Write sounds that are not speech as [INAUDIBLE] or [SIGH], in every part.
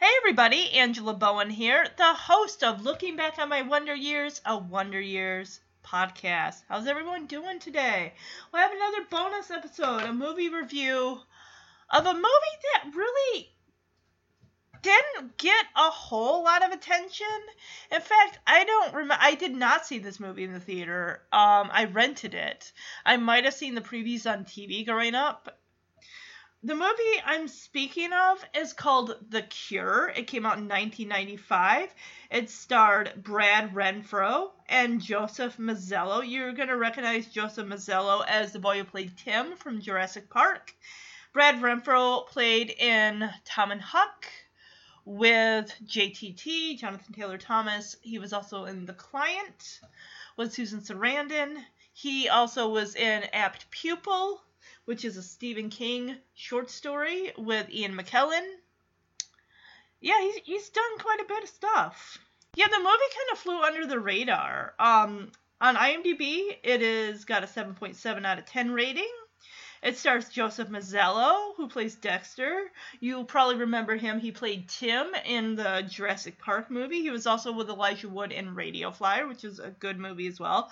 Hey everybody, Angela Bowen here, the host of Looking Back on My Wonder Years, a Wonder Years podcast. How's everyone doing today? We have another bonus episode, a movie review of a movie that really didn't get a whole lot of attention. In fact, I don't remember. I did not see this movie in the theater. Um, I rented it. I might have seen the previews on TV growing up, the movie I'm speaking of is called The Cure. It came out in 1995. It starred Brad Renfro and Joseph Mazzello. You're going to recognize Joseph Mazzello as the boy who played Tim from Jurassic Park. Brad Renfro played in Tom and Huck with JTT, Jonathan Taylor Thomas. He was also in The Client with Susan Sarandon. He also was in Apt Pupil which is a Stephen King short story with Ian McKellen. Yeah, he's, he's done quite a bit of stuff. Yeah, the movie kind of flew under the radar. Um, on IMDb, it is got a 7.7 out of 10 rating. It stars Joseph Mazzello, who plays Dexter. You'll probably remember him. He played Tim in the Jurassic Park movie. He was also with Elijah Wood in Radio Flyer, which is a good movie as well.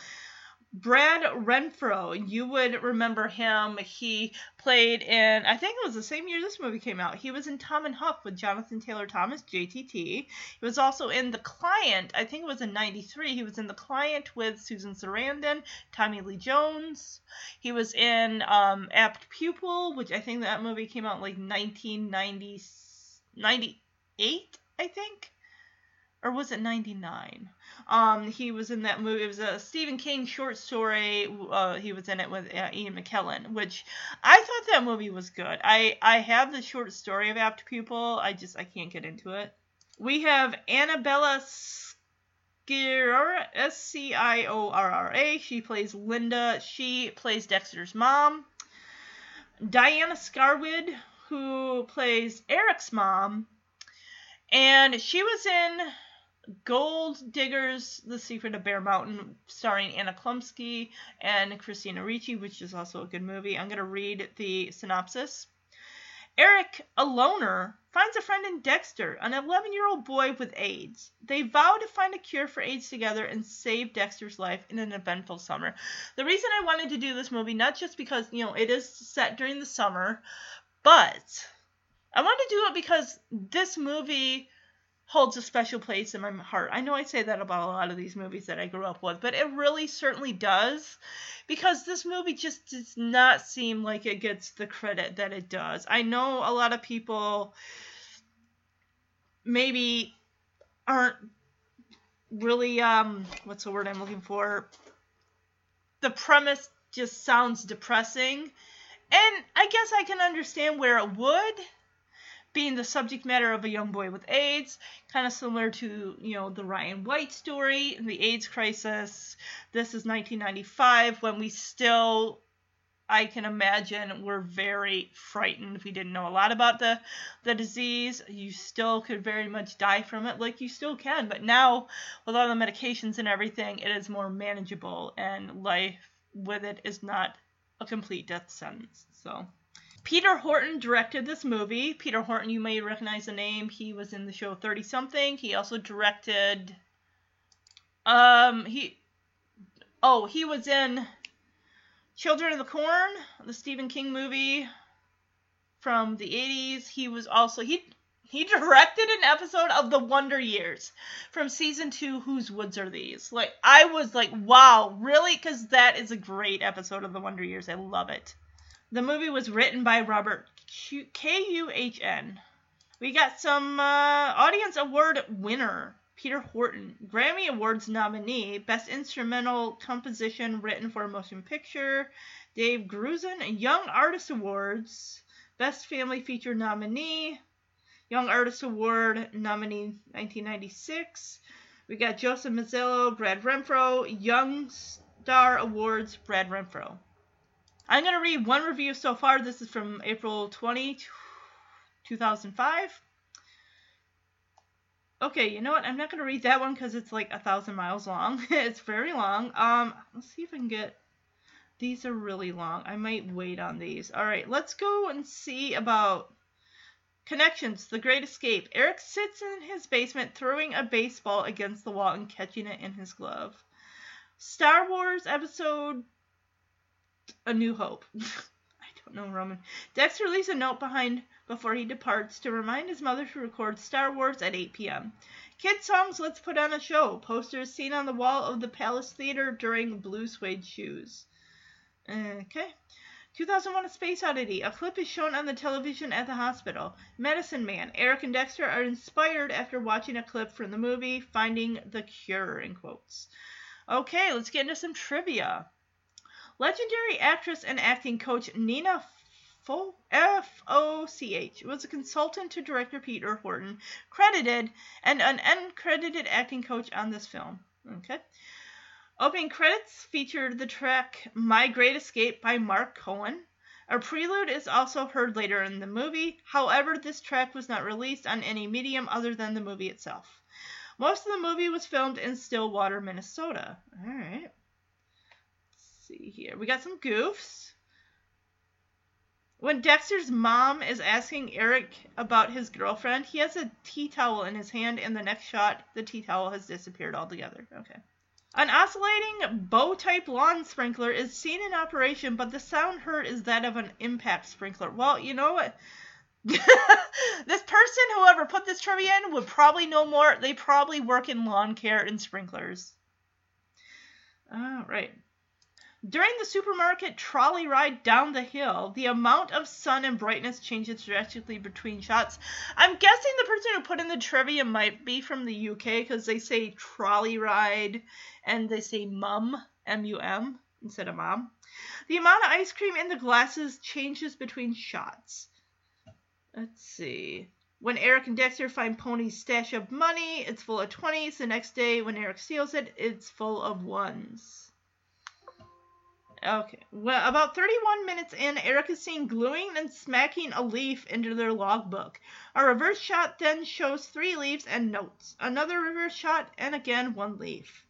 Brad Renfro, you would remember him. He played in, I think it was the same year this movie came out. He was in Tom and Huck with Jonathan Taylor Thomas, JTT. He was also in The Client, I think it was in 93. He was in The Client with Susan Sarandon, Tommy Lee Jones. He was in um, Apt Pupil, which I think that movie came out like 1998, I think or was it 99? Um, he was in that movie. It was a Stephen King short story. Uh, he was in it with uh, Ian McKellen, which I thought that movie was good. I I have the short story of Apt Pupil. I just I can't get into it. We have Annabella Sciorra, S C I O R R A. She plays Linda. She plays Dexter's mom. Diana Scarwid, who plays Eric's mom, and she was in Gold Diggers, The Secret of Bear Mountain, starring Anna Chlumsky and Christina Ricci, which is also a good movie. I'm going to read the synopsis. Eric, a loner, finds a friend in Dexter, an 11 year old boy with AIDS. They vow to find a cure for AIDS together and save Dexter's life in an eventful summer. The reason I wanted to do this movie, not just because, you know, it is set during the summer, but I wanted to do it because this movie holds a special place in my heart. I know I say that about a lot of these movies that I grew up with, but it really certainly does because this movie just does not seem like it gets the credit that it does. I know a lot of people maybe aren't really um what's the word I'm looking for? The premise just sounds depressing. And I guess I can understand where it would being the subject matter of a young boy with AIDS, kind of similar to, you know, the Ryan White story, and the AIDS crisis. This is 1995 when we still I can imagine were very frightened. We didn't know a lot about the the disease. You still could very much die from it, like you still can. But now, with all the medications and everything, it is more manageable, and life with it is not a complete death sentence. So. Peter Horton directed this movie. Peter Horton, you may recognize the name. He was in the show 30 something. He also directed um he oh, he was in Children of the Corn, the Stephen King movie from the 80s. He was also he he directed an episode of The Wonder Years from season 2 Whose Woods Are These? Like I was like, "Wow, really?" cuz that is a great episode of The Wonder Years. I love it. The movie was written by Robert K-U-H-N. We got some uh, Audience Award winner, Peter Horton. Grammy Awards nominee, Best Instrumental Composition Written for a Motion Picture, Dave Grusin. Young Artist Awards, Best Family Feature nominee, Young Artist Award nominee 1996. We got Joseph Mazzello, Brad Renfro, Young Star Awards, Brad Renfro. I'm going to read one review so far. This is from April 20, 2005. Okay, you know what? I'm not going to read that one because it's like a thousand miles long. [LAUGHS] it's very long. Um, let's see if I can get. These are really long. I might wait on these. All right, let's go and see about Connections, The Great Escape. Eric sits in his basement throwing a baseball against the wall and catching it in his glove. Star Wars Episode A New Hope. [LAUGHS] I don't know, Roman. Dexter leaves a note behind before he departs to remind his mother to record Star Wars at 8 p.m. Kid songs Let's Put on a Show. Posters seen on the wall of the Palace Theater during Blue Suede Shoes. Okay. 2001 A Space Oddity. A clip is shown on the television at the hospital. Medicine Man. Eric and Dexter are inspired after watching a clip from the movie Finding the Cure, in quotes. Okay, let's get into some trivia. Legendary actress and acting coach Nina F O C H was a consultant to director Peter Horton, credited, and an uncredited acting coach on this film. Okay. Opening credits featured the track My Great Escape by Mark Cohen. A prelude is also heard later in the movie. However, this track was not released on any medium other than the movie itself. Most of the movie was filmed in Stillwater, Minnesota. All right. See here. We got some goofs. When Dexter's mom is asking Eric about his girlfriend, he has a tea towel in his hand. and the next shot, the tea towel has disappeared altogether. Okay. An oscillating bow type lawn sprinkler is seen in operation, but the sound heard is that of an impact sprinkler. Well, you know what? [LAUGHS] this person, whoever put this trivia in, would probably know more. They probably work in lawn care and sprinklers. All right. During the supermarket trolley ride down the hill, the amount of sun and brightness changes drastically between shots. I'm guessing the person who put in the trivia might be from the UK because they say trolley ride and they say mum, M U M, instead of mom. The amount of ice cream in the glasses changes between shots. Let's see. When Eric and Dexter find Pony's stash of money, it's full of 20s. The next day, when Eric steals it, it's full of ones. Okay. Well, about 31 minutes in, Eric is seen gluing and smacking a leaf into their logbook. A reverse shot then shows three leaves and notes. Another reverse shot, and again one leaf.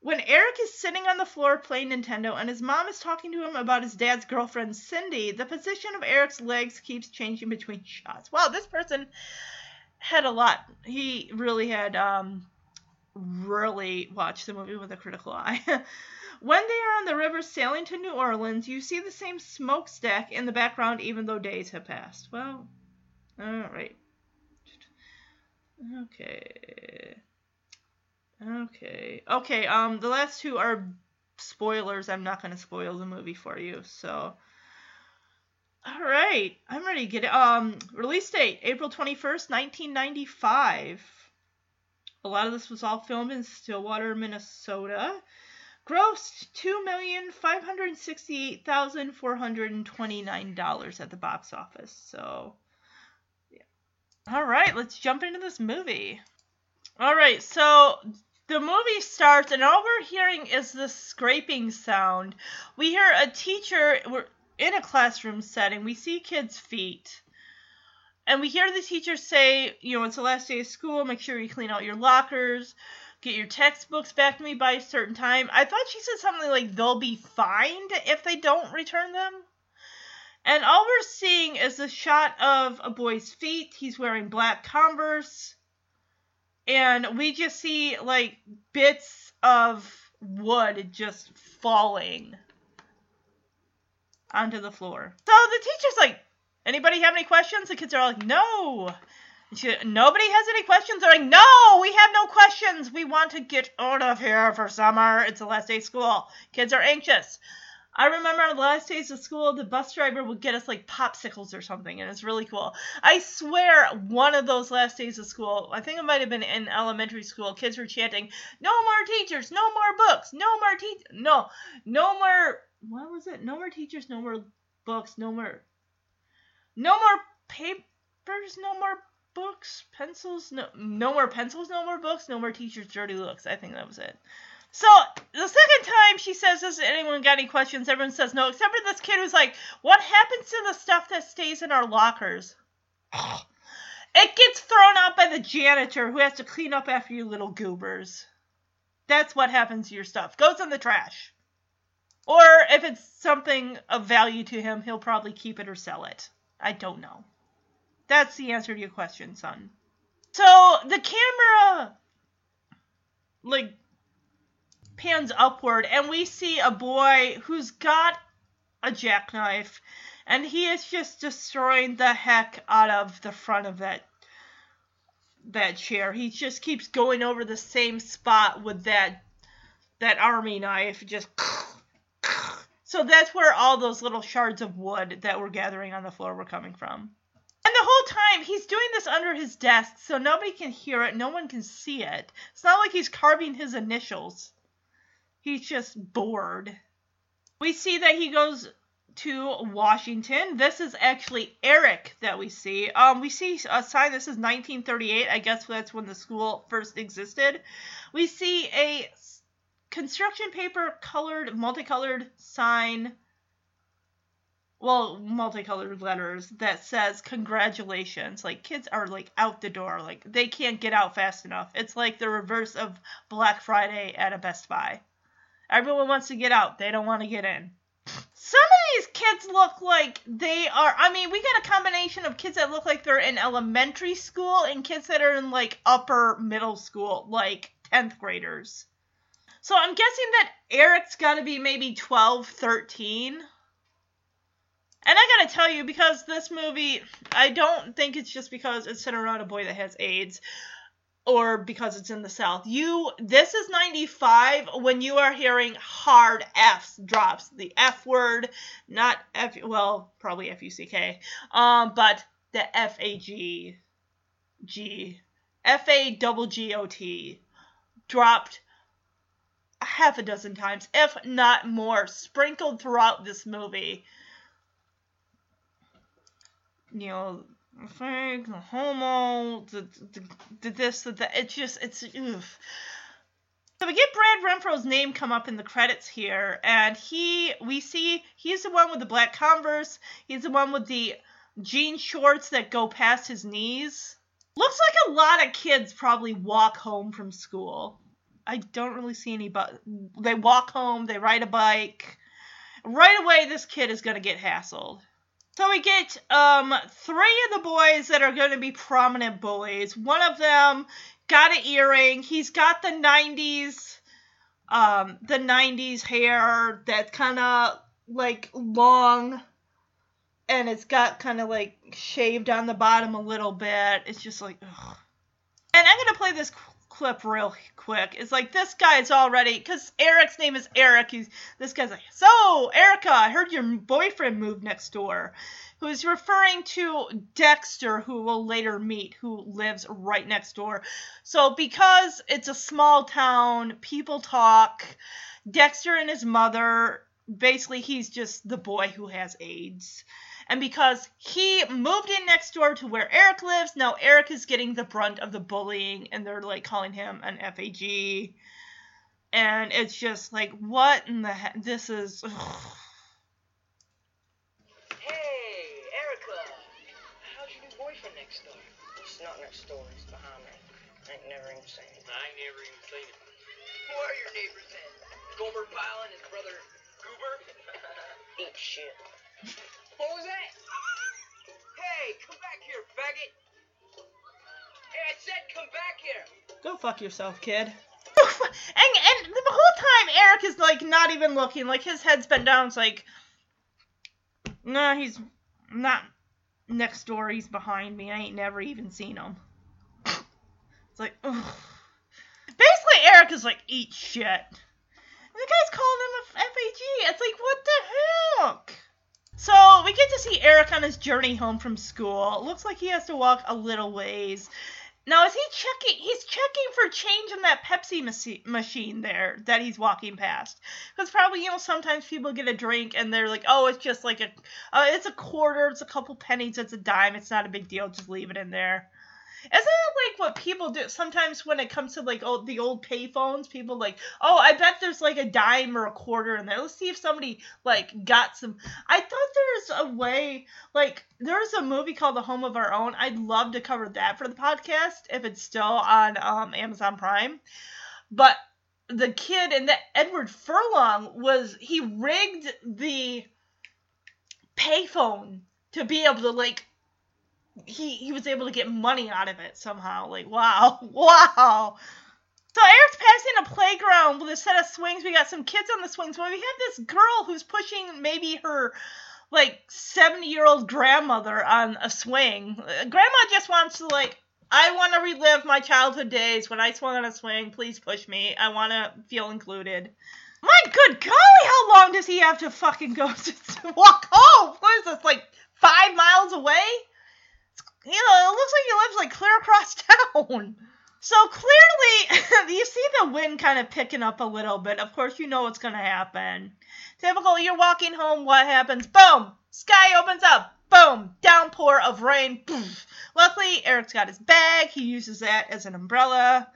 When Eric is sitting on the floor playing Nintendo and his mom is talking to him about his dad's girlfriend Cindy, the position of Eric's legs keeps changing between shots. Wow, this person had a lot. He really had um really watched the movie with a critical eye. [LAUGHS] When they are on the river sailing to New Orleans, you see the same smokestack in the background even though days have passed. Well, alright. Okay. Okay. Okay, um, the last two are spoilers. I'm not going to spoil the movie for you, so. Alright, I'm ready to get it. Um, release date, April 21st, 1995. A lot of this was all filmed in Stillwater, Minnesota grossed $2,568,429 at the box office. So, yeah. All right, let's jump into this movie. All right, so the movie starts, and all we're hearing is the scraping sound. We hear a teacher, we're in a classroom setting, we see kids' feet. And we hear the teacher say, you know, it's the last day of school, make sure you clean out your lockers get your textbooks back to me by a certain time. I thought she said something like they'll be fined if they don't return them. And all we're seeing is a shot of a boy's feet. He's wearing black Converse. And we just see like bits of wood just falling onto the floor. So the teacher's like, anybody have any questions? The kids are all like, no. She, Nobody has any questions. They're like, no, we have no questions. We want to get out of here for summer. It's the last day of school. Kids are anxious. I remember on the last days of school, the bus driver would get us like popsicles or something, and it's really cool. I swear, one of those last days of school, I think it might have been in elementary school, kids were chanting, "No more teachers, no more books, no more teach, no, no more. What was it? No more teachers, no more books, no more, no more papers, no more books, pencils, no, no more pencils, no more books, no more teachers' dirty looks. I think that was it. So the second time she says, "Does anyone got any questions?" Everyone says no, except for this kid who's like, "What happens to the stuff that stays in our lockers?" [SIGHS] it gets thrown out by the janitor who has to clean up after you little goobers. That's what happens to your stuff. Goes in the trash. Or if it's something of value to him, he'll probably keep it or sell it. I don't know. That's the answer to your question, son. So the camera like pans upward and we see a boy who's got a jackknife and he is just destroying the heck out of the front of that that chair. He just keeps going over the same spot with that that army knife just [SNIFFS] [SNIFFS] so that's where all those little shards of wood that were gathering on the floor were coming from. And the whole time he's doing this under his desk so nobody can hear it, no one can see it. It's not like he's carving his initials. He's just bored. We see that he goes to Washington. This is actually Eric that we see. Um, we see a sign. This is 1938. I guess that's when the school first existed. We see a construction paper colored, multicolored sign. Well, multicolored letters that says congratulations. Like kids are like out the door. Like they can't get out fast enough. It's like the reverse of Black Friday at a Best Buy. Everyone wants to get out. They don't want to get in some of these kids look like they are i mean we got a combination of kids that look like they're in elementary school and kids that are in like upper middle school like 10th graders so i'm guessing that eric's got to be maybe 12 13 and i gotta tell you because this movie i don't think it's just because it's centered around a boy that has aids or because it's in the South. You this is 95 when you are hearing hard F's drops. The F word, not F well, probably F U C K. Um, but the F A G G F A double G O T dropped half a dozen times, if not more, sprinkled throughout this movie. You know, the homo, the, the, the this, the that. It's just, it's, oof. So we get Brad Renfro's name come up in the credits here, and he, we see, he's the one with the black Converse. He's the one with the jean shorts that go past his knees. Looks like a lot of kids probably walk home from school. I don't really see any, but they walk home, they ride a bike. Right away, this kid is gonna get hassled. So we get um three of the boys that are going to be prominent bullies. One of them got an earring. He's got the 90s um the 90s hair that's kind of like long and it's got kind of like shaved on the bottom a little bit. It's just like ugh. And I'm going to play this clip real quick. It's like this guy's already because Eric's name is Eric. He's this guy's like, so Erica, I heard your boyfriend moved next door. Who's referring to Dexter, who we'll later meet, who lives right next door. So because it's a small town, people talk. Dexter and his mother, basically, he's just the boy who has AIDS. And because he moved in next door to where Eric lives, now Eric is getting the brunt of the bullying, and they're like calling him an FAG. And it's just like, what in the heck? This is. Ugh. Hey, Erica. How's your new boyfriend next door? He's not next door. He's behind me. I ain't never even seen him. I ain't never even seen him. Who are your neighbors then? Gomer Pyle and his brother Goober? [LAUGHS] Eat shit. What was that? Hey, come back here, faggot. Hey, I said come back here. Go fuck yourself, kid. and and the whole time Eric is like not even looking, like his head's bent down. It's like, no, he's not next door. He's behind me. I ain't never even seen him. It's like, ugh. basically Eric is like, eat shit. And the guy's calling him a FAG. It's like, what the heck? So we get to see Eric on his journey home from school. Looks like he has to walk a little ways. Now is he checking? He's checking for change in that Pepsi machi- machine there that he's walking past. Because probably you know sometimes people get a drink and they're like, oh, it's just like a, uh, it's a quarter, it's a couple pennies, it's a dime, it's not a big deal, just leave it in there. Isn't it like what people do sometimes when it comes to like old, the old payphones? People like, oh, I bet there's like a dime or a quarter in there. Let's see if somebody like got some. I thought there's a way, like there's a movie called The Home of Our Own. I'd love to cover that for the podcast if it's still on um, Amazon Prime. But the kid and that Edward Furlong was he rigged the payphone to be able to like he he was able to get money out of it somehow. Like wow, [LAUGHS] wow. So Eric's passing a playground with a set of swings. We got some kids on the swings, but we have this girl who's pushing maybe her like 70 year old grandmother on a swing. Uh, grandma just wants to like I want to relive my childhood days when I swung on a swing. Please push me. I want to feel included. My good golly, how long does he have to fucking go [LAUGHS] to walk home? What is this, like five miles away? You know, it looks like he lives like clear across [LAUGHS] town. So clearly, [LAUGHS] you see the wind kind of picking up a little bit. Of course, you know what's going to happen. Typical, you're walking home, what happens? Boom! Sky opens up. Boom! Downpour of rain. Poof. Luckily, Eric's got his bag. He uses that as an umbrella.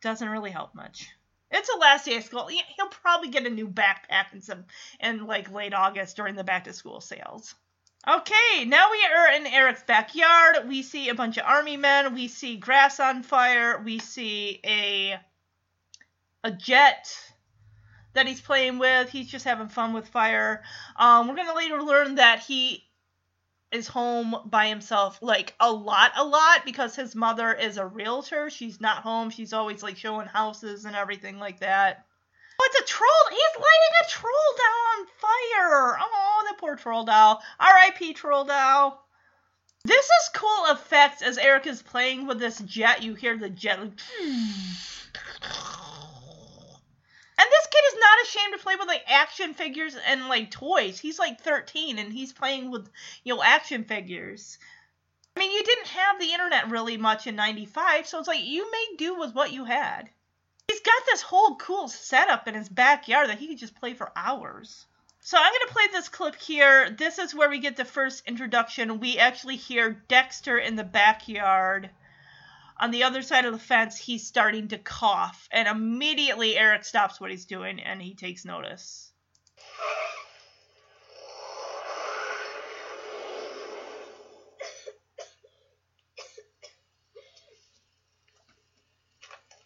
Doesn't really help much. It's the last day of school. He'll probably get a new backpack in some in like late August during the back to school sales. Okay, now we are in Eric's backyard. We see a bunch of army men. We see grass on fire. We see a a jet that he's playing with. He's just having fun with fire. Um, we're gonna later learn that he is home by himself like a lot a lot because his mother is a realtor she's not home she's always like showing houses and everything like that oh it's a troll he's lighting a troll doll on fire oh the poor troll doll rip troll doll this is cool effects as eric is playing with this jet you hear the jet and this kid is not ashamed to play with like action figures and like toys. He's like 13 and he's playing with, you know, action figures. I mean, you didn't have the internet really much in 95, so it's like you made do with what you had. He's got this whole cool setup in his backyard that he could just play for hours. So I'm going to play this clip here. This is where we get the first introduction. We actually hear Dexter in the backyard on the other side of the fence, he's starting to cough, and immediately Eric stops what he's doing and he takes notice.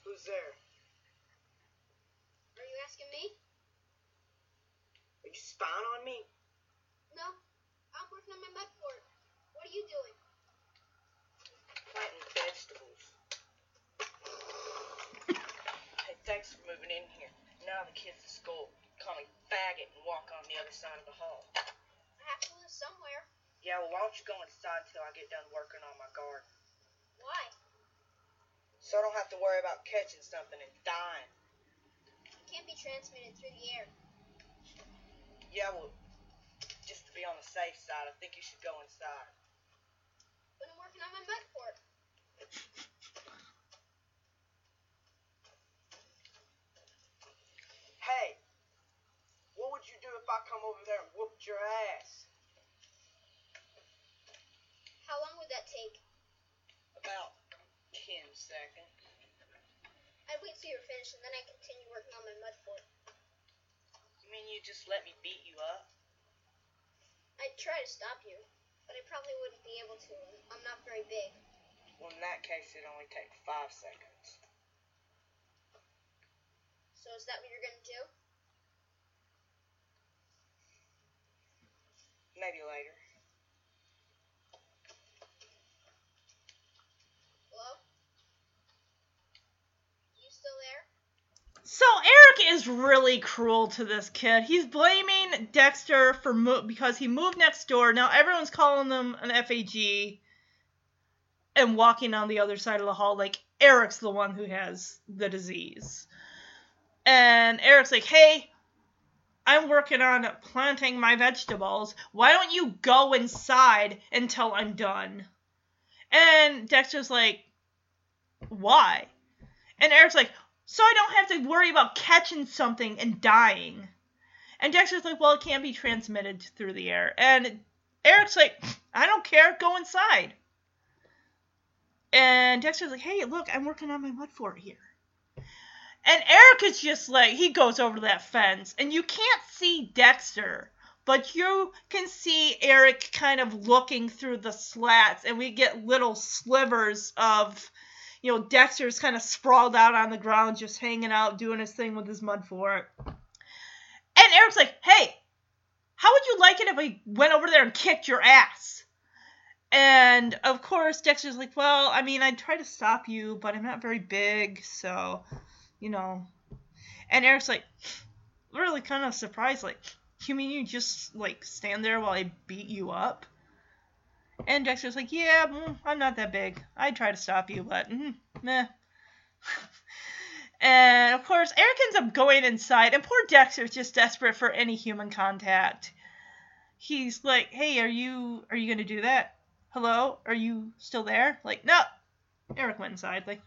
Who's there? Are you asking me? Are you spying on me? No. I'm working on my mud fort. What are you doing? Planting vegetables. hey, thanks for moving in here. Now the kids at school call me faggot and walk on the other side of the hall. I have to live somewhere. Yeah, well, why don't you go inside until I get done working on my garden? Why? So I don't have to worry about catching something and dying. It can't be transmitted through the air. Yeah, well, just to be on the safe side, I think you should go inside. But I'm working on my mud fort. Hey, what would you do if I come over there and whooped your ass? How long would that take? About ten seconds. I'd wait till you're finished and then I'd continue working on my mud fort. You mean you just let me beat you up? I'd try to stop you, but I probably wouldn't be able to. I'm not very big. Well, in that case, it'd only take five seconds. So is that what you're gonna do? Maybe later. Hello? You still there? So Eric is really cruel to this kid. He's blaming Dexter for mo- because he moved next door. Now everyone's calling them an FAG and walking on the other side of the hall like Eric's the one who has the disease. And Eric's like, "Hey, I'm working on planting my vegetables. Why don't you go inside until I'm done?" And Dexter's like, "Why?" And Eric's like, so I don't have to worry about catching something and dying. And Dexter's like, well, it can't be transmitted through the air. And Eric's like, I don't care, go inside. And Dexter's like, hey, look, I'm working on my mud fort here. And Eric is just like, he goes over to that fence, and you can't see Dexter, but you can see Eric kind of looking through the slats, and we get little slivers of you know, Dexter's kind of sprawled out on the ground, just hanging out, doing his thing with his mud fort. And Eric's like, hey, how would you like it if I went over there and kicked your ass? And of course, Dexter's like, well, I mean, I'd try to stop you, but I'm not very big, so, you know. And Eric's like, really kind of surprised, like, you mean you just, like, stand there while I beat you up? And Dexter's like, yeah, mm, I'm not that big. I'd try to stop you, but, mm, meh. [LAUGHS] and of course, Eric ends up going inside, and poor Dexter's just desperate for any human contact. He's like, hey, are you, are you gonna do that? hello, are you still there? Like, no. Eric went inside, like.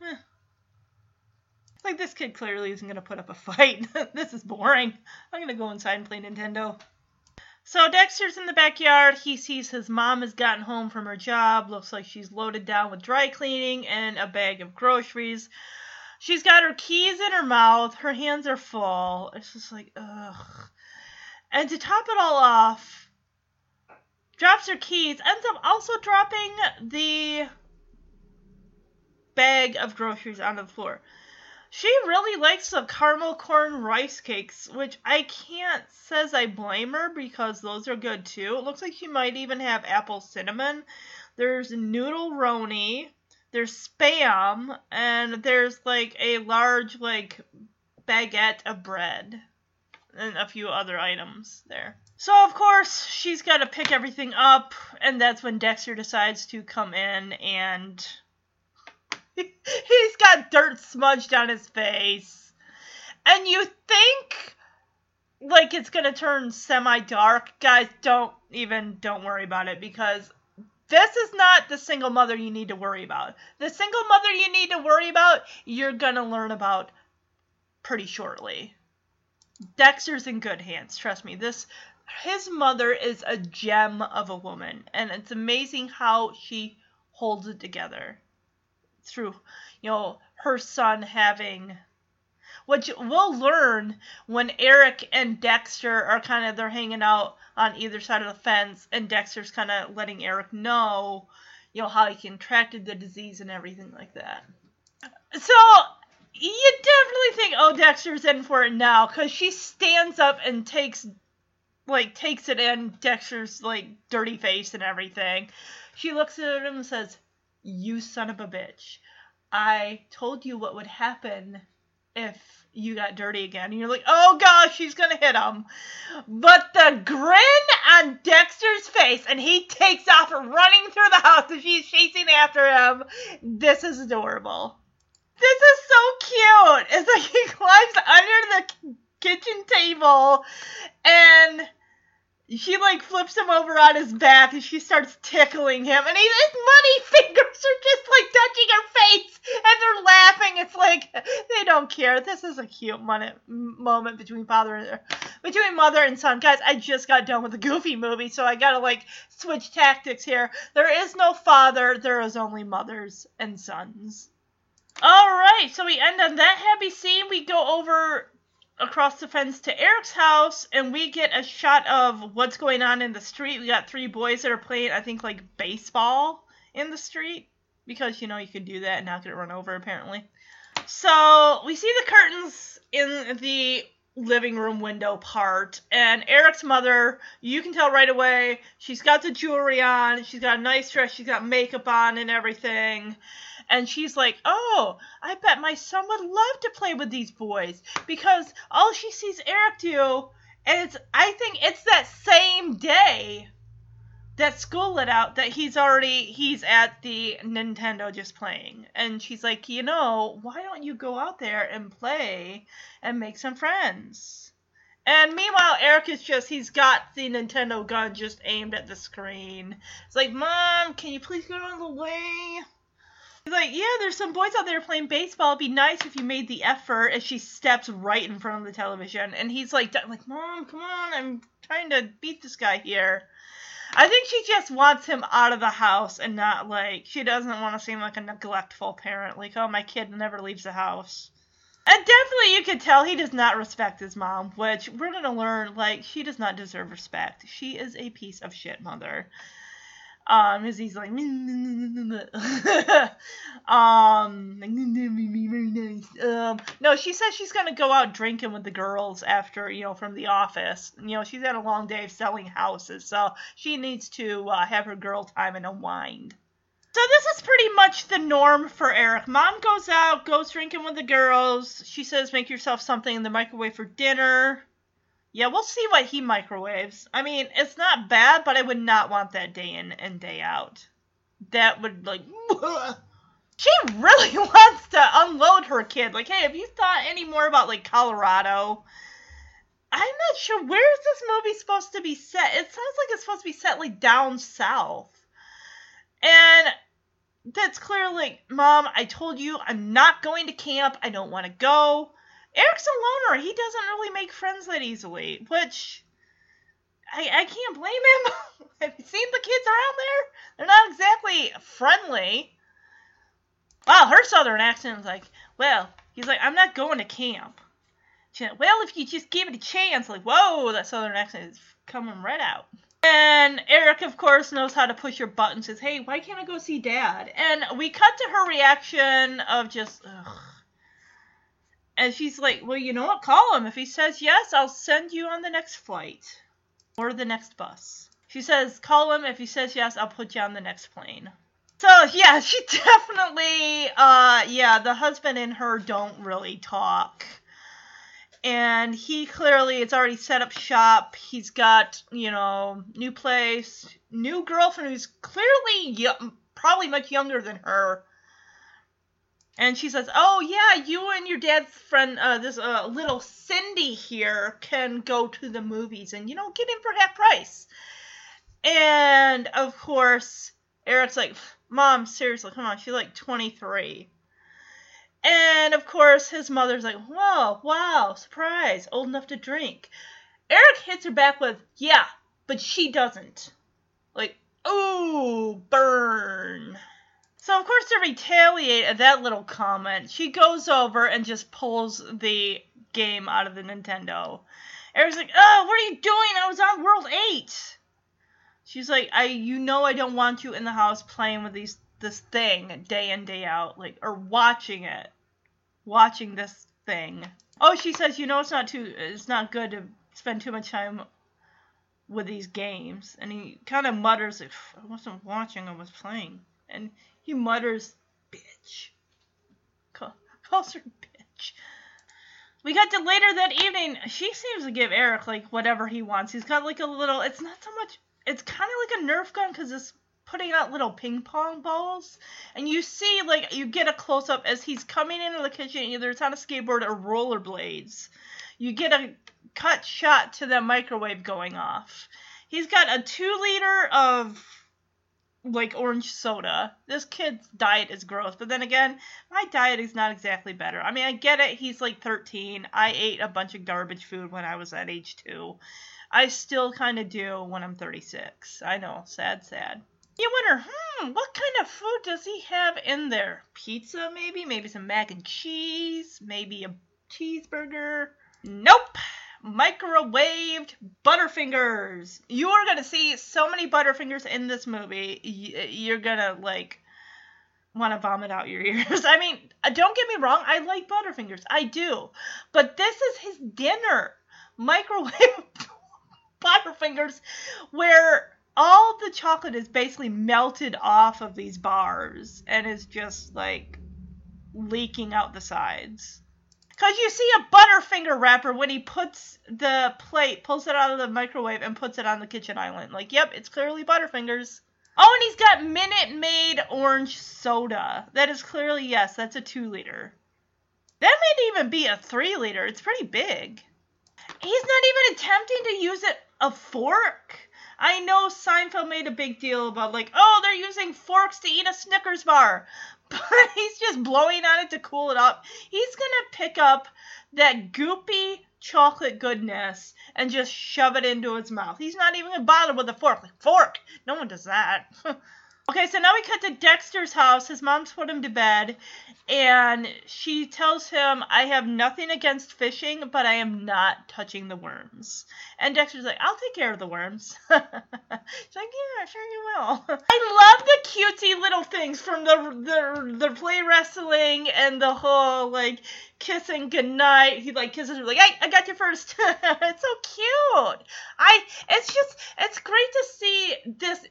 Like, this kid clearly isn't to put up a fight. [LAUGHS] this is boring. I'm to go inside and play Nintendo. So Dexter's in the backyard. He sees his mom has gotten home from her job. Looks like she's loaded down with dry cleaning and a bag of groceries. She's got her keys in her mouth. Her hands are full. It's just like, ugh. And to top it all off, drops her keys, ends up also dropping the bag of groceries on the floor. She really likes the caramel corn rice cakes, which I can't says I blame her because those are good too. It looks like she might even have apple cinnamon. There's noodle roni, there's spam, and there's like a large like baguette of bread and a few other items there. So, of course, she's got to pick everything up, and that's when Dexter decides to come in and. [LAUGHS] He's got dirt smudged on his face. And you think like it's going to turn semi dark. Guys, don't even don't worry about it because this is not the single mother you need to worry about. The single mother you need to worry about, you're going to learn about pretty shortly. Dexter's in good hands. Trust me. This his mother is a gem of a woman, and it's amazing how she holds it together through, you know, her son having. Which we'll learn when Eric and Dexter are kind of they're hanging out on either side of the fence, and Dexter's kind of letting Eric know, you know, how he contracted the disease and everything like that. So you definitely think, oh, Dexter's in for it now, because she stands up and takes like takes it in Dexter's like dirty face and everything. She looks at him and says, "You son of a bitch. I told you what would happen if you got dirty again." And you're like, "Oh gosh, she's going to hit him." But the grin on Dexter's face and he takes off running through the house and she's chasing after him. This is adorable. This is so cute. It's like he [LAUGHS] climbs under the kitchen table and she like flips him over on his back and she starts tickling him and his muddy [LAUGHS] fingers are just like touching her face and they're laughing. It's like they don't care. This is a cute moment, moment between father and er, between mother and son. Guys i just got done with the goofy movie so i gotta like switch tactics here. There is no father. There is only mothers and sons. All right so we end on that happy scene. We go over across the fence to Eric's house, and we get a shot of what's going on in the street. We got three boys that are playing, I think, like baseball in the street because you know you can do that and not get run over apparently. So we see the curtains in the living room window part, and Eric's mother, you can tell right away, she's got the jewelry on, she's got a nice dress, she's got makeup on and everything and she's like, "Oh, I bet my son would love to play with these boys because all she sees Eric do, and it's I think it's that same day that school let out that he's already he's at the Nintendo just playing. And she's like, "You know, why don't you go out there and play and make some friends?" And meanwhile, Eric is just, he's got the Nintendo gun just aimed at the screen. It's like, Mom, can you please get out of the way? He's like, yeah, there's some boys out there playing baseball. It'd be nice if you made the effort. And she steps right in front of the television, and he's like, like, mom, come on, I'm trying to beat this guy here. I think she just wants him out of the house and not like she doesn't want to seem like a neglectful parent. Like, oh, my kid never leaves the house. And definitely, you can tell he does not respect his mom, which we're gonna learn. Like, she does not deserve respect. She is a piece of shit mother. Um, as he's like, [LAUGHS] um, very nice. Um, no, she says she's gonna go out drinking with the girls after, you know, from the office. You know, she's had a long day of selling houses, so she needs to uh, have her girl time and unwind. So this is pretty much the norm for Eric. Mom goes out, goes drinking with the girls. She says, make yourself something in the microwave for dinner. Yeah, we'll see what he microwaves. I mean, it's not bad, but I would not want that day in and day out. That would, like, [LAUGHS] she really [LAUGHS] wants to unload her kid. Like, hey, have you thought any more about, like, Colorado? I'm not sure. Where is this movie supposed to be set? It sounds like it's supposed to be set, like, down south. And that's clearly, like, Mom, I told you I'm not going to camp. I don't want to go. Eric's a loner. He doesn't really make friends that easily, which I, I can't blame him. [LAUGHS] Have you seen the kids around there? They're not exactly friendly. Wow, her southern accent is like, well, he's like, I'm not going to camp. Well, if you just give it a chance, like, whoa, that southern accent is coming right out. And Eric, of course, knows how to push your button. Says, "Hey, why can't I go see Dad?" And we cut to her reaction of just, ugh. And she's like, "Well, you know what? Call him. If he says yes, I'll send you on the next flight or the next bus." She says, "Call him. If he says yes, I'll put you on the next plane." So yeah, [LAUGHS] she definitely, uh, yeah, the husband and her don't really talk and he clearly it's already set up shop. He's got you know new place, new girlfriend who's clearly young, probably much younger than her. And she says, "Oh yeah, you and your dad's friend, uh, this uh, little Cindy here, can go to the movies and you know get in for half price." And of course, Eric's like, "Mom, seriously, come on." She's like 23. And of course, his mother's like, whoa, wow, surprise, old enough to drink. Eric hits her back with, yeah, but she doesn't. Like, ooh, burn. So, of course, to retaliate at that little comment, she goes over and just pulls the game out of the Nintendo. Eric's like, oh, what are you doing? I was on World 8. She's like, I, you know, I don't want you in the house playing with these this thing day in day out, like, or watching it watching this thing. Oh, she says, you know, it's not too, it's not good to spend too much time with these games. And he kind of mutters, if I wasn't watching, I was playing. And he mutters, bitch. calls her bitch. We got to later that evening. She seems to give Eric like whatever he wants. He's got like a little. It's not so much. It's kind of like a Nerf gun because it's putting out little ping pong balls, and you see like you get a close up as he's coming into the kitchen. Either it's on a skateboard or rollerblades. You get a cut shot to the microwave going off. He's got a two liter of like orange soda. This kid's diet is gross, but then again, my diet is not exactly better. I mean, I get it. He's like 13. I ate a bunch of garbage food when I was at age two. I still kind of do when I'm 36. I know, sad, sad. You wonder, hmm, what kind of food does he have in there? Pizza, maybe? Maybe some mac and cheese? Maybe a cheeseburger? Nope! Microwaved Butterfingers! You are gonna see so many Butterfingers in this movie, you're gonna, like, want to vomit out your [LAUGHS] ears. I mean, uh, don't get me wrong, I like Butterfingers. I do. But this is his dinner. Microwave [LAUGHS] Butterfingers, where all the chocolate is basically melted off of these bars and is just like leaking out the sides. Because you see a Butterfinger wrapper when he puts the plate, pulls it out of the microwave, and puts it on the kitchen island. Like, yep, it's clearly Butterfingers. Oh, and he's got Minute Maid orange soda. That is clearly, yes, that's a two liter. That may even be a three liter. It's pretty big. He's not even attempting to use it a fork. I know Seinfeld made a big deal about like, oh, they're using forks to eat a Snickers bar, [LAUGHS] he's just blowing on it to cool it up. He's gonna pick up that goopy chocolate goodness and just shove it into his mouth. He's not even gonna bother with a fork. Like fork, no one does that. [LAUGHS] Okay, so now we cut to Dexter's house. His mom's put him to bed, and she tells him, I have nothing against fishing, but I am not touching the worms. And Dexter's like, I'll take care of the worms. [LAUGHS] She's like, Yeah, sure you will. [LAUGHS] I love the cutesy little things from the, the, the play wrestling and the whole, like, kissing goodnight. He, like, kisses her, like, Hey, I got you first. [LAUGHS] it's so cute. I, it's just, it's great to see this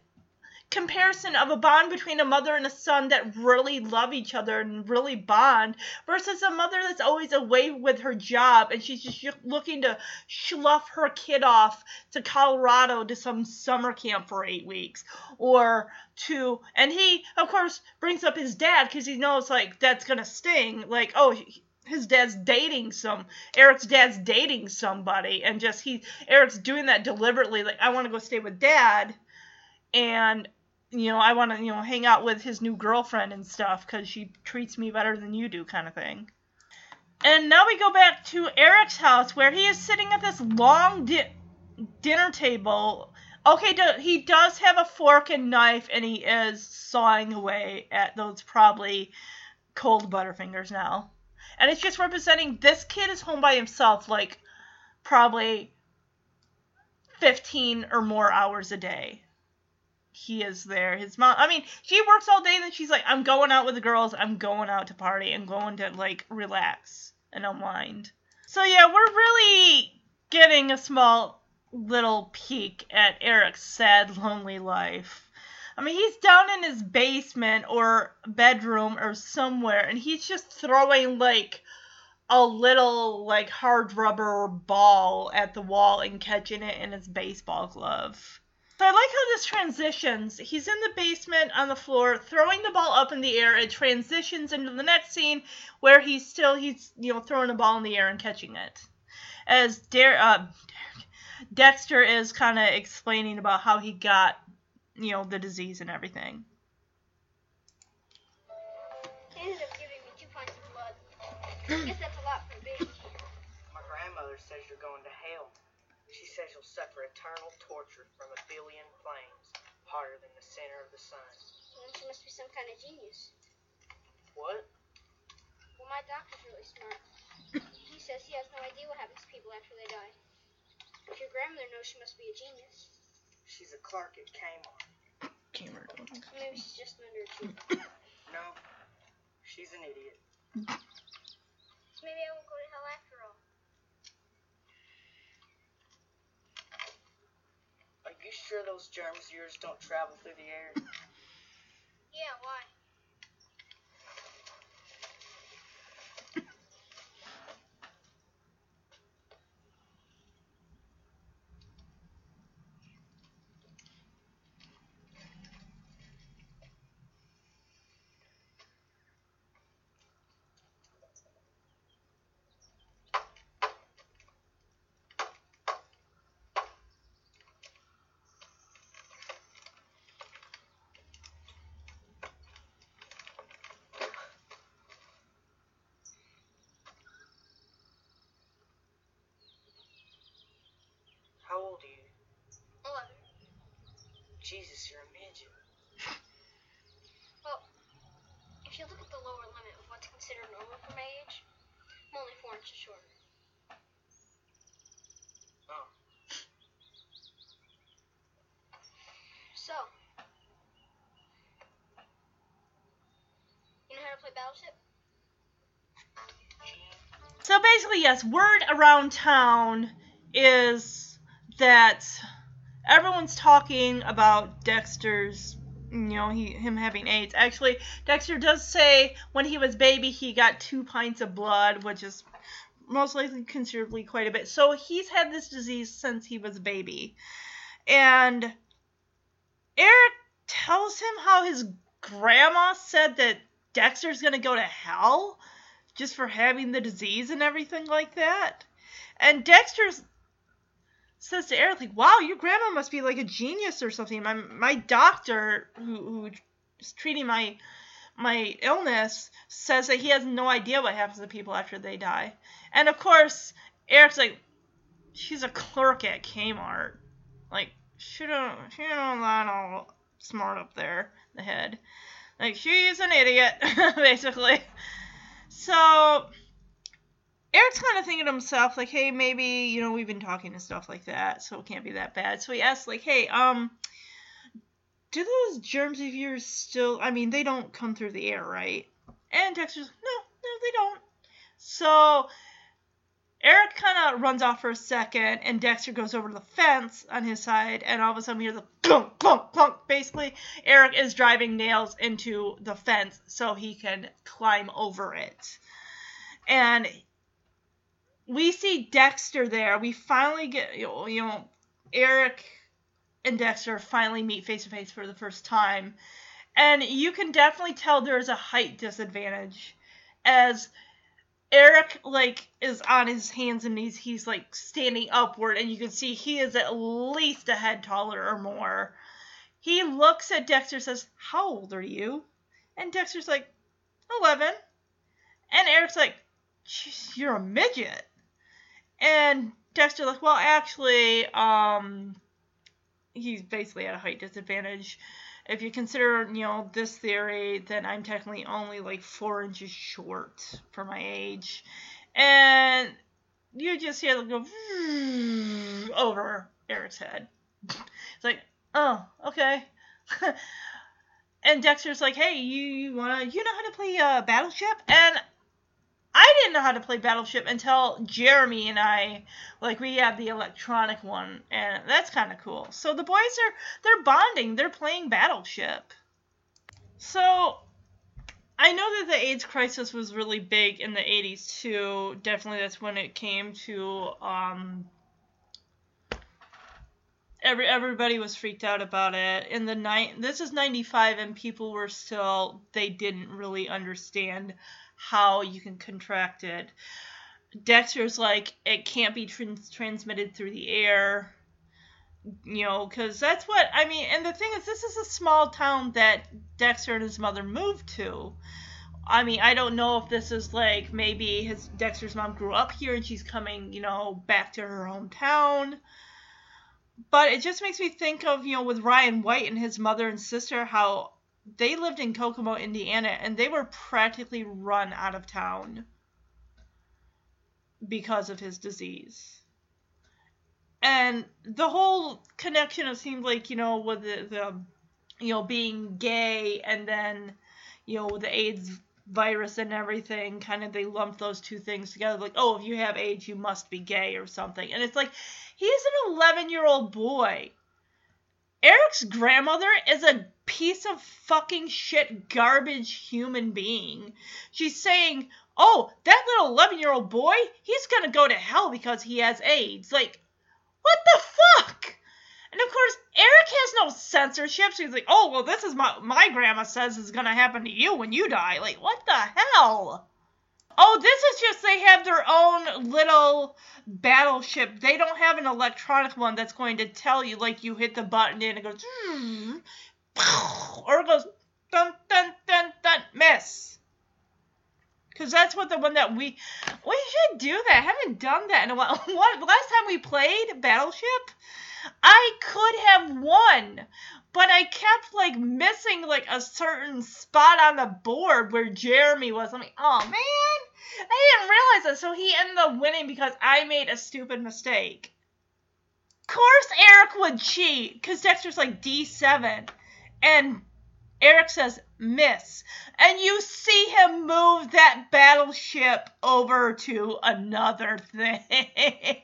comparison of a bond between a mother and a son that really love each other and really bond versus a mother that's always away with her job and she's just looking to slough her kid off to Colorado to some summer camp for eight weeks or to and he of course brings up his dad because he knows like that's gonna sting like oh his dad's dating some Eric's dad's dating somebody and just he Eric's doing that deliberately like I want to go stay with dad and you know, I want to, you know, hang out with his new girlfriend and stuff because she treats me better than you do, kind of thing. And now we go back to Eric's house where he is sitting at this long di- dinner table. Okay, he does have a fork and knife, and he is sawing away at those probably cold Butterfingers now. And it's just representing this kid is home by himself, like probably 15 or more hours a day he is there. His mom, I mean, she works all day, and then she's like, I'm going out with the girls, I'm going out to party, and going to like relax and unwind. So yeah, we're really getting a small little peek at Eric's sad, lonely life. I mean, he's down in his basement or bedroom or somewhere, and he's just throwing like a little like hard rubber ball at the wall and catching it in his baseball glove. So I like how this transitions. He's in the basement on the floor, throwing the ball up in the air. It transitions into the next scene where he's still he's you know throwing a ball in the air and catching it. As Dare, uh, Dexter is kind of explaining about how he got you know the disease and everything. He ended up giving me two pints of blood. I guess that's a lot for a baby. My grandmother says you're going to hell. She says you'll suffer eternal torture from a billion flames, hotter than the center of the sun. Well, she must be some kind of genius. What? Well, my doctor's really smart. he says he has no idea what happens to people after they die. If your grandmother knows, she must be a genius. She's a clerk at Kmart. Kmart. Maybe she's just an underachiever. no, she's an idiot. Maybe I won't go to hell after all. You sure those germs of yours don't travel through the air? [LAUGHS] Yeah, why? How old are you? Eleven. Jesus, you're a midget. Well, if you look at the lower limit of what's considered normal for my age, I'm only four inches shorter. Oh. So, you know how to play Battleship? So basically, yes, word around town is that everyone's talking about Dexter's you know he him having AIDS. Actually, Dexter does say when he was baby he got two pints of blood, which is most likely considerably quite a bit. So he's had this disease since he was a baby. And Eric tells him how his grandma said that Dexter's to go to hell just for having the disease and everything like that. And Dexter's says to Eric, like, wow, your grandma must be like a genius or something. My my doctor who who is treating my my illness says that he has no idea what happens to people after they die. And of course, Eric's like, she's a clerk at Kmart. Like, she don't she don't know smart up there, the head. Like she's an idiot, [LAUGHS] basically. So Eric's kind of thinking to himself, like, hey, maybe, you know, we've been talking and stuff like that, so it can't be that bad. So he asks, like, hey, um, do those germs of yours still, I mean, they don't come through the air, right? And Dexter's, no, no, they don't. So Eric kind of runs off for a second, and Dexter goes over to the fence on his side, and all of a sudden we hear the clunk, clunk, clunk. Basically, Eric is driving nails into the fence so he can climb over it. And we see Dexter there. We finally get, you know, Eric and Dexter finally meet face to face for the first time. And you can definitely tell there's a height disadvantage as Eric like is on his hands and knees. He's like standing upward and you can see he is at least a head taller or more. He looks at Dexter says, "How old are you?" And Dexter's like, "11." And Eric's like, "You're a midget." And Dexter like, "Well, actually, um he's basically at a height disadvantage. If you consider, you know, this theory, then I'm technically only like four inches short for my age. And you just hear them go over Eric's head. It's like, oh, okay. [LAUGHS] and Dexter's like, hey, you, you wanna, you know how to play uh, Battleship? And I didn't know how to play Battleship until Jeremy and I, like, we have the electronic one, and that's kind of cool. So the boys are, they're bonding, they're playing Battleship. So I know that the AIDS crisis was really big in the 80s too. Definitely that's when it came to, um, every everybody was freaked out about it in the night this is 95 and people were still they didn't really understand how you can contract it. Dexter's like, it can't be trans- transmitted through the air, you know, because that's what, I mean, and the thing is, this is a small town that Dexter and his mother moved to. I mean, I don't know if this is like maybe his Dexter's mom grew up here and she's coming, you know, back to her hometown. But it just makes me think of, you know, with Ryan White and his mother and sister, how they lived in Kokomo, Indiana, and they were practically run out of town because of his disease. And the whole connection it seemed like, you know, with the, the you know, being gay and then, you know, with the AIDS virus and everything, kind of they lumped those two things together. Like, oh, if you have AIDS, you must be gay or something. And it's like, he's an 11 year old boy. Eric's grandmother is a piece of fucking shit garbage human being. She's saying, "Oh, that little 11-year-old boy, he's going to go to hell because he has AIDS." Like, what the fuck? And of course, Eric has no censorship. She's like, "Oh, well, this is my my grandma says is going to happen to you when you die." Like, what the hell? Oh, this is just they have their own little battleship. They don't have an electronic one that's going to tell you like you hit the button and it goes hmm, or it goes dun dun dun dun miss. Cause that's what the one that we we should do that. I haven't done that in a while. [LAUGHS] What last time we played Battleship, I could have won, but I kept like missing like a certain spot on the board where Jeremy was. I'm like, oh man, I didn't realize that. So he ended up winning because I made a stupid mistake. Of course, Eric would cheat because Dexter's like D7 and Eric says, miss. And you see him move that battleship over to another thing. [LAUGHS]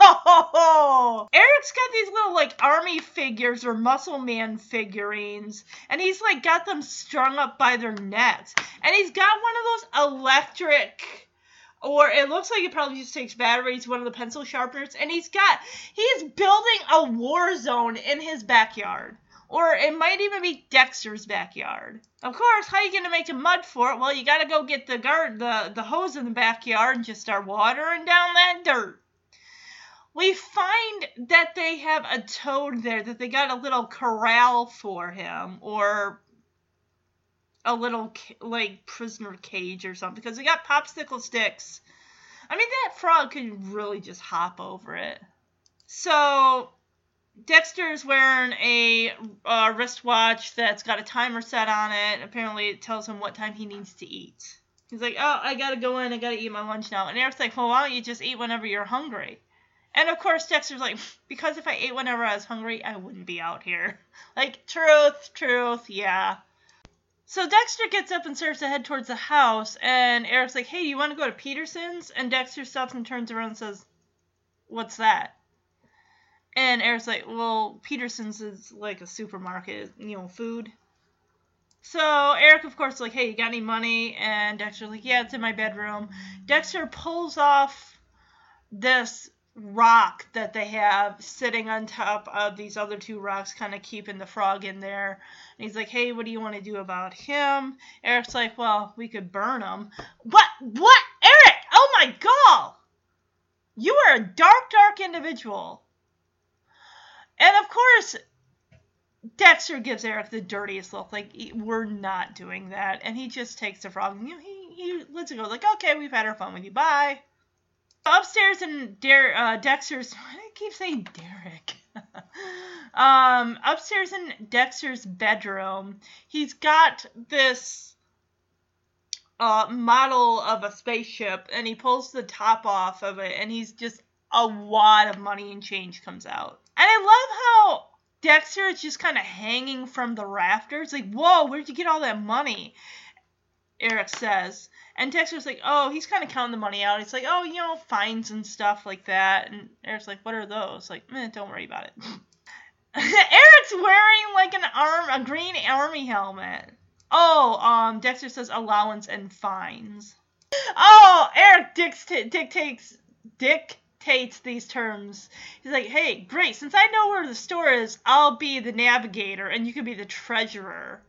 oh, Eric's got these little like army figures or muscle man figurines, and he's like got them strung up by their necks. And he's got one of those electric or it looks like it probably just takes batteries, one of the pencil sharpeners, and he's got he's building a war zone in his backyard. Or it might even be Dexter's backyard. Of course, how are you gonna make a mud fort? Well, you gotta go get the guard, the, the hose in the backyard and just start watering down that dirt. We find that they have a toad there, that they got a little corral for him, or a little like prisoner cage or something, because they got popsicle sticks. I mean, that frog could really just hop over it. So Dexter's wearing a uh, wristwatch that's got a timer set on it. Apparently, it tells him what time he needs to eat. He's like, "Oh, I gotta go in. I gotta eat my lunch now." And Eric's like, "Well, why don't you just eat whenever you're hungry?" And of course, Dexter's like, [LAUGHS] "Because if I ate whenever I was hungry, I wouldn't be out here." [LAUGHS] Like, truth, truth, yeah. So Dexter gets up and starts to head towards the house, and Eric's like, "Hey, do you want to go to Peterson's?" And Dexter stops and turns around and says, "What's that?" And Eric's like, "Well, Peterson's is like a supermarket, you know, food." So Eric, of course, is like, "Hey, you got any money?" And Dexter's like, "Yeah, it's in my bedroom." Dexter pulls off this rock that they have sitting on top of these other two rocks, kind of keeping the frog in there. And he's like, "Hey, what do you want to do about him?" Eric's like, "Well, we could burn him." What? What? Eric! Oh my god! You are a dark, dark individual. And of course, Dexter gives Eric the dirtiest look, like we're not doing that, and he just takes the frog. And, you know, he he lets it go, like, "Okay, we've had our fun with you. Bye." upstairs in Der- uh, Dexter's. [LAUGHS] I keep saying Derek? [LAUGHS] um, upstairs in Dexter's bedroom, he's got this uh, model of a spaceship, and he pulls the top off of it, and he's just a wad of money and change comes out. And I love how Dexter is just kind of hanging from the rafters, like, "Whoa, where'd you get all that money?" Eric says. And Dexter's like, oh, he's kind of counting the money out. He's like, oh, you know, fines and stuff like that. And Eric's like, what are those? Like, eh, don't worry about it. [LAUGHS] Eric's wearing like an arm, a green army helmet. Oh, um, Dexter says allowance and fines. Oh, Eric dictates dictates dictates these terms. He's like, hey, great. Since I know where the store is, I'll be the navigator, and you can be the treasurer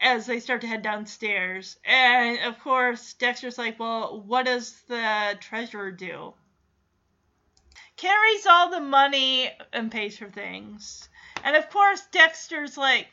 as they start to head downstairs. And of course, Dexter's like, Well, what does the treasurer do? Carries all the money and pays for things. And of course, Dexter's like,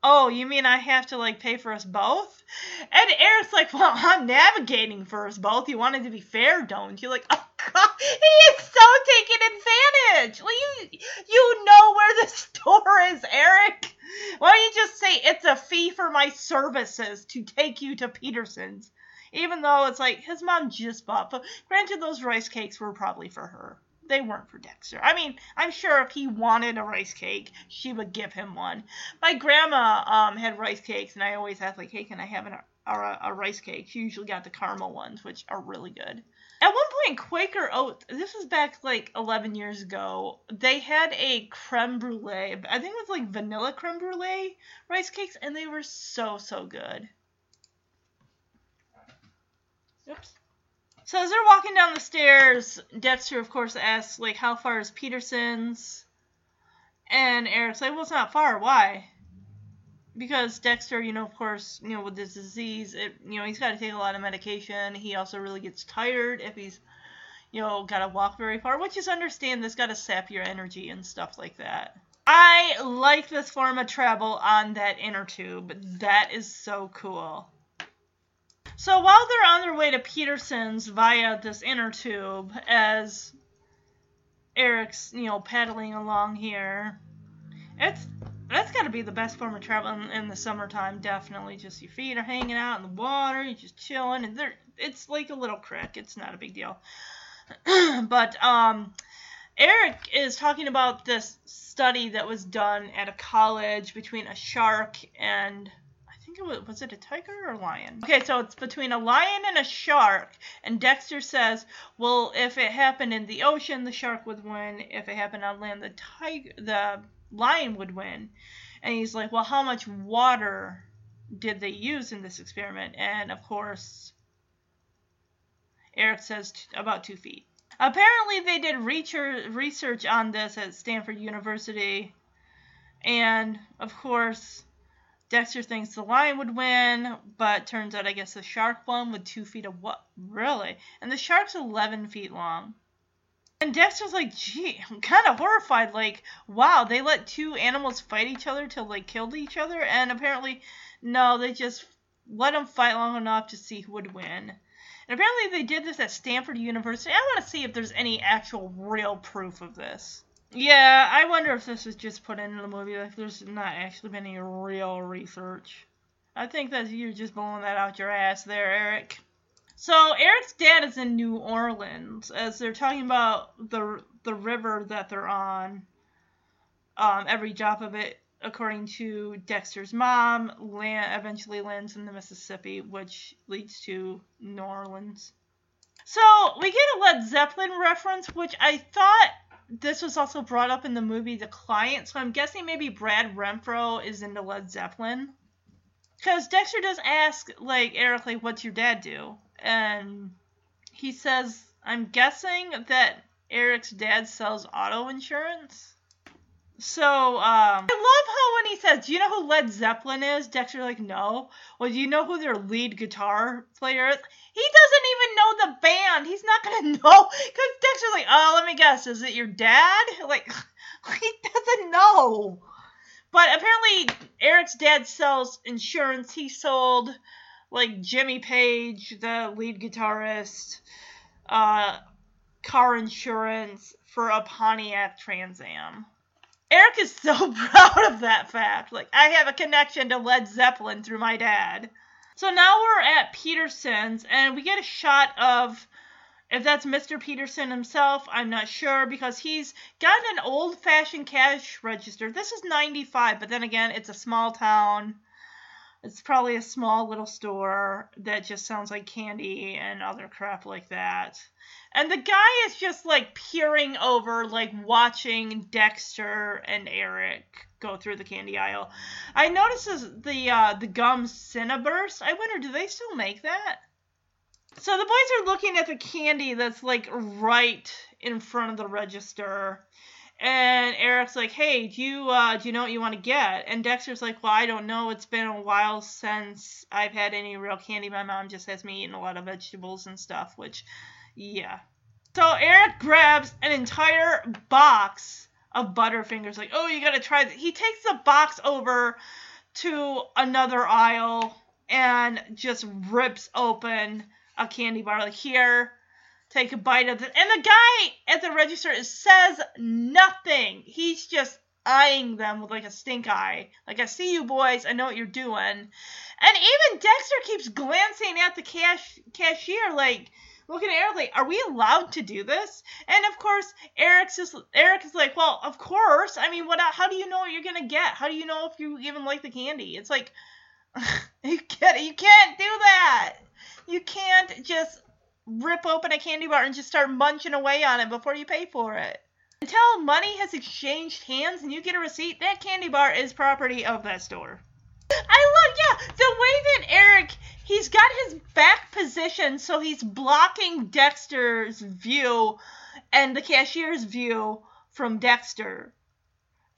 Oh, you mean I have to like pay for us both? And Eric's like, Well, I'm navigating for us both. You wanted to be fair, don't you? Like, oh [LAUGHS] god, he is so taking advantage. Well, you you know where the [LAUGHS] store is, Eric. Why don't you just say it's a fee for my services to take you to Peterson's? Even though it's like his mom just bought, but granted, those rice cakes were probably for her. They weren't for Dexter. I mean, I'm sure if he wanted a rice cake, she would give him one. My grandma um, had rice cakes, and I always asked like, "Hey, can I have an, a, a rice cake?" She usually got the caramel ones, which are really good. At one point, Quaker Oats, this was back like 11 years ago, they had a creme brulee. I think it was like vanilla creme brulee rice cakes, and they were so, so good. Oops. So as they're walking down the stairs, Dexter, of course, asks, like, how far is Peterson's? And Eric's like, well, it's not far. Why? because Dexter, you know, of course, you know, with this disease, it, you know, he's got to take a lot of medication. He also really gets tired if he's, you know, got to walk very far, which is understand that's got to sap your energy and stuff like that. I like this form of travel on that inner tube. That is so cool. So while they're on their way to Peterson's via this inner tube, as Eric's, you know, paddling along here, it's that's got to be the best form of travel in, in, the summertime. Definitely, just your feet are hanging out in the water, you're just chilling, and there, it's like a little creek. It's not a big deal. [CLEARS THROAT] but um, Eric is talking about this study that was done at a college between a shark and it was was it a tiger or a lion? Okay, so it's between a lion and a shark, and Dexter says, well, if it happened in the ocean, the shark would win. If it happened on land, the tiger, the lion would win. And he's like, well, how much water did they use in this experiment? And of course, Eric says t- about two feet. Apparently, they did research on this at Stanford University. And of course, Dexter thinks the lion would win, but turns out I guess the shark won with two feet of what? Really? And the shark's 11 feet long. And Dexter's like, gee, I'm kind of horrified. Like, wow, they let two animals fight each other till they killed each other? And apparently, no, they just let them fight long enough to see who would win. And apparently, they did this at Stanford University. I want to see if there's any actual real proof of this. Yeah, I wonder if this was just put into the movie. Like, there's not actually been any real research. I think that you're just blowing that out your ass there, Eric. So Eric's dad is in New Orleans as they're talking about the the river that they're on. Um, every drop of it, according to Dexter's mom, land eventually lands in the Mississippi, which leads to New Orleans. So we get a Led Zeppelin reference, which I thought this was also brought up in the movie The Client. So I'm guessing maybe Brad Renfro is into Led Zeppelin. Because Dexter does ask, like, Eric, like, what's your dad do? And he says, I'm guessing that Eric's dad sells auto insurance. So, um, I love how when he says, Do you know who Led Zeppelin is? Dexter's like, No. Well, do you know who their lead guitar player is? He doesn't even know the band. He's not going [LAUGHS] to know. Because Dexter's like, Oh, let me guess. Is it your dad? [LAUGHS] Like, [LAUGHS] he doesn't know. But apparently, Eric's dad sells insurance. He sold like Jimmy Page, the lead guitarist, uh, car insurance for a Pontiac Trans Am. Eric is so [LAUGHS] proud of that fact. Like, I have a connection to Led Zeppelin through my dad. So now we're at Peterson's, and we get a shot of if that's Mr. Peterson himself, I'm not sure because he's got an old fashioned cash register. This is 95, but then again, it's a small town. It's probably a small little store that just sounds like candy and other crap like that. And the guy is just like peering over, like watching Dexter and Eric go through the candy aisle. I noticed the uh, the gum Cinnaburst. I wonder, do they still make that? So the boys are looking at the candy that's like right in front of the register. And Eric's like, "Hey, do you uh, do you know what you want to get?" And Dexter's like, "Well, I don't know. It's been a while since I've had any real candy. My mom just has me eating a lot of vegetables and stuff." Which, yeah. So Eric grabs an entire box of Butterfingers. Like, "Oh, you gotta try." This. He takes the box over to another aisle and just rips open a candy bar like here take a bite of it and the guy at the register says nothing. He's just eyeing them with like a stink eye. Like i see you boys. I know what you're doing. And even dexter keeps glancing at the cash cashier like looking at eric like are we allowed to do this? And of course eric's just eric is like well of course. I mean what how do you know what you're gonna get? How do you know if you even like the candy? It's like [LAUGHS] you can't you can't do that. You can't just rip open a candy bar and just start munching away on it before you pay for it. Until money has exchanged hands and you get a receipt, that candy bar is property of that store. I love, yeah, the way that Eric, he's got his back position so he's blocking Dexter's view and the cashier's view from Dexter.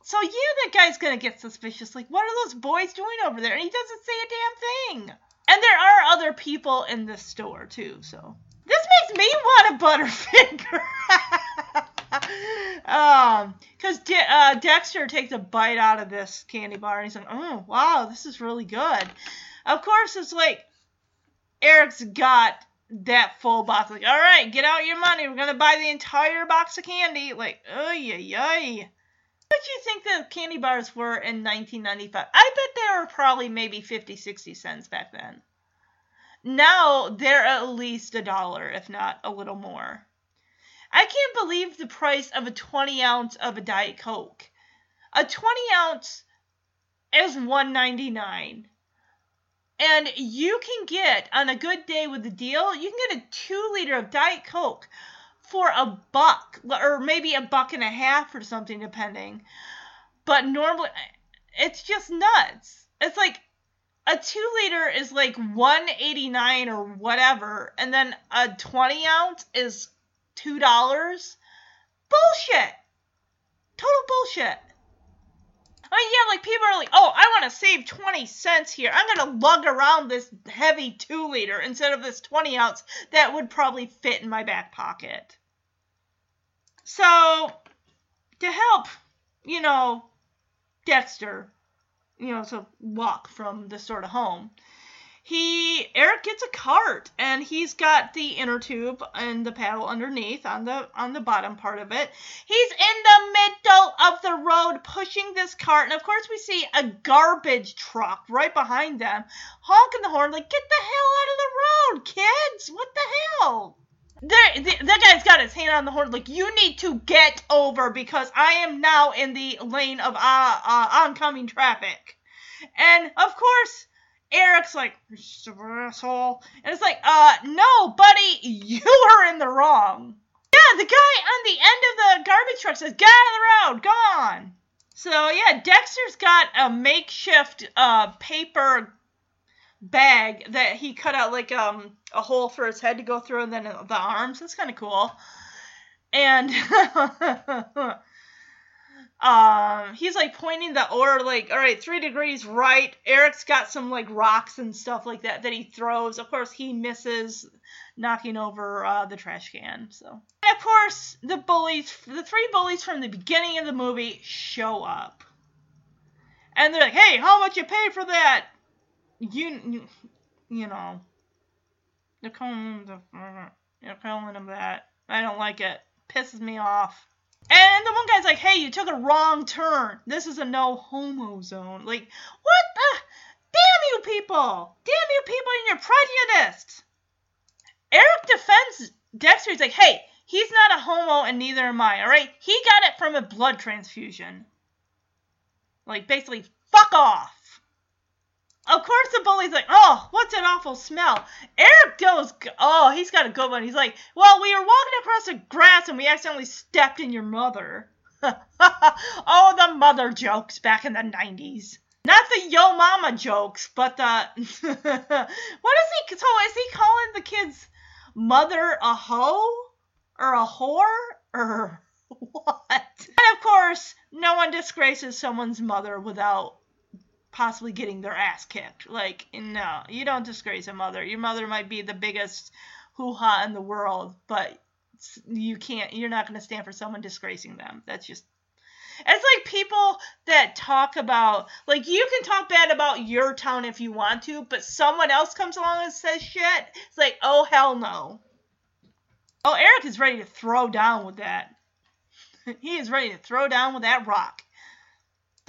So yeah, that guy's gonna get suspicious. Like, what are those boys doing over there? And he doesn't say a damn thing. And there are other people in this store too, so this makes me want a Butterfinger. [LAUGHS] um, because De- uh, Dexter takes a bite out of this candy bar and he's like, "Oh, wow, this is really good." Of course, it's like Eric's got that full box. Like, all right, get out your money. We're gonna buy the entire box of candy. Like, oh yeah, yeah. What do you think the candy bars were in 1995? I bet they were probably maybe 50, 60 cents back then. Now they're at least a dollar, if not a little more. I can't believe the price of a 20 ounce of a Diet Coke. A 20 ounce is 199 and you can get on a good day with the deal you can get a two liter of diet coke for a buck or maybe a buck and a half or something depending but normally it's just nuts it's like a two liter is like 189 or whatever and then a 20 ounce is two dollars bullshit total bullshit I mean, yeah, like people are like, oh, I want to save 20 cents here. I'm going to lug around this heavy two liter instead of this 20 ounce that would probably fit in my back pocket. So, to help, you know, Dexter, you know, to walk from the store to home, he Eric gets a cart and he's got the inner tube and the paddle underneath on the on the bottom part of it. He's in the middle of the road pushing this cart and of course we see a garbage truck right behind them honking the horn like get the hell out of the road kids! What the hell there, the, that guy's got his hand on the horn, like you need to get over because I am now in the lane of uh, uh, oncoming traffic, and of course Eric's like asshole, and it's like, uh, no, buddy, [LAUGHS] you are in the wrong. Yeah, the guy on the end of the garbage truck says, get out of the road, go on. So yeah, Dexter's got a makeshift uh paper bag that he cut out like um a hole for his head to go through and then the arms. That's kind of cool. And [LAUGHS] um he's like pointing the or like all right three degrees right. Eric's got some like rocks and stuff like that that he throws. Of course he misses knocking over uh, the trash can so. And of course the bullies the three bullies from the beginning of the movie show up. And they're like hey how much you pay for that you you, you know they're calling the you're calling them that i don't like it pisses me off and the one guy's like, hey, you took a wrong turn. This is a no homo zone. Like, what the? Damn you people! Damn you people and you're prejudiced! Eric defends Dexter. He's like, hey, he's not a homo and neither am I, alright? He got it from a blood transfusion. Like, basically, fuck off. Of course, the bully's like, oh, what's that awful smell? Eric goes, oh, he's got a good one. He's like, well, we were walking across the grass and we accidentally stepped in your mother. [LAUGHS] oh, the mother jokes back in the 90s. Not the yo mama jokes, but the. [LAUGHS] what is he. So is he calling the kid's mother a hoe? Or a whore? Or [LAUGHS] what? And of course, no one disgraces someone's mother without possibly getting their ass kicked. Like, no, you don't disgrace a mother. Your mother might be the biggest hoo ha in the world, but you can't, you're not going to stand for someone disgracing them. That's just. It's like people that talk about, like, you can talk bad about your town if you want to, but someone else comes along and says shit. It's like, oh, hell no. Oh, Eric is ready to throw down with that. [LAUGHS] he is ready to throw down with that rock.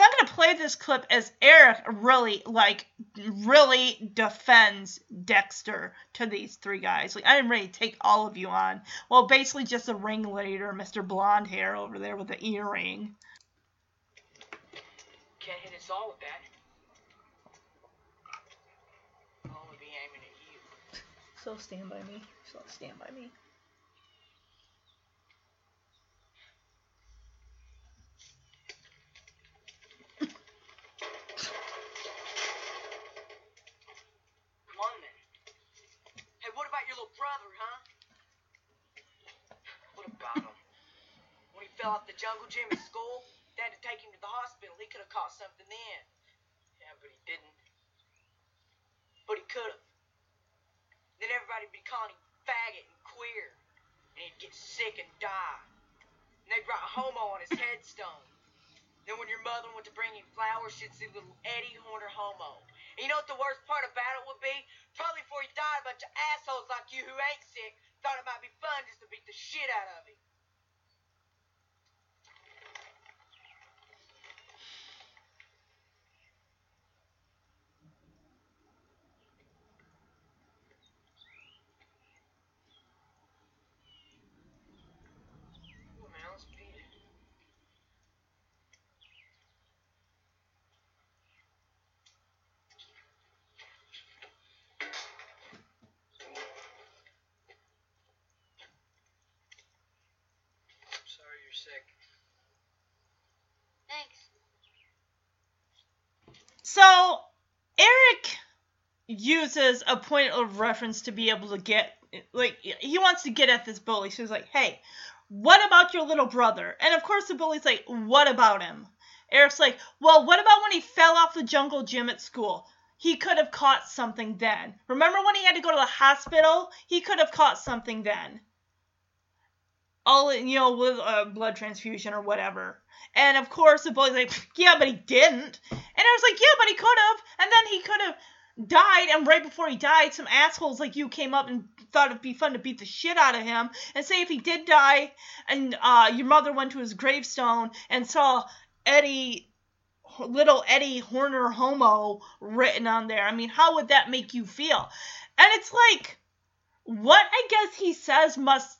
So I'm gonna play this clip as Eric really like really defends Dexter to these three guys. Like I'm ready to take all of you on. Well, basically just a ringleader, Mr. Blonde Hair over there with the earring. Can't hit us all with that. I'll only be aiming at you. So stand by me. So stand by me. Come on then. Hey, what about your little brother, huh? What about him? When he fell off the jungle gym at school, they had to take him to the hospital. He could have caught something then. Yeah, but he didn't. But he could have. Then everybody would be calling him faggot and queer. And he'd get sick and die. And they'd write homo on his headstone. Then when your mother went to bring you flowers, she'd see little Eddie Horner homo. And you know what the worst part about it would be? Probably before he died, a bunch of assholes like you who ain't sick thought it might be fun just to beat the shit out of him. Come on, man, let's beat it. I'm sorry you're sick. Thanks. So Eric uses a point of reference to be able to get like he wants to get at this bully. So he's like, "Hey, what about your little brother?" And of course the bully's like, "What about him?" Eric's like, "Well, what about when he fell off the jungle gym at school?" He could have caught something then. Remember when he had to go to the hospital? He could have caught something then. All you know, with a blood transfusion or whatever. And of course, the boy's like, "Yeah, but he didn't." And I was like, "Yeah, but he could have." And then he could have died, and right before he died, some assholes like you came up and thought it'd be fun to beat the shit out of him. And say if he did die, and uh, your mother went to his gravestone and saw Eddie, little Eddie Horner Homo written on there. I mean, how would that make you feel? And it's like, what I guess he says must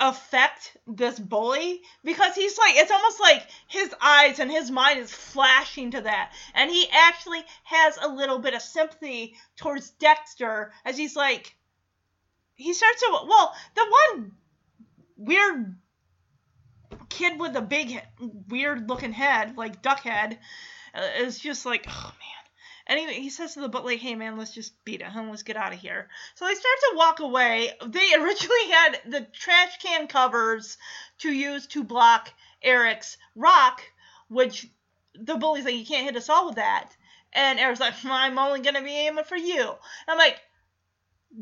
affect this bully? Because he's like it's almost like his eyes and his mind is flashing to that. And he actually has a little bit of sympathy towards Dexter as he's like he starts to well the one weird kid with a big weird looking head like duck head uh, is just like oh man Anyway, he says to the butler, "Hey man, let's just beat it, huh? Let's get out of here." So they start to walk away. They [LAUGHS] originally had the trash can covers to use to block Eric's rock, which the bully's like, "You can't hit us all with that." And Eric's like, "I'm only gonna be aiming for you." I'm like,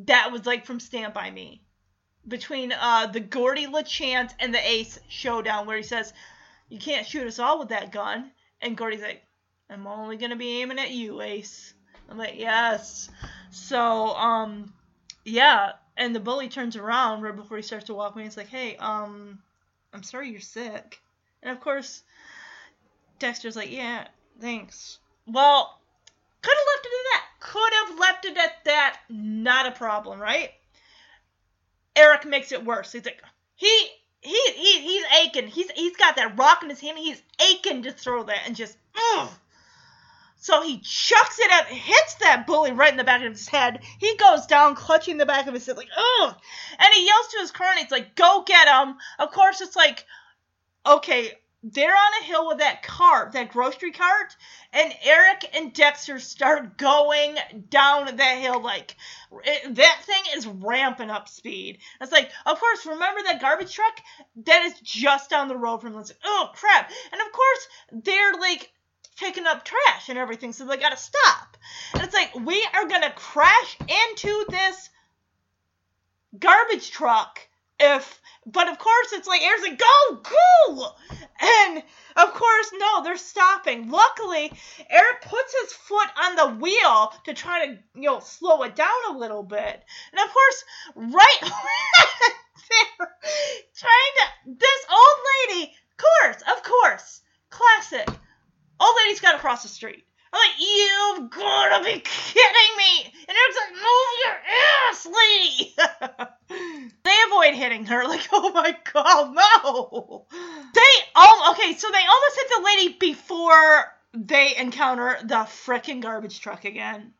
that was like from Stand by Me, between uh, the Gordie LaChance and the Ace showdown, where he says, "You can't shoot us all with that gun," and Gordy's like, I'm only gonna be aiming at you, Ace. I'm like, yes. So, um, yeah. And the bully turns around right before he starts to walk away. He's like, hey, um, I'm sorry you're sick. And of course, Dexter's like, yeah, thanks. Well, could have left it at that. Could have left it at that. Not a problem, right? Eric makes it worse. He's like, he he, he he's aching. He's he's got that rock in his hand. He's aching to throw that and just. Ugh. So he chucks it at, hits that bully right in the back of his head. He goes down, clutching the back of his head, like, ugh. And he yells to his cronies, like, go get him. Of course, it's like, okay, they're on a hill with that cart, that grocery cart, and Eric and Dexter start going down that hill. Like, it, that thing is ramping up speed. It's like, of course, remember that garbage truck? That is just down the road from us. Oh, crap. And of course, they're like, picking up trash and everything, so they gotta stop. And it's like, we are gonna crash into this garbage truck if but of course it's like Aaron's like go go! And of course no they're stopping. Luckily Eric puts his foot on the wheel to try to you know slow it down a little bit. And of course right [LAUGHS] there trying to this old lady of course of course classic Old lady's got to cross the street. I'm like, you've got to be kidding me! And Eric's like, move your ass, lady! [LAUGHS] they avoid hitting her, [LAUGHS] like, oh my god, no! They, oh, okay, so they almost hit the lady before they encounter the frickin' garbage truck again.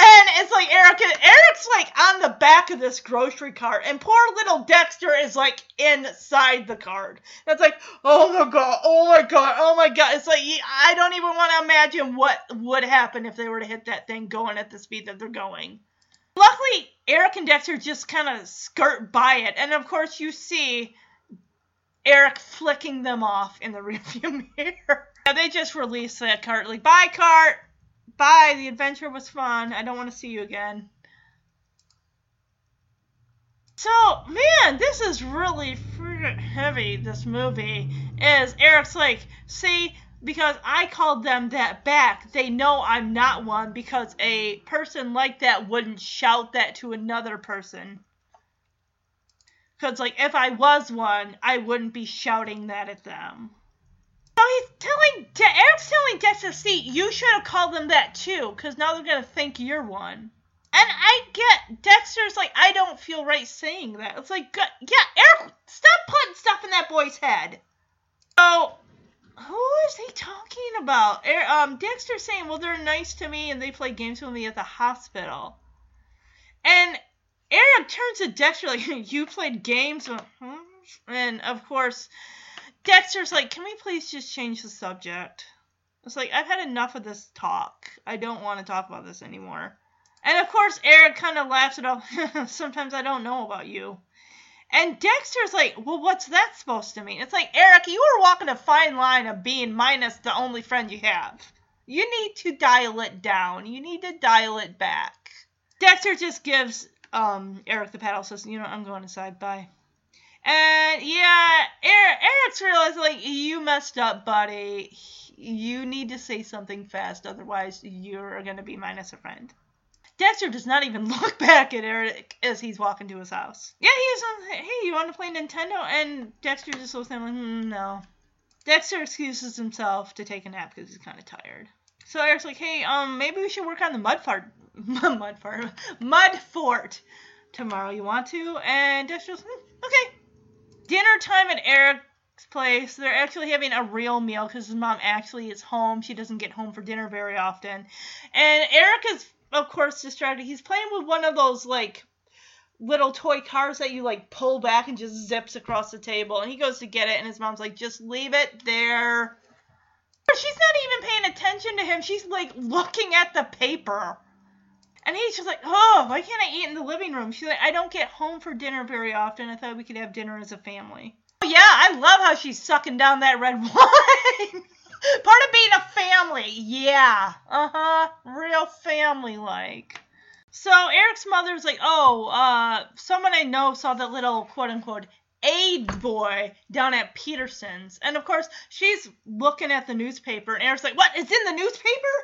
And it's like Eric, Eric's like on the back of this grocery cart, and poor little Dexter is like inside the cart. That's like, oh my god, oh my god, oh my god. It's like I don't even want to imagine what would happen if they were to hit that thing going at the speed that they're going. Luckily, Eric and Dexter just kind of skirt by it, and of course you see Eric flicking them off in the [LAUGHS] rearview mirror. they just release that cart, like, bye cart Bye. The adventure was fun. I don't want to see you again. So, man, this is really freaking heavy, this movie. Is Eric's like, see, because I called them that back, they know I'm not one because a person like that wouldn't shout that to another person. Because, like, if I was one, I wouldn't be shouting that at them. So he's telling, Eric's telling Dexter, see, you should have called them that too, because now they're going to think you're one. And I get, Dexter's like, I don't feel right saying that. It's like, yeah, Eric, stop putting stuff in that boy's head. So, who is he talking about? Um, Dexter's saying, well, they're nice to me and they play games with me at the hospital. And Eric turns to Dexter like, [LAUGHS] you played games with? And of course, Dexter's like, can we please just change the subject? It's like, I've had enough of this talk. I don't want to talk about this anymore. And of course, Eric kind of laughs it off. [LAUGHS] Sometimes I don't know about you. And Dexter's like, well, what's that supposed to mean? It's like, Eric, you are walking a fine line of being minus the only friend you have. You need to dial it down. You need to dial it back. Dexter just gives um, Eric the paddle, says, you know, I'm going inside. Bye. And yeah, Eric, Eric's realized like you messed up, buddy. you need to say something fast, otherwise you're gonna be minus a friend. Dexter does not even [LAUGHS] look back at Eric as he's walking to his house. Yeah, he's on, hey, you want to play Nintendo? And Dexter just looks at him like, mm, no. Dexter excuses himself to take a nap because he's kind of tired. So Eric's like, hey, um, maybe we should work on the mud fart, [LAUGHS] mud fart, mud fort tomorrow. You want to? And Dexter's hmm, okay. Dinner time at Eric's place. They're actually having a real meal because his mom actually is home. She doesn't get home for dinner very often. And Eric is, of course, distracted. He's playing with one of those, like, little toy cars that you, like, pull back and just zips across the table. And he goes to get it, and his mom's like, just leave it there. She's not even paying attention to him. She's, like, looking at the paper. And he's just like, oh, why can't I eat in the living room? She's like, I don't get home for dinner very often. I thought we could have dinner as a family. Oh, yeah, I love how she's sucking down that red [LAUGHS] wine. Part of being a family. Yeah. Uh huh. Real family like. So Eric's mother's like, oh, uh, someone I know saw that little quote unquote AIDS boy down at Peterson's. And of course, she's looking at the newspaper, and Eric's like, what? It's in the newspaper?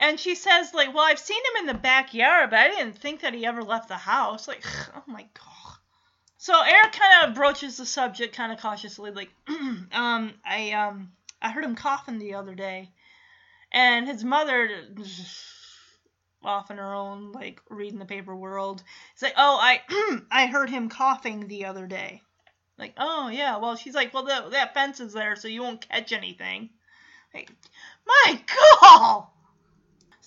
And she says, like, well, I've seen him in the backyard, but I didn't think that he ever left the house. Like, [SIGHS] oh my god. So Eric kind of broaches the subject kind of cautiously, like, [CLEARS THROAT] um, I, um, I heard him coughing the other day. And his mother, off in her own, like, reading the paper world, is like, oh, I, [CLEARS THROAT] I heard him coughing the other day. Like, oh, yeah, well, she's like, well, that fence is there, so you won't catch anything. Like, my god!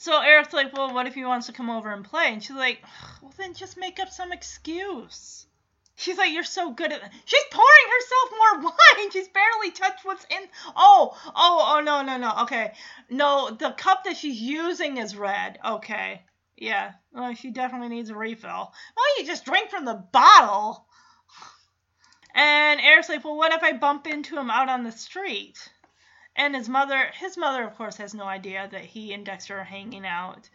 So Eric's like, well, what if he wants to come over and play? And she's like, well, then just make up some excuse. She's like, you're so good at. She's pouring herself more [LAUGHS] wine. She's barely touched what's in. Oh, oh, oh, no, no, no. Okay, no, the cup that she's using is red. Okay, yeah. Well, she definitely needs a refill. Well, you just drink from the bottle. And Eric's like, well, what if I bump into him out on the street? And his mother, his mother, of course, has no idea that he and Dexter are hanging out.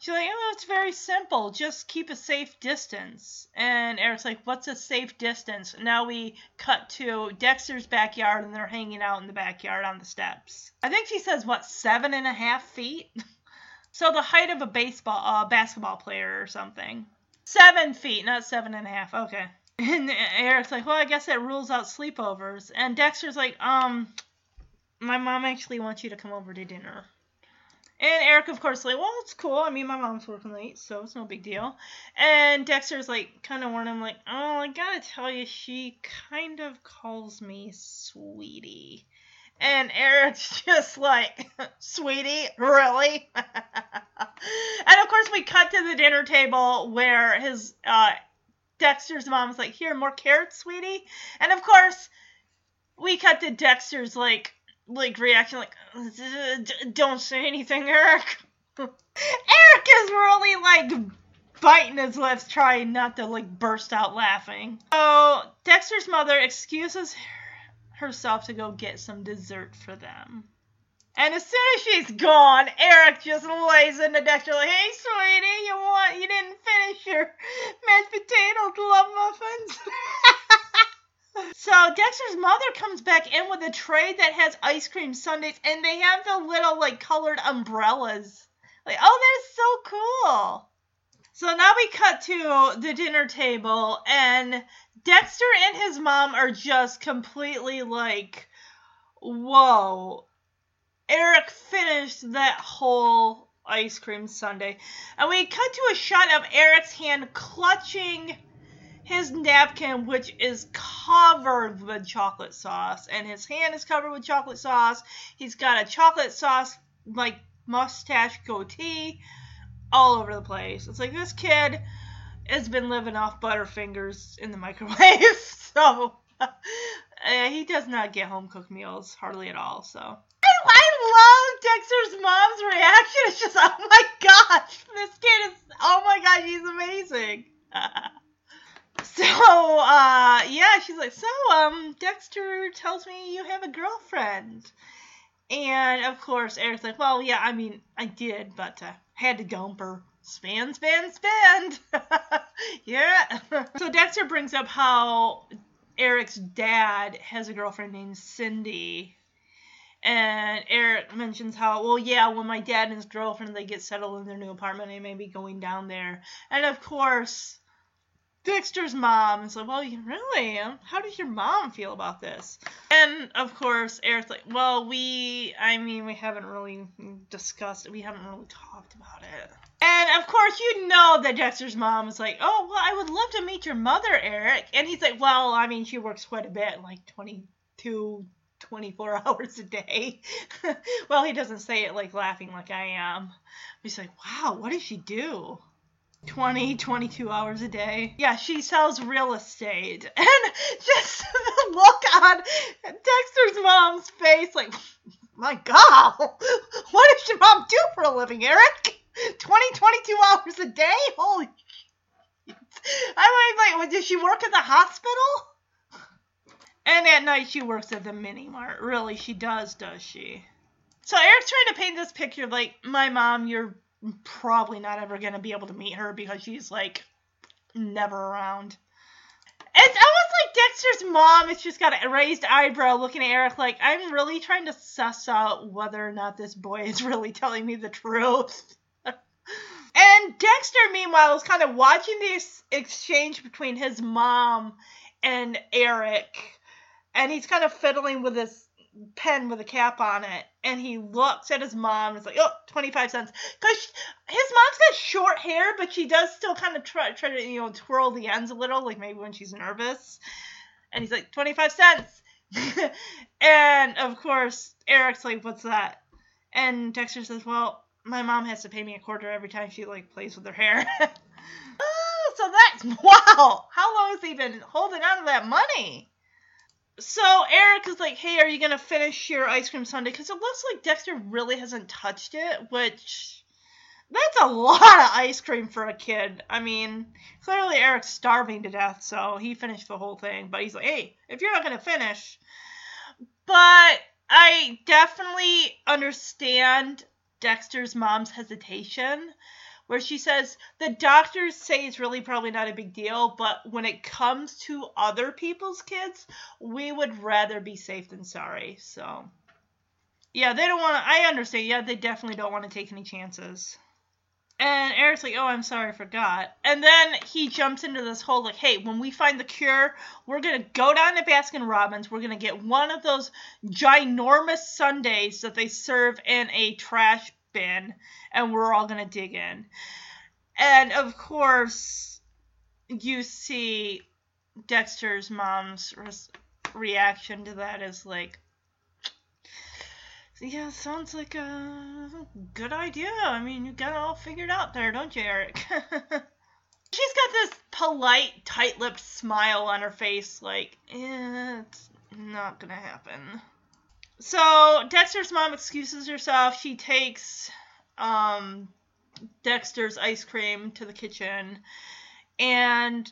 She's like, oh, it's very simple. Just keep a safe distance. And Eric's like, what's a safe distance? Now we cut to Dexter's backyard and they're hanging out in the backyard on the steps. I think she says, what, seven and a half feet? [LAUGHS] so the height of a baseball, uh, basketball player or something. Seven feet, not seven and a half. Okay. [LAUGHS] And Eric's like, well, I guess that rules out sleepovers. And Dexter's like, um, my mom actually wants you to come over to dinner. And Eric, of course, like, well, it's cool. I mean, my mom's working late, so it's no big deal. And Dexter's like, kind of warning him, like, oh, I gotta tell you, she kind of calls me sweetie. And Eric's [LAUGHS] just like, sweetie, really? [LAUGHS] and of course, we cut to the dinner table where his uh, Dexter's mom's like, here, more carrots, sweetie. And of course, we cut to Dexter's like like reaction like don't say anything eric [LAUGHS] eric is really like biting his lips trying not to like burst out laughing so dexter's mother excuses herself to go get some dessert for them and as soon as she's gone, Eric just lays into Dexter like, "Hey, sweetie, you want? You didn't finish your mashed potato love muffins." [LAUGHS] So Dexter's mother comes back in with a tray that has ice cream sundaes, and they have the little like colored umbrellas. Like, oh, that's so cool. So now we cut to the dinner table, and Dexter and his mom are just completely like, whoa. Eric finished that whole ice cream sundae. And we cut to a shot of Eric's hand clutching his napkin, which is covered with chocolate sauce, and his hand is covered with chocolate sauce. He's got a chocolate sauce like mustache goatee all over the place. It's like this kid has been living off Butterfingers in the [LAUGHS] microwave, so uh, [LAUGHS] he does not get home cooked meals hardly at all. So. I love Dexter's mom's reaction. It's just, oh my gosh, this kid is, oh my gosh, he's amazing. [LAUGHS] So, uh, yeah, she's like, so, um, Dexter tells me you have a girlfriend. And of course, Eric's like, well, yeah, I mean, I did, but uh, had to gump her. Span, span, spend. [LAUGHS] yeah. so Dexter brings up how Eric's dad has a girlfriend named Cindy. And Eric mentions how, well, yeah, when my dad and his girlfriend they get settled in their new apartment, they may be going down there. And of course, Dexter's mom is like, well, you really? How does your mom feel about this? And of course, Eric's like, well, we, I mean, we haven't really discussed it. We haven't really talked about it. And of course, you know that Dexter's mom is like, oh, well, I would love to meet your mother, Eric. And he's like, well, I mean, she works quite a bit, like 22, 24 [LAUGHS] hours a day. [LAUGHS] well, he doesn't say it like laughing like I am. He's like, wow, what does she do? 20, 22 hours a day. Yeah, she sells real estate. [LAUGHS] And just [LAUGHS] the look on Dexter's mom's face, like, [LAUGHS] my God, what does your mom do for a living, Eric? 20, 22 hours a day? Holy I mean, like, does she work at the hospital? And at night she works at the mini mart. Really, she does, does she? So Eric's trying to paint this picture like, my mom, you're probably not ever to be able to meet her because she's like never around. It's almost like Dexter's mom has just got a raised eyebrow looking at Eric like, I'm really trying to suss out whether or not this boy is [LAUGHS] really telling me the truth. [LAUGHS] and Dexter, meanwhile, is kind of watching this exchange between his mom and Eric. And he's kind of fiddling with his pen with a cap on it and he looks at his mom and is like oh 25 cents. Because his mom's got short hair but she does still kind of try, try to you know twirl the ends a little like maybe when she's nervous. And he's like 25 cents. [LAUGHS] And of course eric's like what's that? And dexter says well my mom has to pay me a quarter every time she like plays with her hair. [LAUGHS] Oh so that's [LAUGHS] wow! How long has he been holding on to that money so Eric is like, "Hey, are you gonna finish your ice cream sundae?" Because it looks like Dexter really hasn't touched it, which that's a [LAUGHS] lot of ice cream for a kid. I mean, clearly Eric's starving to death, so he finished the whole thing. But he's like, "Hey, if you're not gonna finish," but I definitely understand Dexter's mom's hesitation where she says the doctors say it's really probably not a big deal, but when it comes to other people's kids, we would rather be safe than sorry. So, yeah, they don't want to. I understand. Yeah, they definitely don't want to take any chances. And Eric's like, oh, I'm sorry, I forgot. And then he jumps into this whole, like, hey, when we find the cure, we're going to go down to Baskin Robbins. We're going to get one of those ginormous sundaes that they serve in a trash bin and we're all going to dig in. And of course, you see Dexter's mom's reaction to that is like, yeah, sounds like a good idea. I mean, you got it all figured out there, don't you, Eric? [LAUGHS] She's got this polite, tight lipped smile on her face, like, eh, it's not gonna happen. So Dexter's mom excuses herself. She takes um, Dexter's ice cream to the kitchen, and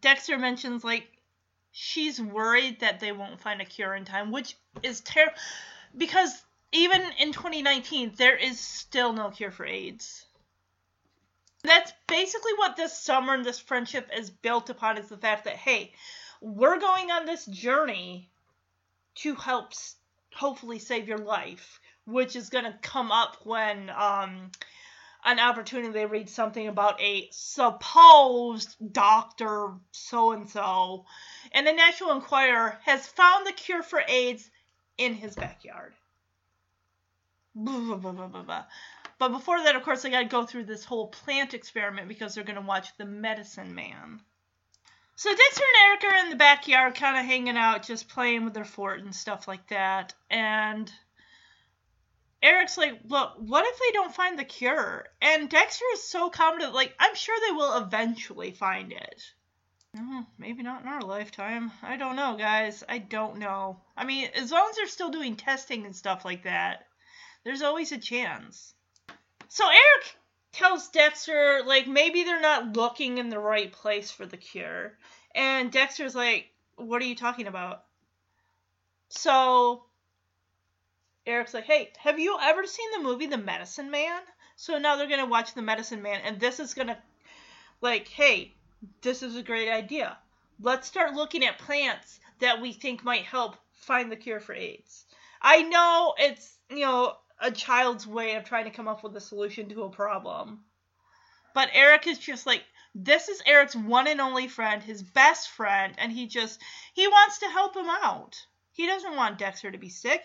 Dexter mentions like she's worried that they won't find a cure in time, which is terrible because even in 2019 there is still no cure for AIDS. That's basically what this summer and this friendship is built upon is the fact that hey, we're going on this journey to help hopefully save your life, which is going to come up when um, an opportunity they read something about a supposed doctor so and so, and the National Enquirer has found the cure for AIDS in his backyard. Blah, blah, blah, but before that, of course, they got to go through this whole plant experiment because they're going to watch The Medicine Man. So Dexter and Eric are in the backyard, kind of hanging out, just playing with their fort and stuff like that. And Eric's like, "Look, what if they don't find the cure?" And Dexter is so confident, like, "I'm sure they will eventually find it." Mm, maybe not in our lifetime. I don't know, guys. I don't know. I mean, as long as they're still doing testing and stuff like that, there's always a chance. So Eric tells Dexter like maybe they're not looking in the right place for the cure. And Dexter's like, "What are you talking about?" So Eric's like, "Hey, have you ever seen the movie The Medicine Man?" So now they're going to watch The Medicine Man and this is going to like, "Hey, this is a great idea. Let's start looking at plants that we think might help find the cure for AIDS." I know it's, you know, a child's way of trying to come up with a solution to a problem. But Eric is just like, this is Eric's one and only friend, his best friend, and he just, he wants to help him out. He doesn't want Dexter to be sick.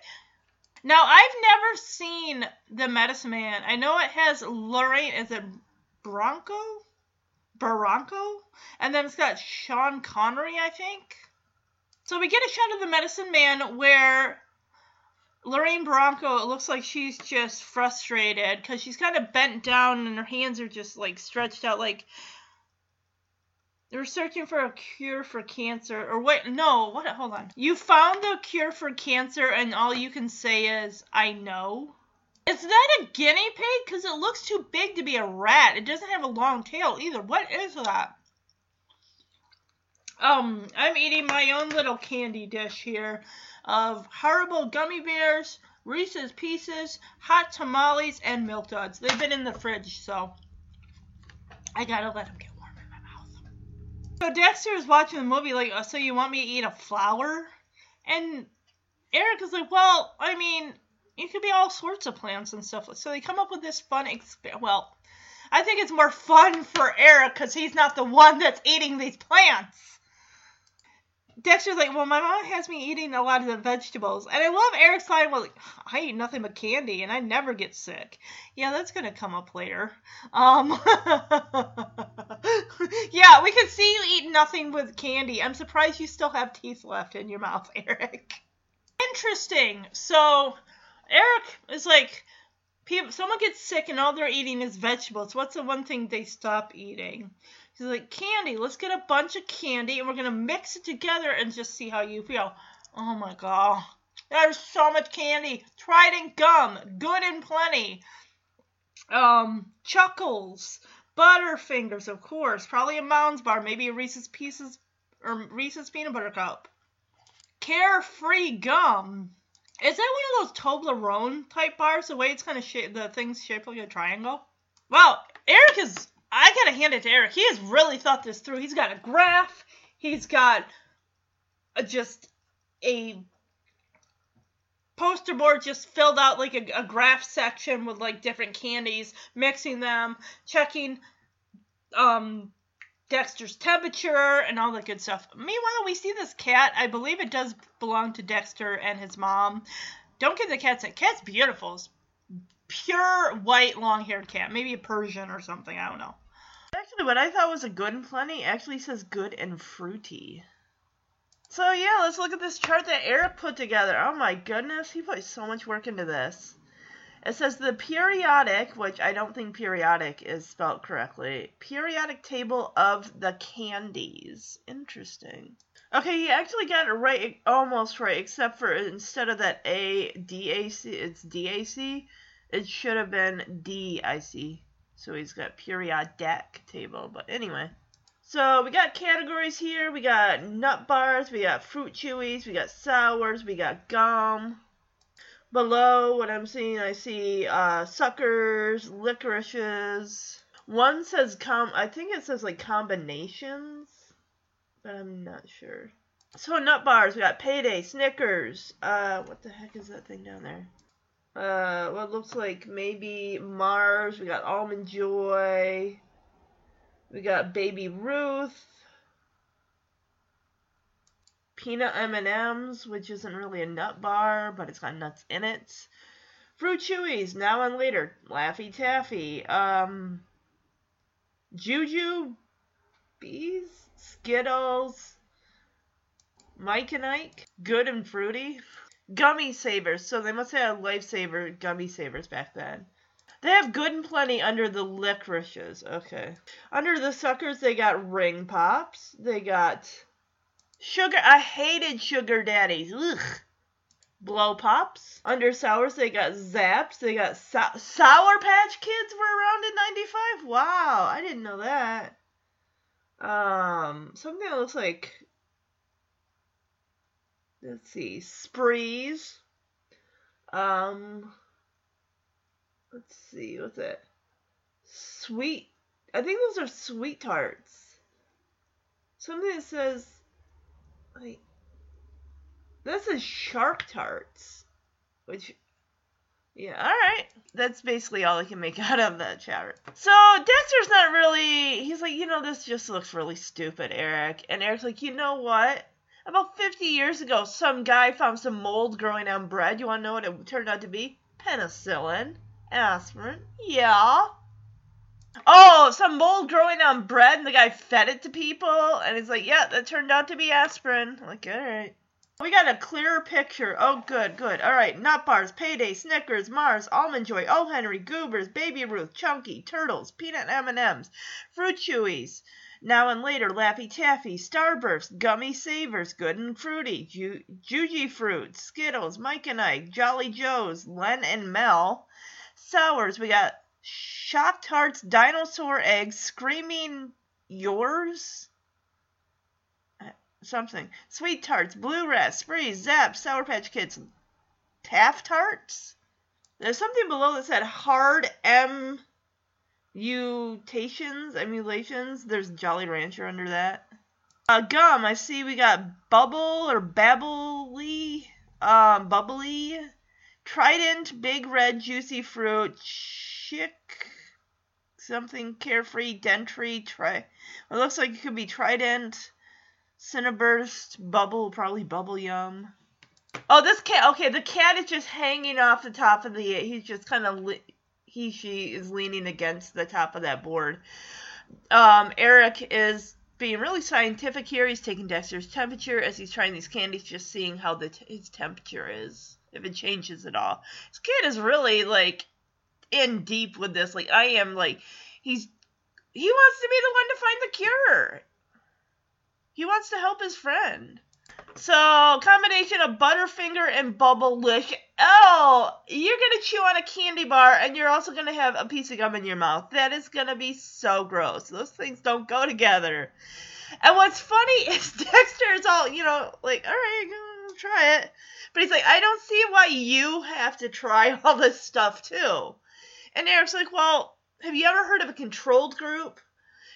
Now, I've never seen The Medicine Man. I know it has Lorraine, is it Bronco? Barranco? And then it's got Sean Connery, I think. So we get a shot of the Medicine Man where Lorraine Bronco, it looks like she's just frustrated because she's kind of bent down and her hands are just like stretched out like they're searching for a cure for cancer. Or wait, no, what? Hold on. You found the cure for cancer and all you can say is, I know. Is that a guinea pig? Because it looks too big to be a rat. It doesn't have a long tail either. What is that? Um, I'm eating my own little candy dish here of Haribo gummy bears, Reese's Pieces, hot tamales, and milk duds. They've been in the fridge, so I gotta let them get warm in my mouth. So Dexter is watching the movie like, oh, so you want me to eat a flower? And Eric is like, well, I mean, it could be all sorts of plants and stuff. So they come up with this fun experiment. Well, I think it's more fun for Eric because he's not the one that's eating these plants. Dexter's like, well, my mom has me eating a lot of the vegetables, and I love Eric's line. Well, I eat nothing but candy, and I never get sick. Yeah, that's gonna come up later. Um, [LAUGHS] yeah, we can see you eat nothing with candy. I'm surprised you still have teeth left in your mouth, [LAUGHS] Eric. Interesting. So, Eric is like, people, someone gets sick, and all they're eating is vegetables. What's the one thing they stop eating? He's like, candy, let's get a bunch of candy and we're going to mix it together and just see how you feel. Oh my god. There's so much candy. Trident gum, good and plenty. Um, Chuckles, Butterfingers, of course. Probably a Mounds bar, maybe a Reese's Pieces or Reese's Peanut Butter Cup. Carefree gum. Is that one of those Toblerone type bars? The way it's kind of shaped, the thing's shaped like a triangle. Wow, Eric is I gotta hand it to Eric. He has really thought this through. He's got a graph. He's got a, just a poster board just filled out like a, a graph section with like different candies, mixing them, checking um Dexter's temperature and all that good stuff. Meanwhile, we see this cat. I believe it does belong to Dexter and his mom. Don't get the cat's. sick. Cat's beautiful. It's pure white long haired cat. Maybe a Persian or something. I don't know. Actually, what I thought was a good and plenty actually says good and fruity. So yeah, let's look at this chart that Eric put together. Oh my goodness, he put so much work into this. It says the periodic, which I don't think periodic is spelled correctly, periodic table of the candies. Interesting. Okay, he actually got it right, almost right, except for instead of that A, D, A, C, it's D, A, C. It should have been D, I see. So he's got periodic table. But anyway. So we got categories here. We got nut bars. We got fruit chewies. We got sours. We got gum. Below what I'm seeing, I see uh, suckers, licorices. One says com. I think it says like combinations, but I'm not sure. So nut bars. We got payday, Snickers. Uh, what the heck is that thing down there? Uh, what looks like maybe Mars. We got Almond Joy. We got Baby Ruth. Peanut M&Ms, which isn't really a nut bar, but it's got nuts in it. Fruit Chewies, now and later. Laffy Taffy. Um, Juju Bees. Skittles. Mike and Ike. Good and Fruity [LAUGHS] gummy savers. So they must have lifesaver gummy savers back then. They have good and plenty under the licorices. Okay. Under the suckers, they got ring pops. They got sugar. I hated sugar daddies. Ugh. Blow pops. Under sours, they got zaps. They got so- sour patch kids were around in 95. Wow, I didn't know that. Um, something that looks like let's see, sprees. Um, let's see, what's it? Sweet. I think those are sweet tarts. Something that says, like, this is shark tarts. Which, yeah, all right. That's basically all I can make [LAUGHS] out of that chat. So Dexter's not really. He's like, you know, this just looks really stupid, Eric. And Eric's like, you know what? About 50 years ago, some guy found some mold growing on bread. You want to know what it turned out to be? Penicillin. Aspirin. Yeah. Oh, some mold growing on bread, and the guy fed it to people, and he's like, yeah, that turned out to be aspirin. Like, all right. We got a clearer picture. Oh, good, good. All right, nut bars, payday, Snickers, Mars, almond joy, Oh Henry, Goobers, Baby Ruth, Chunky, Turtles, peanut M&Ms, Fruit Chewies. Now and later, Laffy Taffy, Starburst, Gummy Savers, Good and Fruity, Ju- Jujyfruit, Skittles, Mike and Ike, Jolly Joes, Len and Mel. Sours, we got Shock Tarts, Dinosaur Eggs, Screaming Yours? Uh, Something. Sweet Tarts, Blue Ras, Sprees, Zap, Sour Patch Kids, Taft Tarts? There's something below that said hard M mutations, emulations. There's Jolly Rancher under that. Uh, gum, I see we got Bubble or Babbly, um, Bubbly, Trident, Big Red Juicy Fruit, Chick, something Carefree, Dentry, Tri. It looks like it could be Trident, Cinnaburst, Bubble, probably Bubble Yum. Oh, this cat. Okay, the cat is just hanging off the top of the. He's just kind of. Li- he she is leaning against the top of that board. Um, Eric is being really scientific here. He's taking Dexter's temperature as he's trying these candies, just seeing how the t- his temperature is, if it changes at all. This kid is really like in deep with this. Like I am. Like he's he wants to be the one to find the cure. He wants to help his friend. So, combination of Butterfinger and Bubblicious. Oh, you're gonna chew on a candy bar and you're also gonna have a piece of gum in your mouth. That is gonna be so gross. Those things don't go together. And what's funny [LAUGHS] is Dexter is all, you know, like, all right, try it. But he's like, I don't see why you have to try [LAUGHS] all this stuff too. And Eric's like, well, have you ever heard of a controlled group?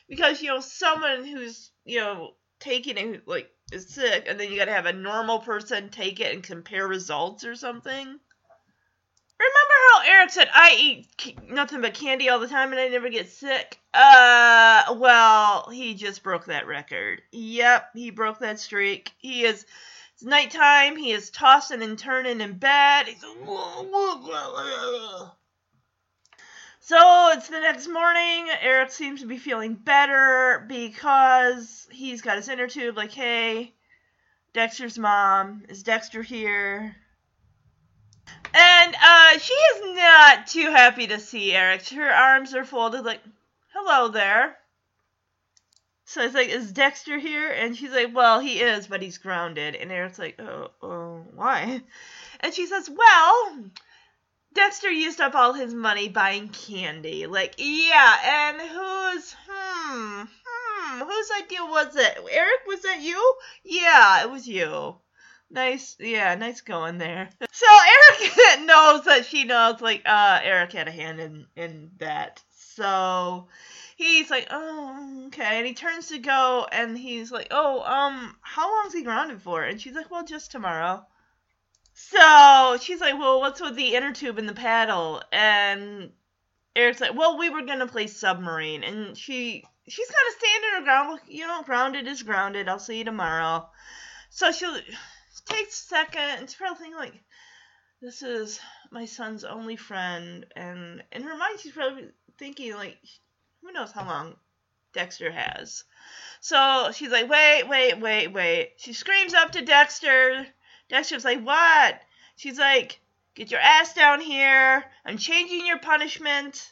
Because, you know, someone who's, you know, taking it, like, is sick, and then you gotta have a normal person take it and compare results or something. Remember how Eric said, I eat nothing but candy all the time and I never get sick? Uh, well, he just broke that record. Yep, he broke that streak. He is, it's nighttime, he is tossing and turning in bed. He's, so it's the next morning. Eric seems to be feeling better because he's got his inner tube. Like, hey, Dexter's mom, is Dexter here? And uh, she is not too happy to see Eric. Her arms are folded, like, hello there. So it's like, is Dexter here? And she's like, well, he is, but he's grounded. And Eric's like, oh, oh why? And she says, well, Dexter used up all his money buying candy. Like, yeah, and whose, hmm, hmm, whose idea was it? Eric, was that you? Yeah, it was you. Nice, yeah, nice going there. [LAUGHS] So Eric [LAUGHS] knows that she knows, like, uh, Eric had a hand in, in that. So he's like, oh, okay. And he turns to go and he's like, oh, um, how long's he grounded for? And she's like, well, just tomorrow. So she's like, well, what's with the inner tube and the paddle? And Eric's like, well, we were gonna play submarine, and she she's kind of standing her ground, you know, grounded is grounded. I'll see you tomorrow. So she takes a second and she's probably thinking like, this is my son's only friend, and in her mind she's probably thinking like, who knows how long Dexter has. So she's like, wait, wait, wait, wait. She screams up to Dexter. Dexter's like, what? She's like, get your ass down here. I'm changing your punishment.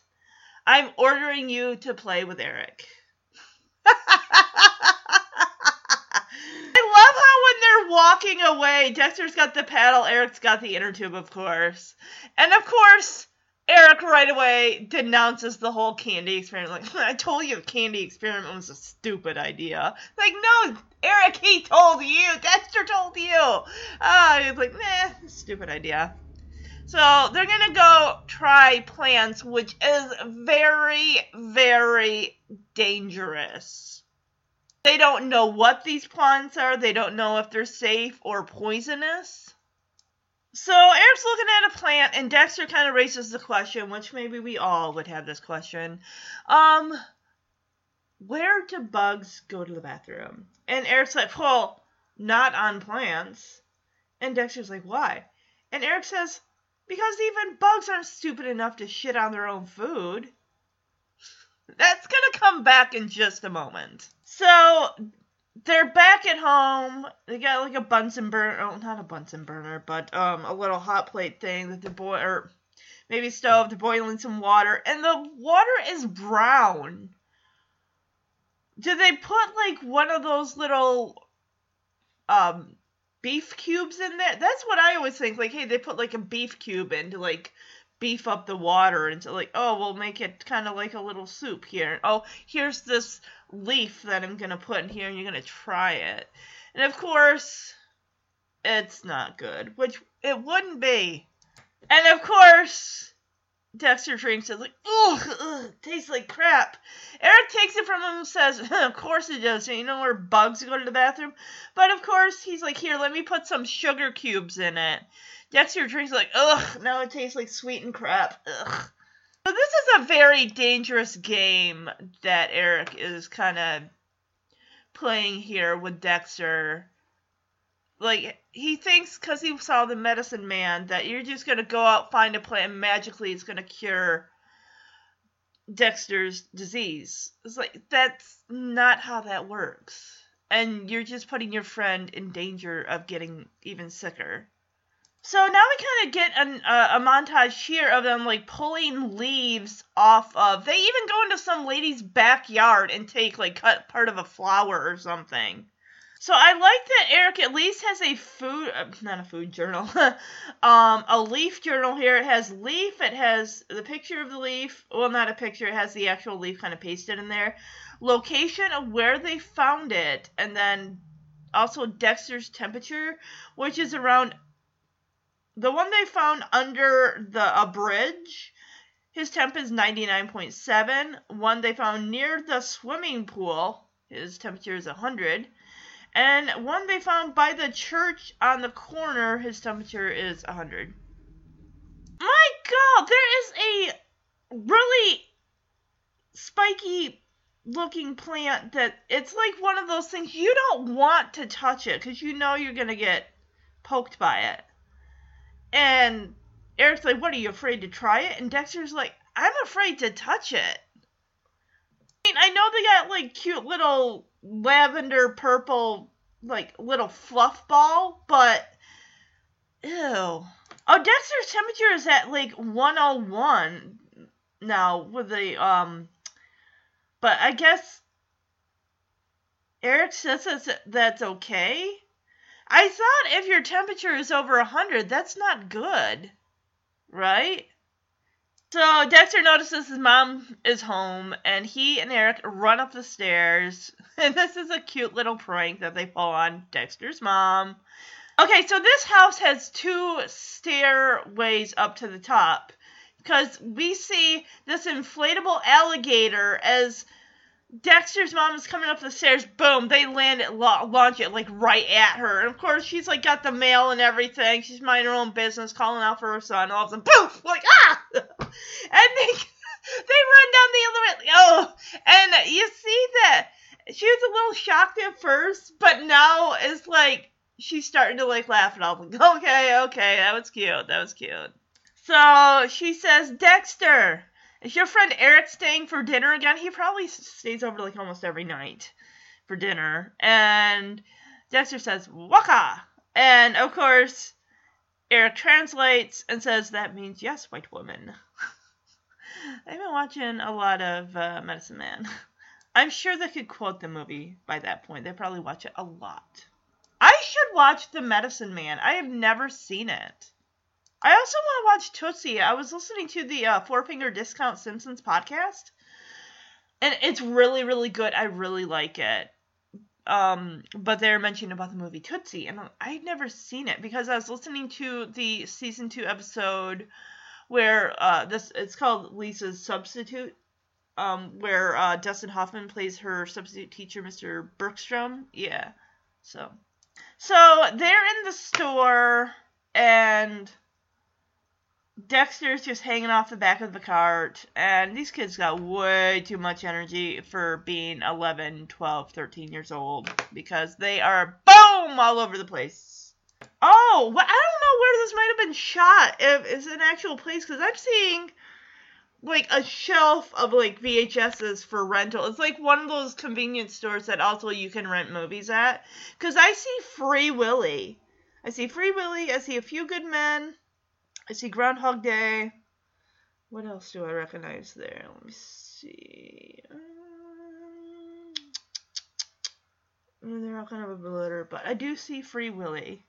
I'm ordering you to play with Eric. [LAUGHS] I love how when they're walking away, Dexter's got the paddle, Eric's got the inner tube, of course. And of course, Eric right away denounces the whole candy experiment. Like, [LAUGHS] I told you candy experiment was a stupid idea. Like, no, Eric, he told you. Dexter told you. Uh, he's like, nah, stupid idea. So they're gonna go try plants, which is very, very dangerous. They don't know what these plants are. They don't know if they're safe or poisonous. So Eric's looking at a plant, and Dexter kind of raises the question, which maybe we all would have this question. Um, where do bugs go to the bathroom? And Eric's like, well, not on plants. And Dexter's like, why? And Eric says, because even bugs aren't stupid enough to shit on their own food. That's gonna come back in just a moment. So they're back at home. They got like a Bunsen burner. Oh, not a Bunsen burner, but um, a little hot plate thing that they're boil or maybe stove. They're boiling some water, and the water is brown. Do they put like one of those little um beef cubes in there? That's what I always think. Like, hey, they put like a beef cube in to like beef up the water so like, oh, we'll make it kind of like a little soup here. Oh, here's this leaf that I'm gonna put in here, and you're gonna try it. And of course, it's not good, which it wouldn't be. And of course, Dexter drinks it like, ugh, ugh, tastes like crap. Eric takes it from him and says, [LAUGHS] of course it does. You know where bugs go to the bathroom? But of course, he's like, here, let me put some sugar cubes in it. Dexter drinks like, ugh, now it tastes like sweetened crap. Ugh. So this is a very dangerous game that Eric is kind of playing here with Dexter. Like he thinks because he saw the medicine man that you're just gonna go out find a plant and magically it's gonna cure Dexter's disease. It's like that's not how that works. And you're just putting your friend in danger of getting even sicker. So now we kind of get an, uh, a montage here of them like pulling leaves off of. They even go into some lady's backyard and take like cut part of a flower or something. So I like that Eric at least has a food, uh, not a food journal, [LAUGHS] um, a leaf journal here. It has leaf. It has the picture of the leaf. Well, not a picture. It has the actual leaf kind of pasted in there. Location of where they found it, and then also Dexter's temperature, which is around the one they found under the a bridge. His temp is 99.7. One they found near the swimming pool, his temperature is 100. And one they found by the church on the corner, his temperature is 100. My god, there is a really spiky looking plant that it's like one of those things you don't want to touch it because you know you're going to get poked by it. And Eric's like, What are you afraid to try it? And Dexter's like, I'm afraid to touch it. I mean, I know they got like cute little lavender purple like little fluff ball, but ew. Oh, Dexter's temperature is at like 101 now with the um but I guess Eric says that's, that's okay. I thought if your temperature is over 100, that's not good. Right? So Dexter notices his mom is home, and he and Eric run up the stairs. [LAUGHS] And this is a cute little prank that they pull on Dexter's mom. Okay, so this house has two stairways up to the top because we see this inflatable alligator as Dexter's mom is coming up the stairs. Boom! They land it, launch it like right at her. And of course, she's like got the mail and everything. She's minding her own business, calling out for her son. All of a sudden, poof! Like ah! [LAUGHS] and they [LAUGHS] they run down the other way. Oh, and you see that she was a little shocked at first, but now it's like she's starting to like laugh it off. Like, [LAUGHS] okay, okay, that was cute. That was cute. So she says, Dexter, is your friend Eric staying for dinner again? He probably stays over like almost every night for dinner. And Dexter says, Waka! And of course, Eric translates and says, That means yes, white woman. [LAUGHS] I've been watching a lot of uh, Medicine Man. [LAUGHS] I'm sure they could quote the movie by that point. They probably watch it a lot. I should watch The Medicine Man. I have never seen it. I also want to watch Tootsie. I was listening to the uh, Four Finger Discount Simpsons podcast, and it's really, really good. I really like it. Um, but they're mentioning about the movie Tootsie, and I'd never seen it because I was listening to the season two episode where uh, this it's called Lisa's Substitute, um, where uh, Dustin Hoffman plays her substitute teacher, Mr. Bergstrom. Yeah, so so they're in the store and Dexter's just hanging off the back of the cart, and these kids got way too much energy for being 11, 12, 13 years old because they are boom all over the place. Oh, well, I don't know where this might have been shot. If it's an actual place, because I'm seeing like a shelf of like VHSs for rental. It's like one of those convenience stores that also you can rent movies at. Because I see Free Willy. I see Free Willy. I see A Few Good Men. I see Groundhog Day. What else do I recognize there? Let me see. Um, they're all kind of a blur, but I do see Free Willy.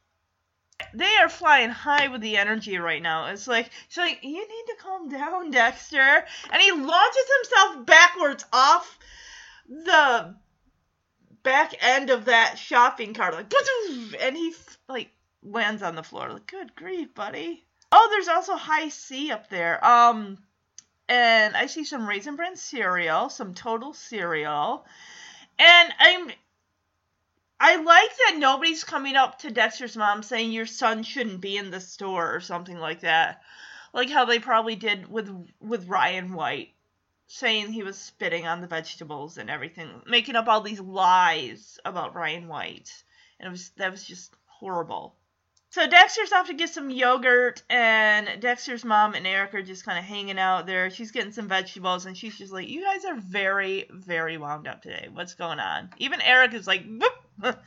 They are flying high with the energy right now. It's like she's like, you need to calm down, Dexter. And he launches himself backwards off the back end of that shopping cart, like, [LAUGHS] and he like lands on the floor. Like, good grief, buddy. Oh, there's also Hi-C up there. Um, and I see some Raisin Bran cereal, some Total cereal, and I'm. I like that nobody's coming up to Dexter's mom saying your son shouldn't be in the store or something like that, like how they probably did with with Ryan White, saying he was spitting on the vegetables and everything, making up all these lies about Ryan White, and it was that was just horrible. So Dexter's off to get some yogurt, and Dexter's mom and Eric are just kind of hanging out there. She's getting some vegetables, and she's just like, "You guys are very, very wound up today. What's going on?" Even Eric is like. [LAUGHS]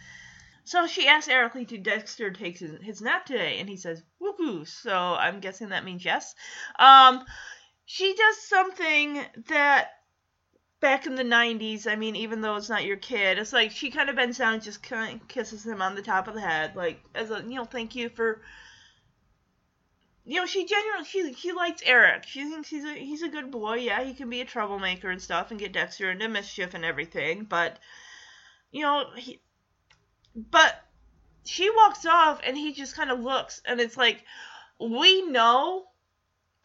So she asks Eric Lee to Dexter takes his, his nap today, and he says, "Woohoo!" So I'm guessing that means yes. Um, she does something that back in the 90s, I mean, even though it's not your kid, it's like she kind of bends down and just kind of kisses him on the top of the head, like, as a, you know, thank you for. You know, she genuinely she she likes Eric. She thinks he's a he's a good boy. Yeah, he can be a troublemaker and stuff and get Dexter into mischief and everything. But you know, he. But she walks off and he just kind of looks and it's like, we know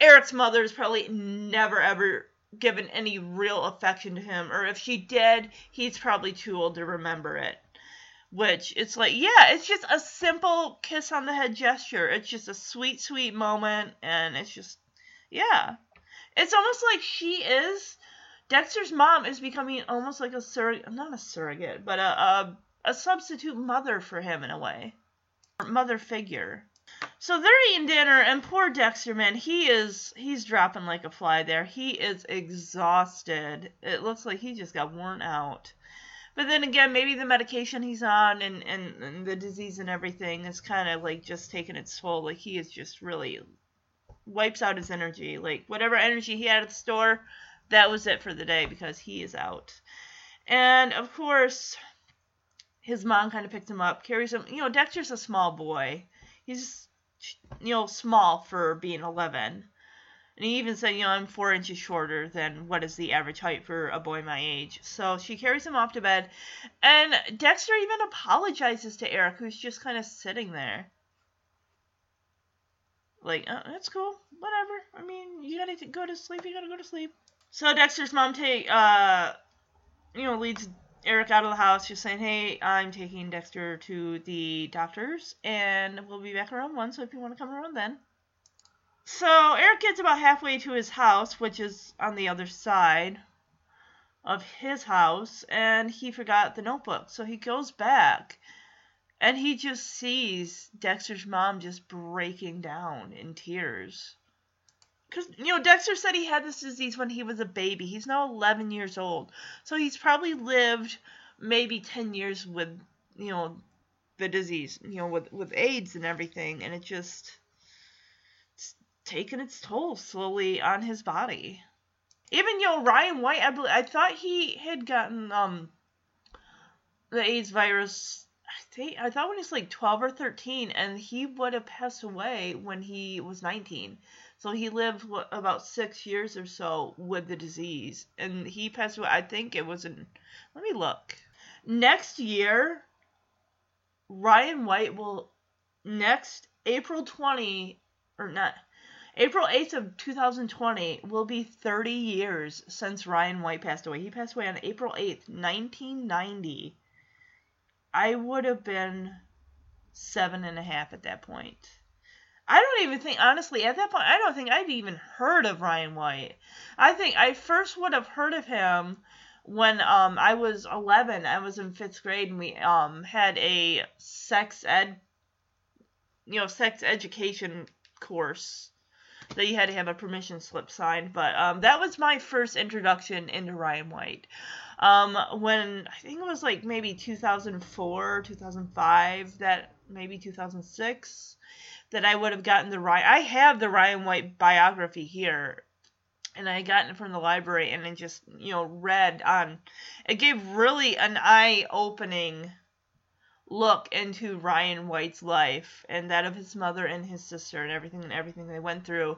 Eric's mother is probably never ever given any real affection to him, or if she did, he's probably too old to remember it. Which it's like, yeah, it's just a simple kiss on the head gesture. It's just a sweet, sweet moment, and it's just, yeah. It's almost like she is. Dexter's mom is becoming almost like a surrogate, not a surrogate, but a, a, a substitute mother for him in a way. Mother figure. So they're eating dinner, and poor Dexter, man, he is he's dropping like a fly there. He is exhausted. It looks like he just got worn out. But then again, maybe the medication he's on and, and, and the disease and everything is kind of like just taking its toll. Like he is just really wipes out his energy. Like whatever energy he had at the store, that was it for the day because he is out. And of course, his mom kind of picked him up, carries him. You know, Dexter's a small boy. He's you know, small for being 11. And he even said, you know, I'm four inches shorter than what is the average height for a boy my age. So she carries him off to bed. And Dexter even apologizes to Eric, who's just kind of sitting there. Like, uh, that's cool. Whatever. I mean, you gotta go to sleep. You gotta go to sleep. So Dexter's mom take, uh, you know, leads Eric out of the house, just saying, "Hey, I'm taking Dexter to the doctor's, and we'll be back around one. So if you want to come around then." So Eric gets about halfway to his house, which is on the other side of his house, and he forgot the notebook. So he goes back, and he just sees Dexter's mom just breaking down in tears. Because, you know, Dexter said he had this disease when he was a baby. He's now 11 years old. So he's probably lived maybe 10 years with, you know, the disease, you know, with, with AIDS and everything. And it just, it's taken its toll slowly on his body. Even, you know, Ryan White, I, believe, I thought he had gotten um the AIDS virus I think I thought when he was like 12 or 13 and he would have passed away when he was 19. So he lived what, about six years or so with the disease, and he passed away. I think it was in. Let me look. Next year, Ryan White will next April 20 or not April 8th of 2020 will be 30 years since Ryan White passed away. He passed away on April 8th, 1990. I would have been seven and a half at that point. I don't even think, honestly, at that point, I don't think I'd even heard of Ryan White. I think I first would have heard of him when um I was 11. I was in fifth grade and we um had a sex ed, you know, sex education course that you had to have a permission slip signed. But um that was my first introduction into Ryan White. Um, when I think it was like maybe 2004, 2005, that maybe 2006 that I would have gotten the Ryan. I have the Ryan White biography here, and I got it from the library, and I just you know read on. It gave really an eye-opening look into Ryan White's life and that of his mother and his sister and everything and everything they went through.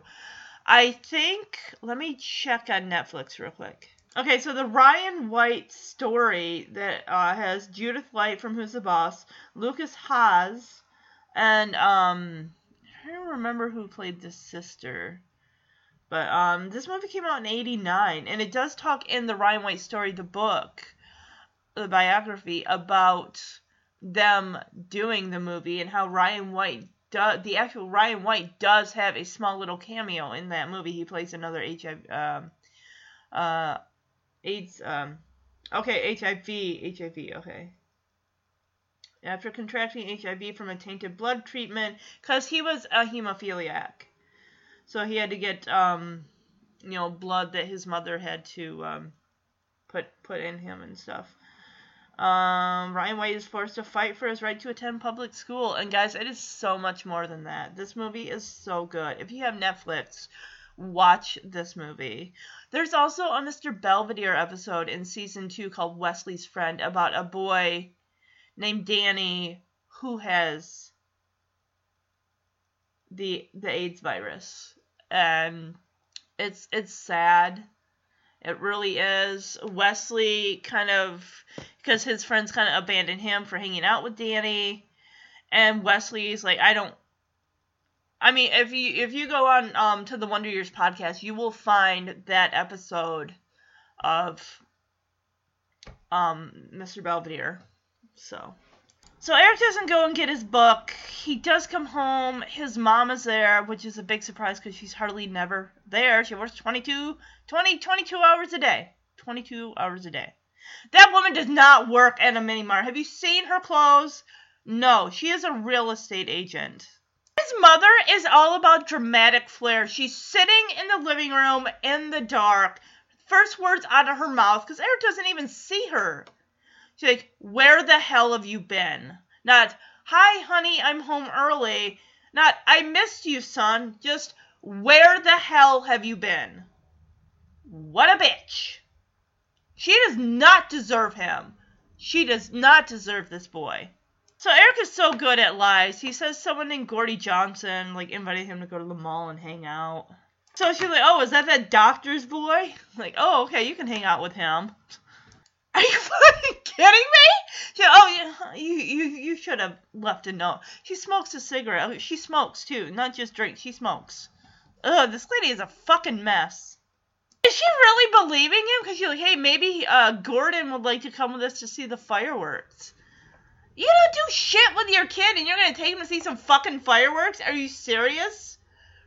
I think. Let me check on Netflix real quick. Okay, so the Ryan White story that uh, has Judith Light from Who's the Boss, Lukas Haas, and um, I don't remember who played the sister. But um, this movie came out in '89, and it does talk in the Ryan White story, the book, the biography about them doing the movie and how Ryan White does the actual Ryan White does have a small little cameo in that movie. He plays another HIV um, uh, AIDS um, okay HIV HIV okay after contracting HIV from a tainted blood treatment because he was a hemophiliac. So he had to get, um, you know, blood that his mother had to um, put put in him and stuff. Um, Ryan White is forced to fight for his right to attend public school. And guys, it is so much more than that. This movie is so good. If you have Netflix, watch this movie. There's also a Mr. Belvedere episode in season two called Wesley's Friend about a boy named Danny who has the the AIDS virus. And it's it's sad. It really is. Wesley kind of because his friends kind of abandoned him for hanging out with Danny. And Wesley's like, I don't I mean, if you if you go on um to the Wonder Years podcast, you will find that episode of um Mr. Belvedere. So so Eric doesn't go and get his book. He does come home. His mom is there, which is a big surprise because she's hardly never there. She works 22, 20, 22 hours a day. 22 hours a day. That woman does not work at a mini mart. Have you seen her clothes? No, she is a real estate agent. His mother is all about dramatic flair. She's sitting in the living room in the dark. First words out of her mouth because Eric doesn't even see her. Like, Where the hell have you been? Not, Hi, honey, I'm home early. Not, I missed you, son. Just, Where the hell have you been? What a bitch. She does not deserve him. She does not deserve this boy. So Eric is so good at lies. He says someone named Gordy Johnson like invited him to go to the mall and hang out. So she's like, "Oh, is that that doctor's boy?" [LAUGHS] Like, "Oh, okay, you can hang out with him." [LAUGHS] [LAUGHS] Are you fucking kidding me? She, oh, you, you, you, should have left a note. She smokes a cigarette. She smokes too, not just drinks. She smokes. Ugh, this lady is a fucking mess. Is she really believing him? Because she's like, hey, maybe uh, Gordon would like to come with us to see the fireworks. You don't do shit with your kid and you're gonna take him to see some fucking fireworks? Are you serious?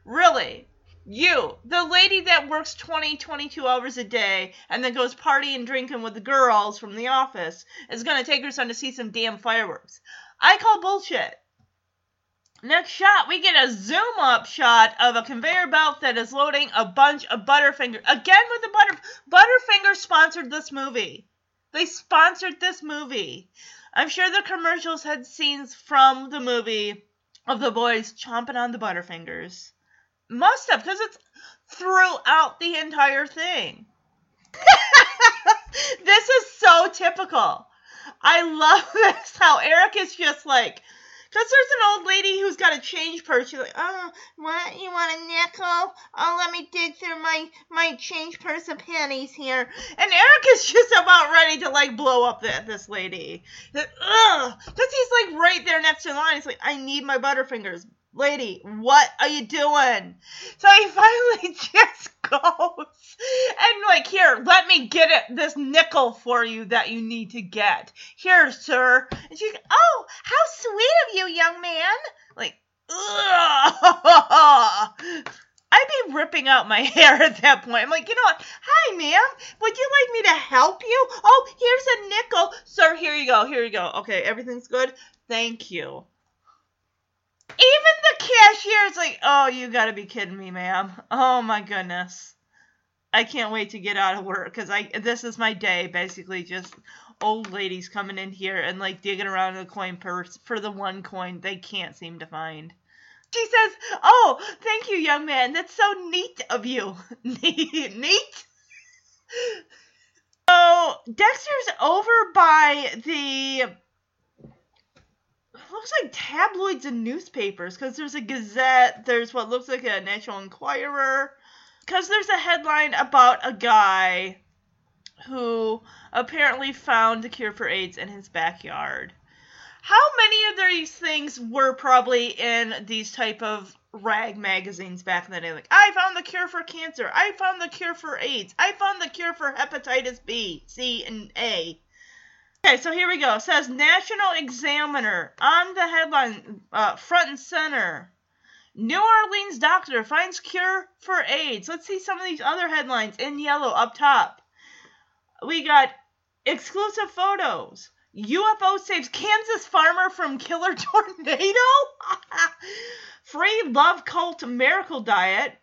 Really? You, the lady that works 20, 22 hours a day and then goes partying drinking with the girls from the office, is gonna take her son to see some damn fireworks. I call bullshit. Next shot, we get a zoom up shot of a conveyor belt that is loading a bunch of Butterfinger. Again with the Butter Butterfinger sponsored this movie. They sponsored this movie. I'm sure the commercials had scenes from the movie of the boys chomping on the Butterfingers. Must have, because it's throughout the entire thing. [LAUGHS] this is so typical. I love [LAUGHS] this. How Eric is just like, because there's an old lady who's got a change purse. She's like, oh, what? You want a nickel? Oh, let me dig through my, my change purse of pennies here. And Eric is just about ready to, like, blow up the, this lady. Because he's, like, right there next to the line. He's like, I need my Butterfingers. Lady, what are you doing? So he [LAUGHS] finally just goes and like, here, let me get it this nickel for you that you need to get. Here, sir. And she's oh, how sweet of you, young man. Like, Ugh. [LAUGHS] I'd be ripping out my [LAUGHS] hair at that point. I'm like, you know what? Hi, ma'am. Would you like me to help you? Oh, here's a nickel. Sir, here you go. Here you go. Okay, everything's good. Thank you. Even the cashier is like, oh, you gotta be kidding me, ma'am. Oh my goodness. I can't wait to get out of work because I this is my day basically just old ladies coming in here and like digging around in the coin purse for the one coin they can't seem to find. She says, "Oh, thank you, young man. That's so neat of you. [LAUGHS] neat, neat." So Dexter's over by the looks like tabloids and newspapers because there's a Gazette, there's what looks like a National Enquirer, because there's a headline about a guy who apparently found the cure for AIDS in his backyard. How many of these things were probably in these type of rag magazines back in the day? Like, I found the cure for cancer. I found the cure for AIDS. I found the cure for hepatitis B, C, and A. Okay, so here we go. It says National Examiner on the headline, uh, front and center. New Orleans doctor finds cure for AIDS. Let's see some of these other headlines in yellow up top. We got exclusive photos. UFO saves Kansas farmer from killer [LAUGHS] tornado. [LAUGHS] Free love cult miracle diet.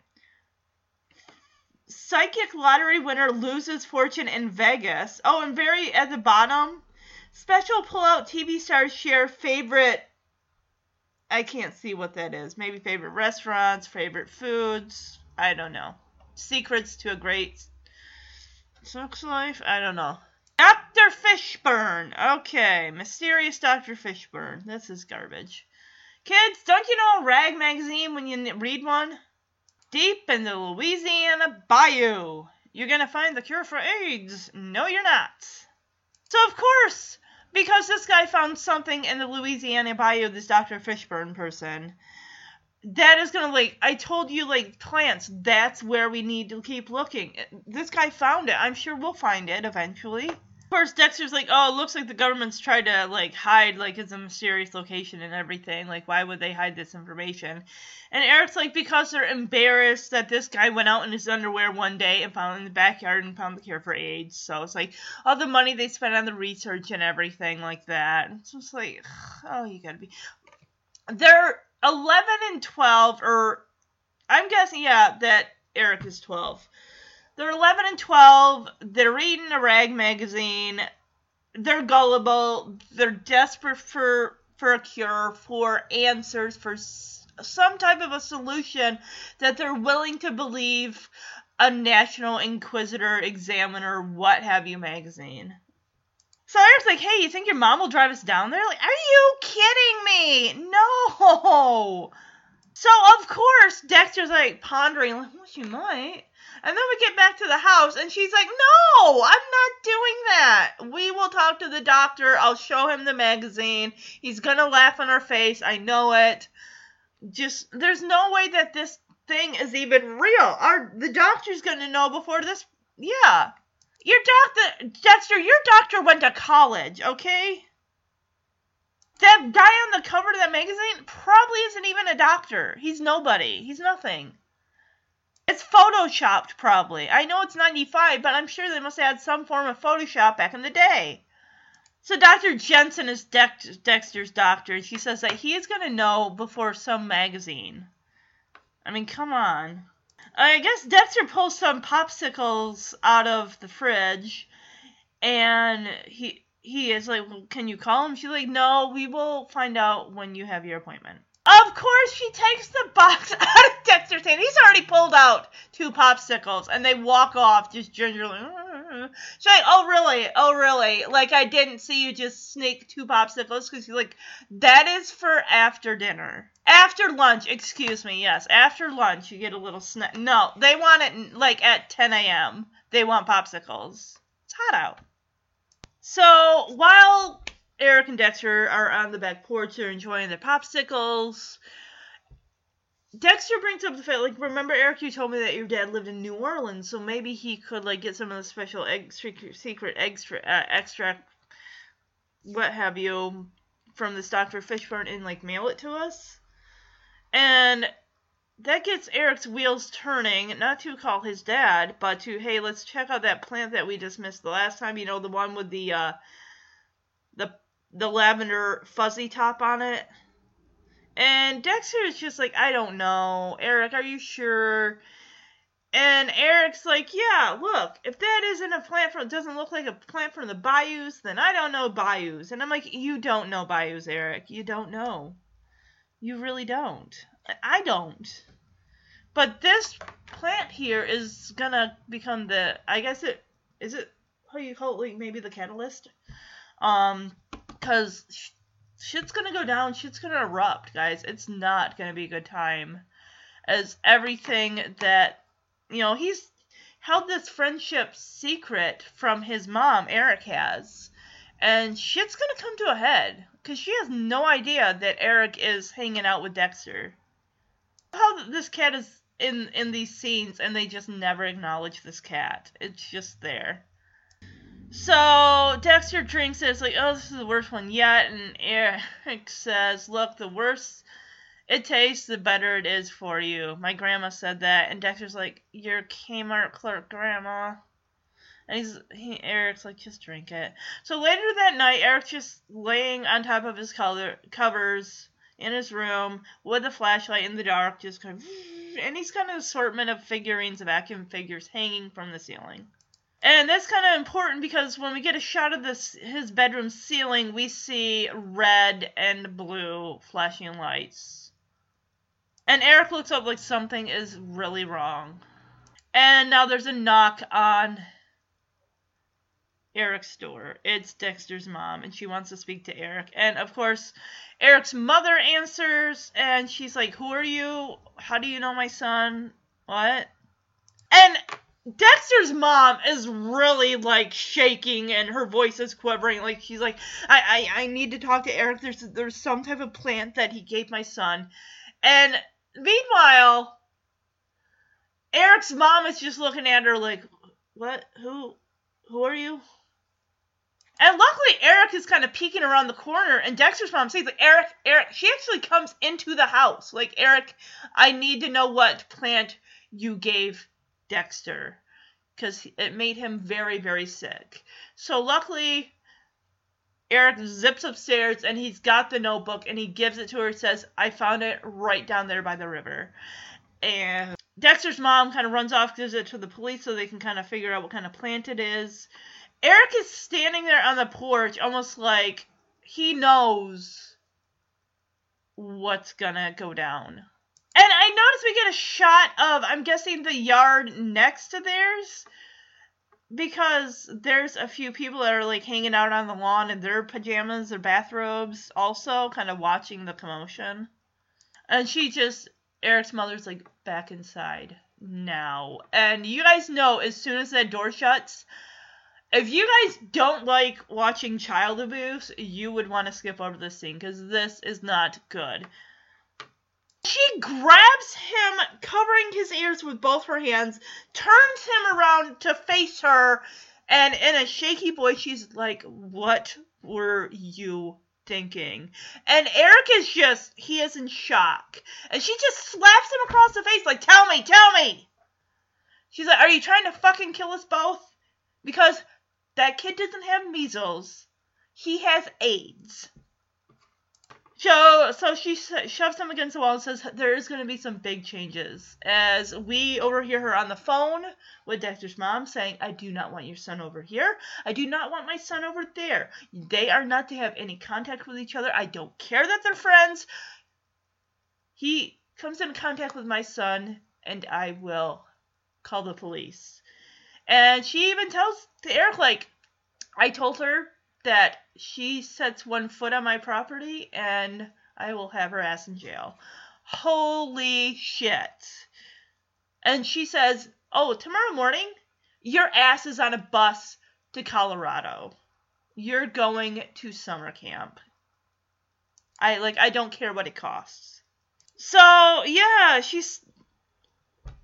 Psychic lottery winner loses fortune in Vegas. Oh, and very at the bottom, special pullout TV stars share favorite. I can't see what that is. Maybe favorite restaurants, favorite foods. I don't know. Secrets to a great sex life. I don't know. Dr. Fishburne. Okay, mysterious Dr. Fishburne. This is garbage. Kids, don't you know a rag magazine when you read one? Deep in the Louisiana bayou, you're gonna find the cure for AIDS. No, you're not. So, of course, because this guy found something in the Louisiana bayou, this Dr. Fishburne person, that is gonna like I told you like plants, that's where we need to keep looking. This guy found it. I'm sure we'll find it eventually. Course, Dexter's like, oh, it looks like the government's tried to like hide like it's a mysterious location and everything. Like, why would they hide this information? And Eric's like, because they're embarrassed that this guy went out in his underwear one day and found in the backyard and found the cure for AIDS. So it's like all the money they spent on the research and everything like that. It's just like, oh, you gotta be. They're 11 and 12, or I'm guessing, yeah, that Eric is 12 they're 11 and 12. They're reading a rag magazine. They're gullible. They're desperate for for a cure, for answers, for some type of a solution that they're willing to believe a National Inquisitor, Examiner, what have you magazine. So Eric's like, hey, you think your mom will drive us down there? Like, are you kidding me? No. [LAUGHS] So of course Dexter's like pondering, like, well, she might. And then we get back to the house, and she's like, No, I'm not doing that. We will talk to the doctor. I'll show him the magazine. He's going to laugh in our face. I know it. Just, there's no way that this thing is even real. Our, the doctor's going to know before this. Yeah. Your doctor, Dexter, your doctor went to college, okay? That guy on the cover of that magazine probably isn't even a doctor. He's nobody. He's nothing. It's photoshopped, probably. I know it's 95, but I'm sure they must have had some form of Photoshop back in the day. So Dr. Jensen is Dex- Dexter's doctor, and she says that he is going to know before some magazine. I mean, come on. I guess Dexter pulls some popsicles out of the fridge, and he he is like, well, "Can you call him?" She's like, "No, we will find out when you have your appointment." Of course, she takes the box [LAUGHS] out of Dexter's hand. He's already pulled out two popsicles, and they walk off just gingerly. She's like, "Oh really? Oh really? Like I didn't see you just sneak two popsicles?" Because she's like, "That is for after dinner, after lunch." Excuse me. Yes, after lunch you get a little snack. No, they want it like at 10 a.m. They want popsicles. It's hot out. So while Eric and Dexter are on the back porch. They're enjoying their popsicles. Dexter brings up the fact, like, remember, Eric, you told me that your dad lived in New Orleans, so maybe he could, like, get some of the special egg, secret extra, uh, extract, what have you, from this Dr. Fishburne and, like, mail it to us? And that gets Eric's wheels turning, not to call his dad, but to, hey, let's check out that plant that we just missed the last time, you know, the one with the uh the the lavender fuzzy top on it. And Dexter is just like, I don't know. Eric, are you sure? And Eric's like, yeah, look, if that isn't a plant from, doesn't look like a plant from the bayous, then I don't know bayous. And I'm like, you don't know bayous, Eric. You don't know. You really don't. I don't. But this plant here is gonna become the, I guess it, is it, how you call it, like maybe the catalyst? Um, cause shit's gonna go down, shit's gonna erupt, guys. It's not gonna be a good time. As everything that you know, he's held this friendship secret from his mom, Eric has. And shit's gonna come to a head. Because she has no idea that Eric is hanging out with Dexter. How this cat is in, in these scenes and they just never acknowledge this cat. It's just there. So Dexter drinks it. It's like, oh, this is the worst one yet. And Eric says, look, the worse it tastes, the better it is for you. My grandma said that, and Dexter's like, "You're Kmart clerk, grandma." And he's he, Eric's like, just drink it. So later that night, Eric's just laying on top of his color, covers in his room with a flashlight in the dark, just kind of, and he's got an assortment of figurines action figures hanging from the ceiling. And that's kind of important because when we get a shot of this his bedroom ceiling, we see red and blue flashing lights. And Eric looks up like something is really wrong. And now there's a knock on Eric's door. It's Dexter's mom, and she wants to speak to Eric. And of course, Eric's mother answers, and she's like, Who are you? How do you know my son? What? And Dexter's mom is really like shaking and her voice is quivering. Like she's like, I, I, I need to talk to Eric. There's there's some type of plant that he gave my son. And Meanwhile, Eric's mom is just looking at her like, "What? Who? Who are you?" And luckily, Eric is kind of peeking around the corner, and Dexter's mom says, like, "Eric, Eric." She actually comes into the house, like, "Eric, I need to know what plant you gave Dexter, because it made him very, very sick." So luckily, Eric zips upstairs and he's got the notebook and he gives it to her. Says, "I found it right down there by the river." And Dexter's mom kind of runs off, gives it to the police so they can kind of figure out what kind of plant it is. Eric is standing there on the porch, almost like he knows what's gonna go down. And I noticed we get a shot of, I'm guessing, the yard next to theirs because there's a few people that are like hanging out on the lawn in their pajamas or bathrobes, also kind of watching the commotion. And she just, Eric's mother's like, back inside now. And you guys know as soon as that door shuts, if you guys don't like watching child abuse, you would want to skip over this scene because this is not good. She grabs him, covering his ears with both her hands, turns him around to face her, and in a shaky voice, she's like, What were you thinking? And Eric is just, he is in shock. And she just slaps him across the face, like, Tell me, tell me! She's like, Are you trying to fucking kill us both? Because that kid doesn't have measles, he has AIDS. So, so she shoves him against the wall and says there is going to be some big changes. As we overhear her on the phone with Dexter's mom saying, I do not want your son over here. I do not want my son over there. They are not to have any contact with each other. I don't care that they're friends. He comes in contact with my son, and I will call the police. And she even tells to Eric, like, I told her that she sets one foot on my property and I will have her ass in jail. Holy shit. And she says, Oh, tomorrow morning, your ass is on a bus to Colorado. You're going to summer camp. I like I don't care what it costs. So, yeah, she's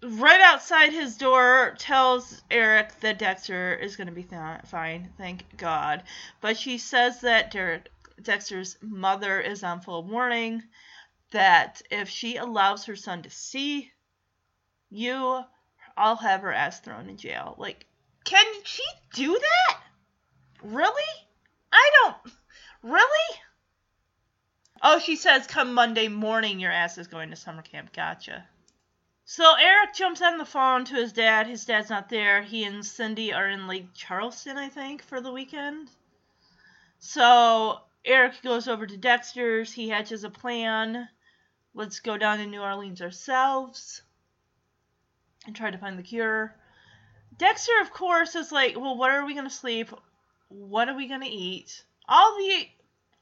right outside his door tells Eric that Dexter is going to be th- fine, thank God. But she says that Dexter's mother is on full warning. that if she allows her son to see you, I'll have her ass thrown in jail. Like, can she do that? Really? I don't. Really? Oh, she says come Monday morning your ass is going to summer camp. Gotcha. So Eric jumps on the phone to his dad. His dad's not there. He and Cindy are in Lake Charleston, I think, for the weekend. So Eric goes over to Dexter's. He hatches a plan. Let's go down to New Orleans ourselves and try to find the cure. Dexter, of course, is like, well, where are we going to sleep? What are we going to eat? All the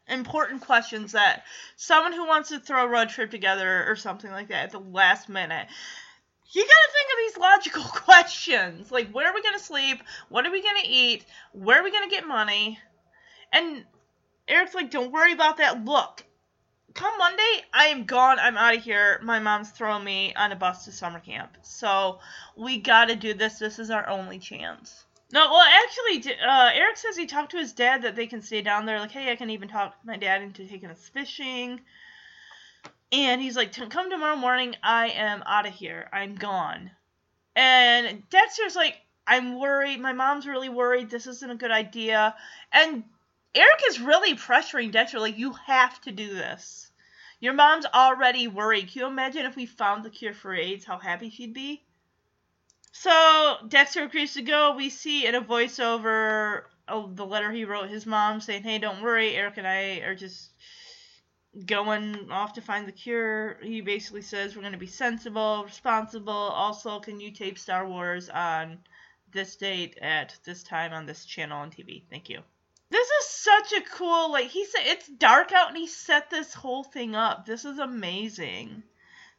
important questions that someone who wants to throw a road trip together or something like that at the last minute. You gotta think of these logical [LAUGHS] questions. Like, where are we gonna sleep? What are we gonna eat? Where are we gonna get money? And Eric's like, don't worry about that. Look, come Monday, I am gone. I'm out of here. My mom's throwing me on a bus to summer camp. So we gotta do this. This is our only chance. No, well, actually, uh, Eric says he talked to his dad that they can stay down there. Like, hey, I can even talk my dad into taking us fishing. And he's like, come tomorrow morning. I am out of here. I'm gone. And Dexter's like, I'm worried. My mom's really worried. This isn't a good idea. And Eric is really pressuring Dexter, like, you have to do this. Your mom's already worried. Can you imagine if we found the cure for AIDS, how happy she'd be? So Dexter agrees to go. We see in a voiceover oh, the letter he wrote his mom saying, "Hey, don't worry, Eric and I are just going off to find the cure." He basically says we're going to be sensible, responsible. Also, can you tape Star Wars on this date at this time on this channel on TV? Thank you. This is such a cool like he said it's dark out and he set this whole thing up. This is amazing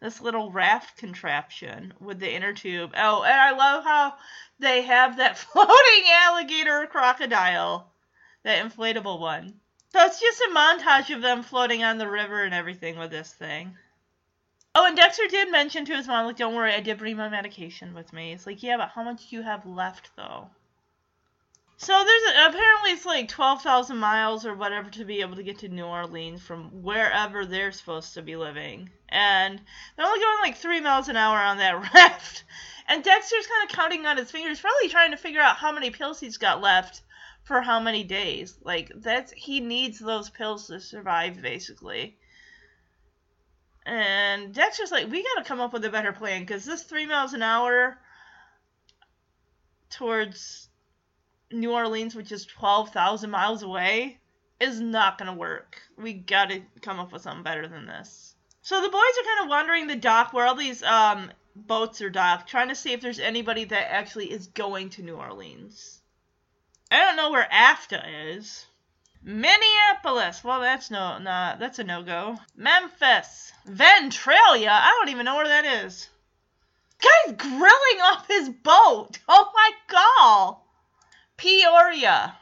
this little raft contraption with the inner tube. Oh, and I love how they have that [LAUGHS] floating alligator crocodile, that inflatable one. So it's just a montage of them floating on the river and everything with this thing. Oh, and Dexter did mention to his mom, like, don't worry, I did bring my medication with me. It's like, yeah, but how much do you have left, though? So there's a, apparently it's like 12,000 miles or whatever to be able to get to New Orleans from wherever they're supposed to be living. And they're only going like 3 miles an hour on that [LAUGHS] raft. And Dexter's kind of counting on his fingers, probably trying to figure out how many pills he's got left for how many days. Like that's he needs those pills to survive basically. And Dexter's like, we got to come up with a better plan because this 3 miles an hour towards New Orleans, which is 12,000 miles away, is not going to work. We got to come up with something better than this. So the boys are kind of wandering the dock where all these um, boats are docked, trying to see if there's anybody that actually is going to New Orleans. I don't know where AFTA is. Minneapolis. Well, that's no, not that's a no go. Memphis, Ventralia. I don't even know where that is. Guy's grilling off his boat. Oh my god. Peoria.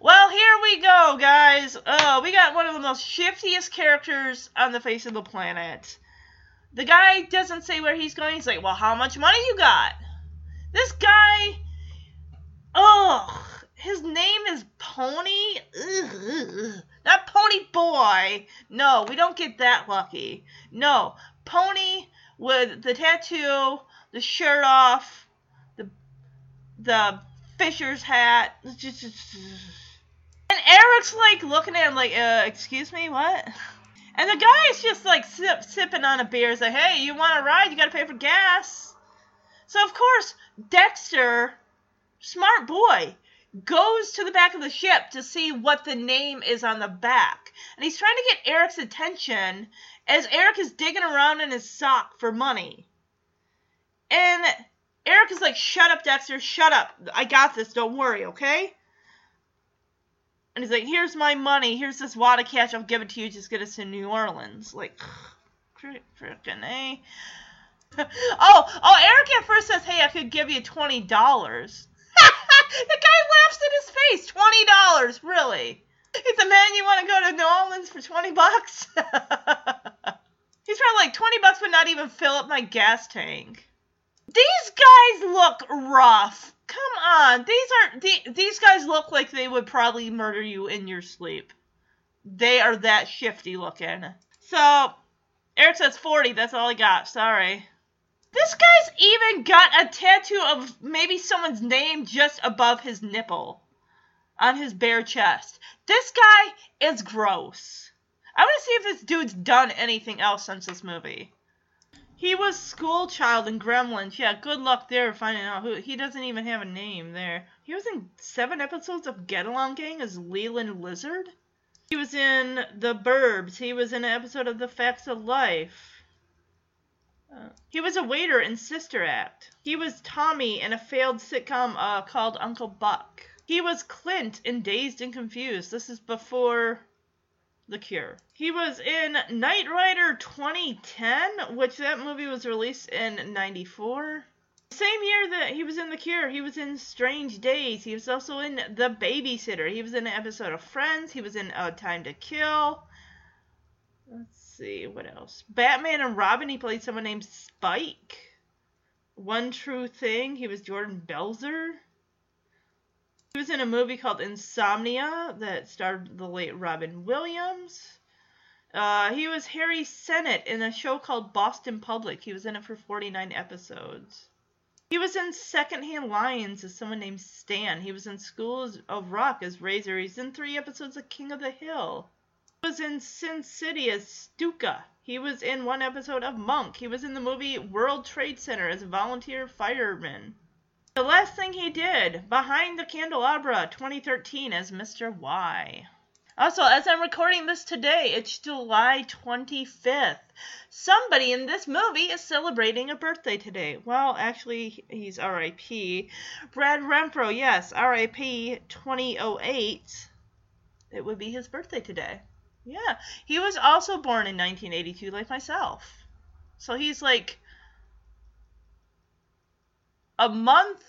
Well, here we go, guys. Oh, we got one of the most shiftiest characters on the face of the planet. The guy doesn't say where he's going. He's like, well, how much money you got? This guy, ugh, his name is Pony. Not Pony Boy. No, we don't get that lucky. No, Pony with the tattoo, the shirt off, the the Fisher's hat. And Eric's like looking at him like, uh, excuse me, what? And the guy is just like sip, sipping on a beer. He's like, hey, you want to ride? You got to pay for gas. So, of course, Dexter, smart boy, goes to the back of the ship to see what the name is on the back. And he's trying to get Eric's attention as Eric is digging around in his sock for money. And Eric is like, shut up, Dexter, shut up. I got this, don't worry, okay? And he's like, here's my money, here's this wad of cash, I'll give it to you, just get us to New Orleans. Like, frickin' eh? [LAUGHS] oh, oh, Eric at first says, hey, I could give you $20. [LAUGHS] the guy laughs in his face, $20, really? It's a man you want to go to New Orleans for 20 bucks? [LAUGHS] He's probably like, 20 bucks would not even fill up my gas tank. These guys look rough. Come on. These are the, these guys look like they would probably murder you in your sleep. They are that shifty looking. So Eric says 40. That's all I got. Sorry. This guy's even got a tattoo of maybe someone's name just above his nipple on his bare chest. This guy is gross. I want to see if this dude's done anything else since this movie. He was school child in Gremlins. Yeah, good luck there finding out who. He doesn't even have a name there. He was in seven episodes of Get Along Gang as Leland Lizard. He was in The Burbs. He was in an episode of The Facts of Life. Uh, he was a waiter in Sister Act. He was Tommy in a failed sitcom uh, called Uncle Buck. He was Clint in Dazed and Confused. This is before the Cure. He was in Knight Rider 2010, which that movie was released in 94. Same year that he was in The Cure, he was in Strange Days. He was also in The Babysitter. He was in an episode of Friends. He was in A Time to Kill. Let's see, what else? Batman and Robin, he played someone named Spike. One True Thing, he was Jordan Belzer. He was in a movie called Insomnia that starred the late Robin Williams. Uh, he was Harry Senate in a show called Boston Public. He was in it for 49 episodes. He was in Secondhand Lions as someone named Stan. He was in Schools of Rock as Razor. He's in three episodes of King of the Hill. He was in Sin City as Stuka. He was in one episode of Monk. He was in the movie World Trade Center as a volunteer fireman. The last thing he did, Behind the Candelabra 2013 as Mr. Y. Also, as I'm recording this today, it's July 25th. Somebody in this movie is celebrating a birthday today. Well, actually, he's RIP. Brad Renfro, yes, RIP 2008. It would be his birthday today. Yeah, he was also born in 1982, like myself. So he's like a month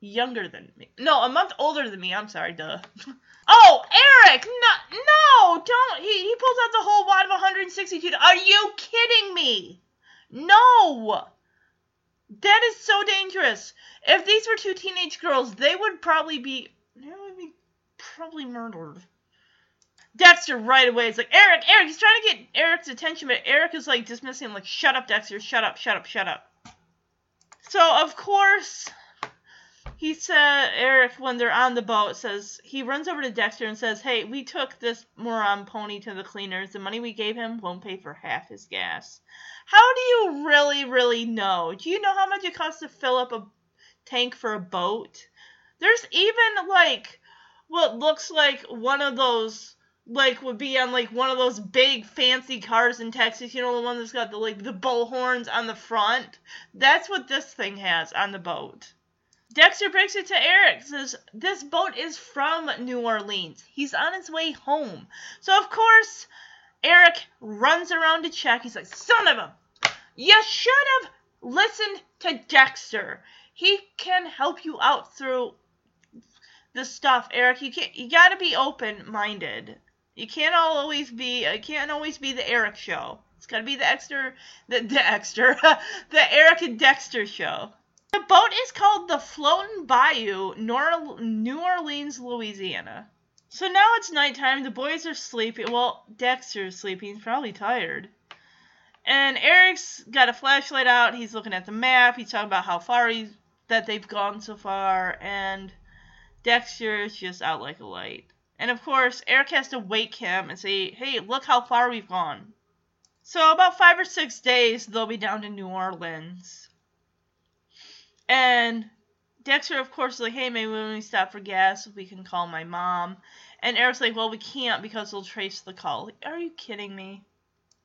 younger than me. No, a month older than me. I'm sorry, duh. [LAUGHS] Oh, Eric! No, no, don't. He, he pulls out the whole wad of 162. Are you kidding me? No! That is so dangerous. If these were two teenage girls, they would probably be. They would be probably murdered. Dexter right away is like, Eric, Eric, he's trying to get Eric's attention, but Eric is like dismissing him, like, shut up, Dexter, shut up, shut up, shut up. So, of course, he said, Eric, when they're on the boat, says, he runs over to Dexter and says, Hey, we took this moron pony to the cleaners. The money we gave him won't pay for half his gas. How do you really, really know? Do you know how much it costs to fill up a tank for a boat? There's even, like, what looks like one of those like would be on like one of those big fancy cars in Texas, you know, the one that's got the like the bull horns on the front. That's what this thing has on the boat. Dexter breaks it to Eric, says this boat is from New Orleans. He's on his way home. So of course, Eric runs around to check. He's like, son of a you should have listened to Dexter. He can help you out through the stuff, Eric. You can't you gotta be open minded. You can't always be. It can't always be the Eric show. It's got to be the Dexter, the Dexter, [LAUGHS] the Eric and Dexter show. The boat is called the Floating Bayou, Nor- New Orleans, Louisiana. So now it's nighttime. The boys are sleeping. Well, Dexter's sleeping. He's probably tired. And Eric's got a flashlight out. He's looking at the map. He's talking about how far he's that they've gone so far. And Dexter's just out like a light. And of course, Eric has to wake him and say, hey, look how far we've gone. So, about five or six days, they'll be down to New Orleans. And Dexter, of course, is like, hey, maybe when we stop for gas, we can call my mom. And Eric's like, well, we can't because they'll trace the call. Are you kidding me?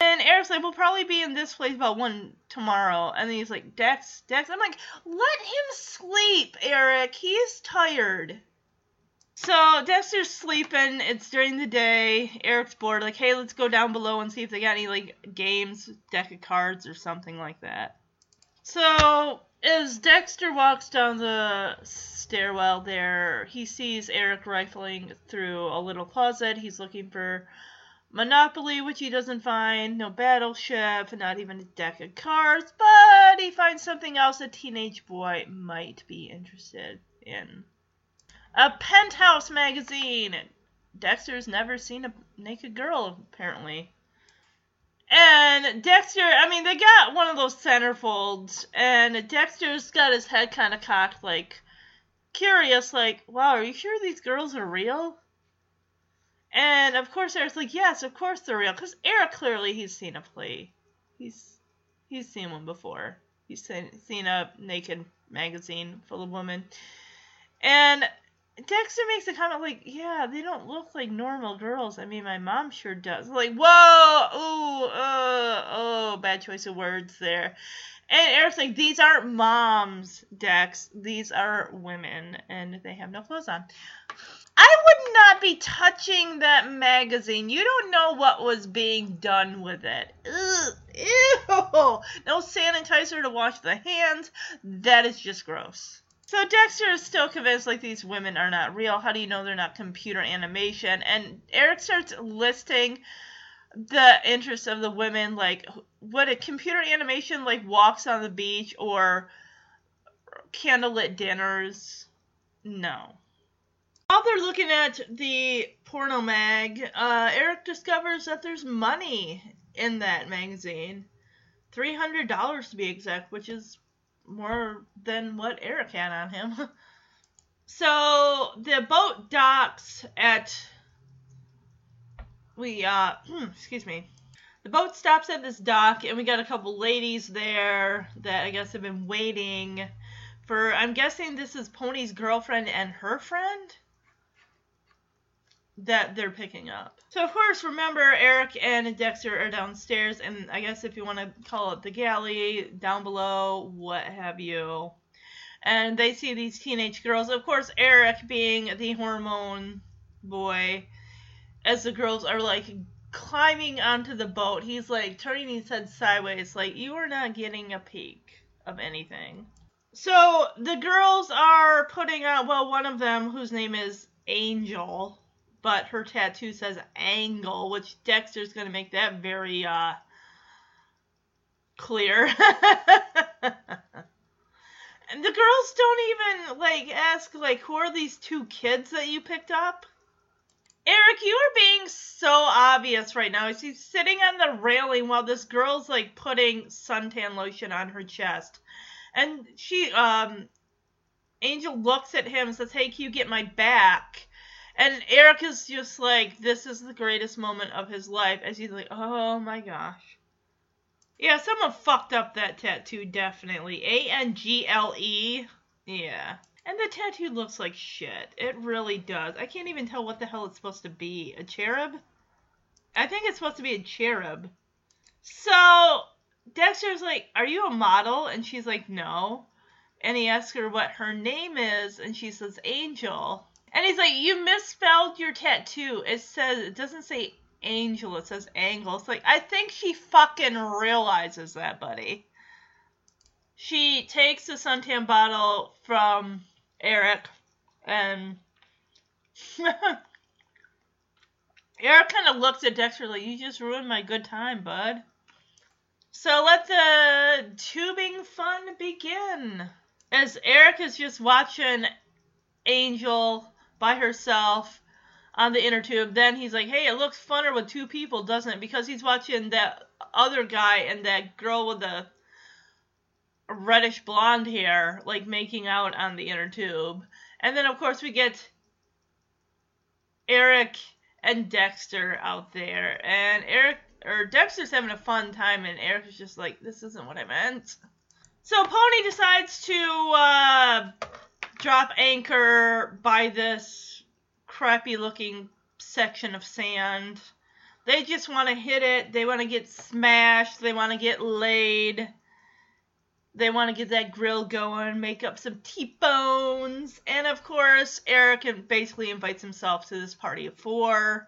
And Eric's like, we'll probably be in this place about one tomorrow. And then he's like, Dex, Dex. I'm like, let him sleep, Eric. He is tired. So Dexter's sleeping. It's during the day. Eric's bored. Like, hey, let's go down below and see if they got any like games, deck of cards, or something like that. So as Dexter walks down the stairwell there, he sees Eric rifling through a little closet. He's looking for Monopoly, which he doesn't find. No battleship, not even a deck of cards. But he finds something else a teenage boy might be interested in a penthouse magazine. Dexter's never seen a naked girl, apparently. And Dexter, I mean, they got one of those centerfolds, and Dexter's got his head kind of cocked, like, curious, like, wow, are you sure these girls are real? And of course, Eric's like, yes, of course they're real, because Eric clearly he's seen a play, he's he's seen one before. He's seen seen a naked magazine full of women, and Dexter makes a comment like, "Yeah, they don't look like normal girls. I mean, my mom sure does." Like, whoa, ooh, uh, oh, bad choice of words there. And Eric's like, "These aren't moms, Dex. These are women, and they have no clothes on." I would not be touching that magazine. You don't know what was being done with it. Ugh, ew. No sanitizer to wash the hands. That is just gross. So Dexter is still convinced like these women are not real. How do you know they're not computer animation? And Eric starts listing the interests of the women, like what a computer animation like walks on the beach or candlelit dinners. No. While they're looking at the porno mag, uh, Eric discovers that there's money in that magazine. $300 to be exact, which is more than what Eric had on him. [LAUGHS] so the boat docks at we uh [CLEARS THROAT] excuse me. The boat stops at this dock and we got a couple ladies there that I guess have been waiting for I'm guessing this is Pony's girlfriend and her friend that they're picking up. So of course, remember Eric and Dexter are downstairs, and I guess if you want to call it the galley, down below, what have you. And they see these teenage girls. Of course, Eric being the hormone boy, as the girls are like climbing onto the boat, he's like turning his head sideways, like you are not getting a peek of anything. So the girls are putting out. Well, one of them, whose name is Angel, but her tattoo says angle, which Dexter's going to make that very uh, clear. [LAUGHS] and the girls don't even like ask like who are these two kids that you picked up? Eric, you are being so obvious right now. She's sitting on the railing while this girl's like putting suntan lotion on her chest. And she um Angel looks at him and says, Hey, can you get my back? And Eric is just like, this is the greatest moment of his life as he's like, oh my gosh. Yeah, someone fucked up that tattoo, definitely. A N G L E. Yeah. And the tattoo looks like shit. It really does. I can't even tell what the hell it's supposed to be. A cherub? I think it's supposed to be a cherub. So, Dexter's like, Are you a model? And she's like, No. And he asks her what her name is, and she says, Angel. And he's like, you misspelled your tattoo. It says it doesn't say angel, it says angle. It's like I think she fucking realizes that, buddy. She takes the suntan bottle from Eric and [LAUGHS] Eric kind of looks at Dexter like, you just ruined my good time, bud. So let the tubing fun begin. As Eric is just watching Angel by herself on the inner tube. Then he's like, hey, it looks funner with two people, doesn't it? Because he's watching that other guy and that girl with the reddish blonde hair, like making out on the inner tube. And then, of course, we get Eric and Dexter out there. And Eric, or Dexter's having a fun time, and Eric is just like, this isn't what I meant. So Pony decides to uh, drop anchor by this crappy looking section of sand. They just want to hit it. They want to get smashed. They want to get laid. They want to get that grill going, make up some T-bones. And of course, Eric basically invites himself to this party of four.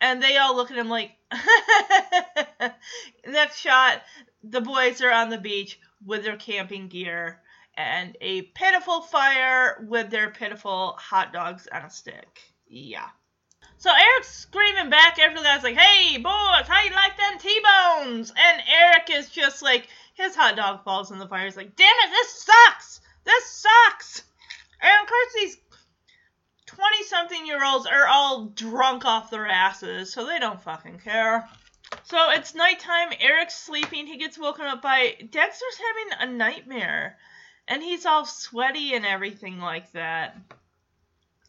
And they all look at him like, [LAUGHS] next shot, the boys are on the beach with their camping gear and a pitiful fire with their pitiful hot dogs on a stick. Yeah. So Eric's screaming back that, like, hey, boys, how you like them T-bones? And Eric is just like, his hot dog falls in the fire. He's like, damn it, this sucks! This sucks! And of course, these 20 something year olds are all drunk off their asses, so they don't fucking care. So it's nighttime. Eric's sleeping. He gets woken up by Dexter's having a nightmare, and he's all sweaty and everything like that.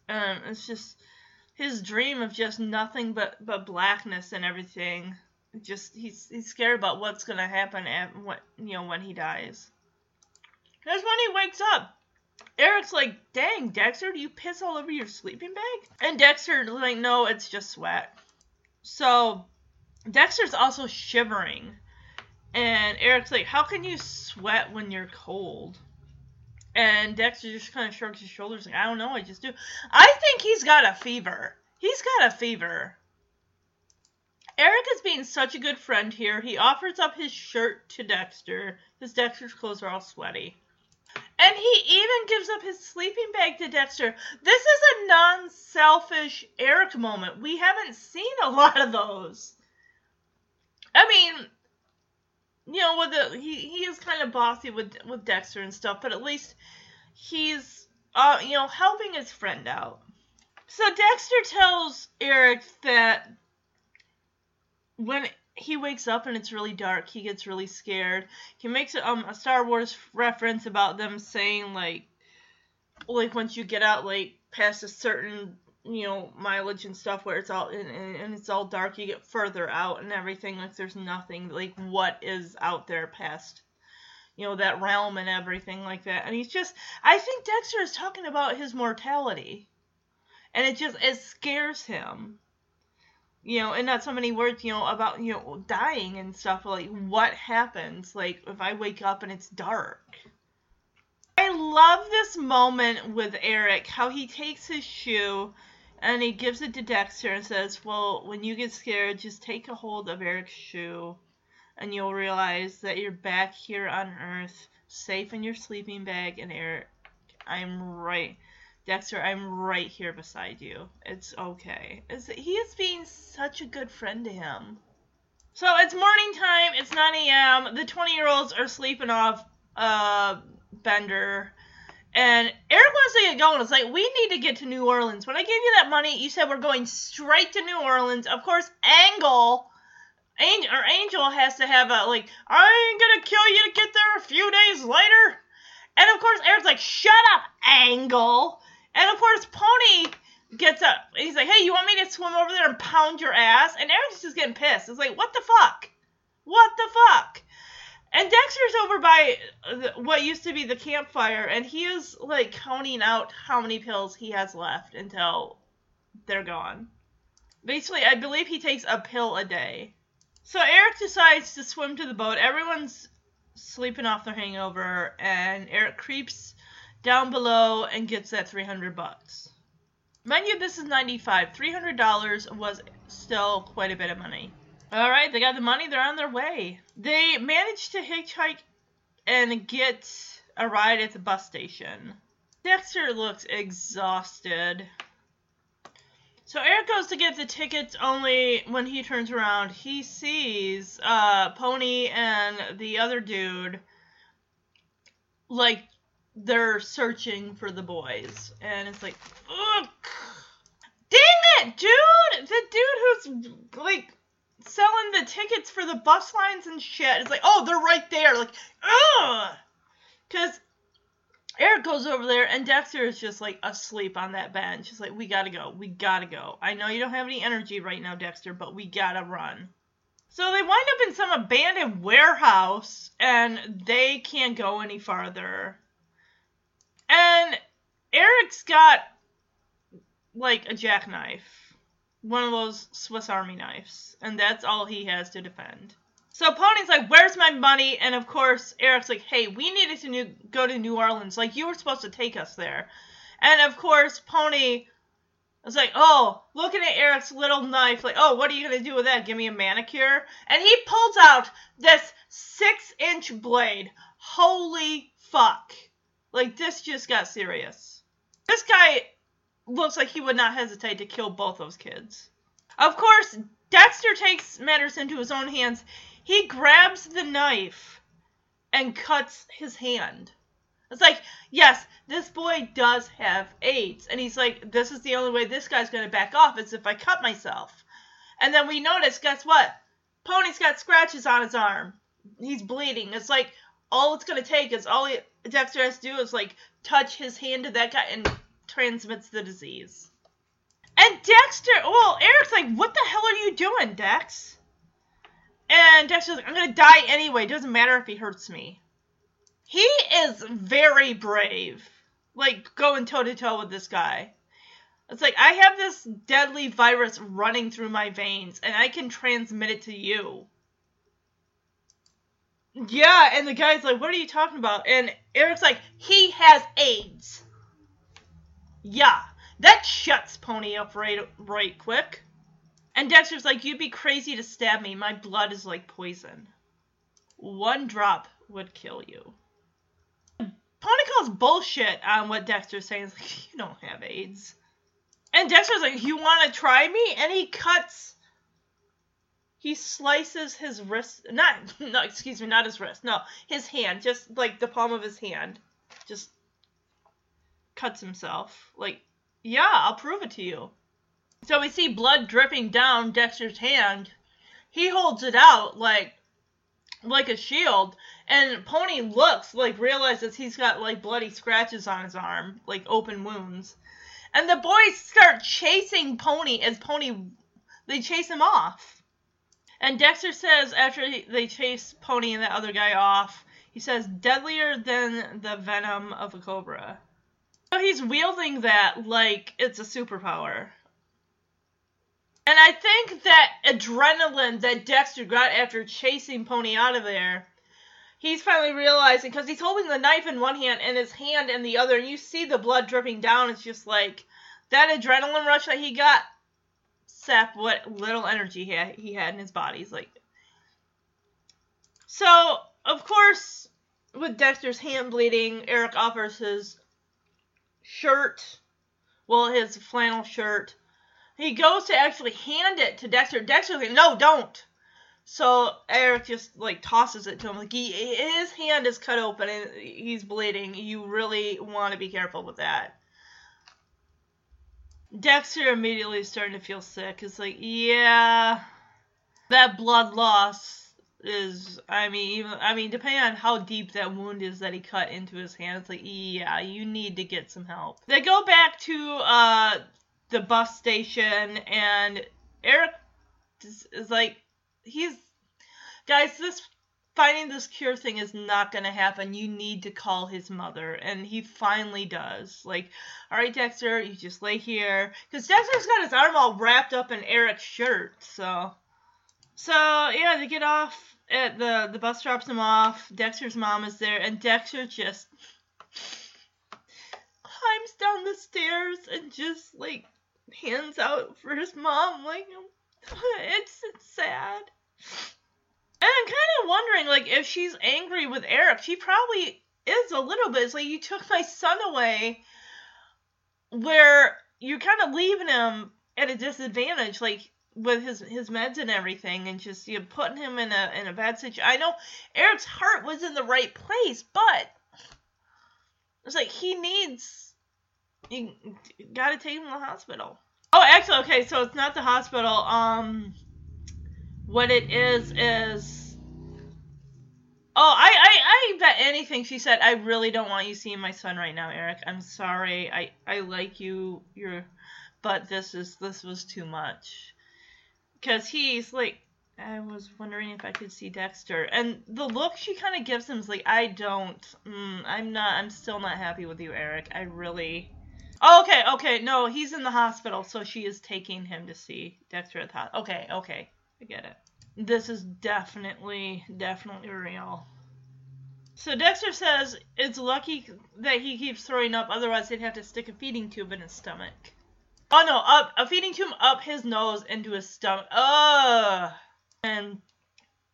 Um, it's just his dream of just nothing but but blackness and everything. Just he's he's scared about what's gonna happen at what you know when he dies. That's when he wakes up. Eric's like, "Dang, Dexter, do you piss all over your sleeping bag?" And Dexter's like, "No, it's just sweat." So Dexter's also shivering, and Eric's like, "How can you sweat when you're cold?" And Dexter just kind of shrugs his shoulders, like, "I don't know, I just do." I think he's got a fever. He's got a fever. Eric is being such a good friend here. He offers up his shirt to Dexter because Dexter's clothes are all sweaty. And he even gives up his sleeping bag to Dexter. This is a non selfish Eric moment. We haven't seen a lot of those. I mean, you know, with the he he is kind of bossy with with Dexter and stuff, but at least he's uh you know helping his friend out. So Dexter tells Eric that when he wakes up and it's really dark, he gets really scared. He makes um a Star Wars reference about them saying like like once you get out like past a certain you know mileage and stuff where it's all and, and it's all dark you get further out and everything like there's nothing like what is out there past you know that realm and everything like that. And he's just i think dexter is talking about his mortality. And it just it scares him. You know and not so many words you know about you know dying and stuff like what happens like if i wake up and it's dark. I love this moment with Eric, how he takes his shoe and he gives it to Dexter and says, Well, when you get scared, just take a hold of Eric's shoe and you'll realize that you're back here on Earth, safe in your sleeping bag. And Eric, I'm right. Dexter, I'm right here beside you. It's okay. It's, he is being such a good friend to him. So it's morning time. It's 9 a.m. The 20 year olds are sleeping off uh, Bender and Eric wants to get going. It's like, we need to get to New Orleans. When I gave you that money, you said we're going straight to New Orleans. Of course, Angle, Angel, or Angel has to have a, like, I ain't gonna kill you to get there a few days later. And of course, Eric's like, shut up, Angle. And of course, Pony gets up. He's like, hey, you want me to swim over there and pound your ass? And Eric's just getting pissed. It's like, what the fuck? What the fuck? And Dexter's over by uh, what used to be the campfire, and he is like counting out how many pills he has left until they're gone. Basically, I believe he takes a pill a day. So Eric decides to swim to the boat. Everyone's sleeping off their hangover, and Eric creeps down below and gets that 300 bucks. Mind you, this is 95. $300 was still quite a bit of money. All right, they got the money. They're on their way. They manage to hitchhike and get a ride at the bus station. Dexter looks exhausted. So Eric goes to get the tickets only when he turns around, he sees uh, Pony and the other dude like they're searching for the boys. And it's like, ugh. Dang it, dude! The dude who's like selling the tickets for the bus lines and shit. It's like, oh, they're right there. Like, ugh. Because Eric goes over there and Dexter is just like asleep on that bench. He's like, we gotta go. We gotta go. I know you don't have any energy right now, Dexter, but we gotta run. So they wind up in some abandoned warehouse and they can't go any farther. And Eric's got like a jackknife one of those Swiss Army knives, and that's all he has to defend. So Pony's like, "Where's my money?" And of course, Eric's like, "Hey, we needed to new- go to New Orleans. Like you were supposed to take us there." And of course, Pony was like, "Oh, looking at Eric's little knife, like, oh, what are you gonna do with that? Give me a manicure?" And he pulls out this six-inch blade. Holy fuck! Like this just got serious. This guy looks like he would not hesitate to kill both those kids. Of course, Dexter takes matters into his own hands. He grabs the knife and cuts his hand. It's like, yes, this boy does have AIDS. And he's like, this is the only way this guy's going to back off is if I cut myself. And then we notice, guess what? Pony's got scratches on his arm. He's bleeding. It's like all it's gonna take is all he, Dexter has to do is like touch his hand to that guy and transmits the disease. And Dexter, well, Eric's like, what the hell are you doing, Dex? And Dexter's like, I'm gonna die anyway. Doesn't matter if he hurts me. He is very brave. Like going toe to toe with this guy. It's like I have this deadly virus running through my veins and I can transmit it to you. Yeah, and the guy's like, What are you talking about? And Eric's like, He has AIDS. Yeah, that shuts Pony up right, right quick. And Dexter's like, You'd be crazy to stab me. My blood is like poison. One drop would kill you. Pony calls bullshit on what Dexter's saying. He's like, You don't have AIDS. And Dexter's like, You want to try me? And he cuts. He slices his wrist. Not, [LAUGHS] no, excuse me, not his wrist. No, his hand. Just like the palm of his hand. Just cuts himself. Like, yeah, I'll prove it to you. So we see blood dripping down Dexter's hand. He holds it out like like a shield and Pony looks like realizes he's got like bloody scratches on his arm, like open wounds. And the boys start chasing Pony as Pony they chase him off. And Dexter says after they chase Pony and that other guy off, he says deadlier than the venom of a cobra. So he's wielding that like it's a superpower. And I think that adrenaline that Dexter got after chasing Pony out of there, he's finally realizing because he's holding the knife in one hand and his hand in the other, and you see the blood dripping down. It's just like that adrenaline rush that he got sap what little energy he had, he had in his body. He's like, so of course, with Dexter's hand bleeding, Eric offers his shirt, well, his flannel shirt he goes to actually hand it to Dexter. Dexter's like, no, don't. So Eric just like tosses it to him. Like he, his hand is cut open and he's bleeding. You really want to be careful with that. Dexter immediately is starting to feel sick. It's like, yeah, that blood loss is. I mean, even I mean, depending on how deep that wound is that he cut into his hand, it's like, yeah, you need to get some help. They go back to uh the bus station and Eric is, is like he's guys this finding this cure thing is not going to happen. You need to call his mother. And he finally does. Like, all right, Dexter, you just lay here. Because Dexter's got his arm all wrapped up in Eric's shirt. So, so yeah, they get off at the, the bus drops him off. Dexter's mom is there. And Dexter just climbs down the stairs and just, like, hands out for his mom. Like, it's, [LAUGHS] it's sad. And I'm kind of wondering, like, if she's angry with Eric, she probably is a little bit. It's like, you took my son away, where you're kind of leaving him at a disadvantage, like, with his his meds and everything, and just you know, putting him in a in a bad situation. I know Eric's heart was in the right place, but it's like he needs you gotta take him to the hospital. Oh, actually, okay, so it's not the hospital. Um, what it is is. Oh, I, I, I bet anything she said. I really don't want you seeing my son right now, Eric. I'm sorry. I, I like you. You're, but this is this was too much. Cause he's like, I was wondering if I could see Dexter, and the look she kind of gives him is like, I don't. Mm, I'm not. I'm still not happy with you, Eric. I really. Oh, okay, okay. No, he's in the hospital, so she is taking him to see Dexter at the hospital. Okay, okay. I get it. This is definitely, definitely real. So Dexter says it's lucky that he keeps throwing up, otherwise they'd have to stick a feeding tube in his stomach. Oh no, up a feeding tube up his nose into his stomach. Ugh. And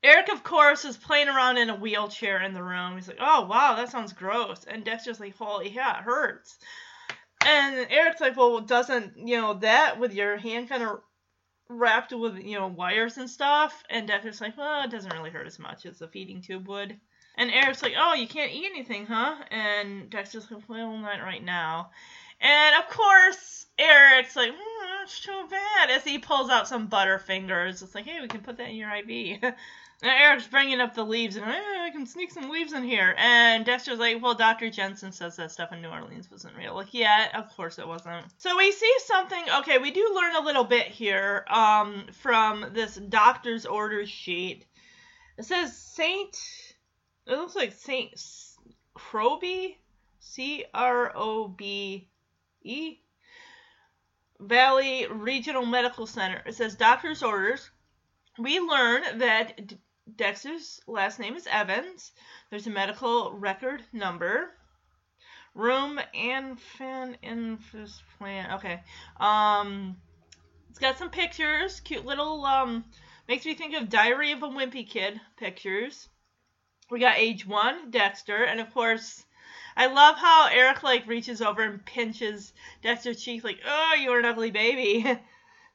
Eric, of course, is playing around in a wheelchair in the room. He's like, "Oh wow, that sounds gross." And Dex Dexter's like, "Holy yeah, it hurts." And Eric's like, well, doesn't, you know, that with your hand kind of wrapped with, you know, wires and stuff? And Dexter's like, well, it doesn't really hurt as much as a feeding tube would. And Eric's like, oh, you can't eat anything, huh? And Dexter's like, well, not right now. And of course, Eric's like, mm, that's too bad. As he pulls out some Butterfingers, it's like, hey, we can put that in your IV. [LAUGHS] and Eric's bringing up the leaves, and hey, I can sneak some leaves in here. And Dexter's like, well, Dr. Jensen says that stuff in New Orleans wasn't real. Like, yeah, of course it wasn't. So we see something. Okay, we do learn a little bit here um, from this doctor's order sheet. It says Saint. It looks like Saint Croby, C R O B E Valley Regional Medical Center. It says doctor's orders. We learn that Dexter's last name is Evans. There's a medical record number. Room infant infant plan. Okay. Um, it's got some pictures. Cute little um, makes me think of Diary of a Wimpy Kid pictures. We got age one, Dexter, and of course I love how Eric like reaches over and pinches Dexter's cheek, like, "Oh, you're an ugly baby." [LAUGHS] and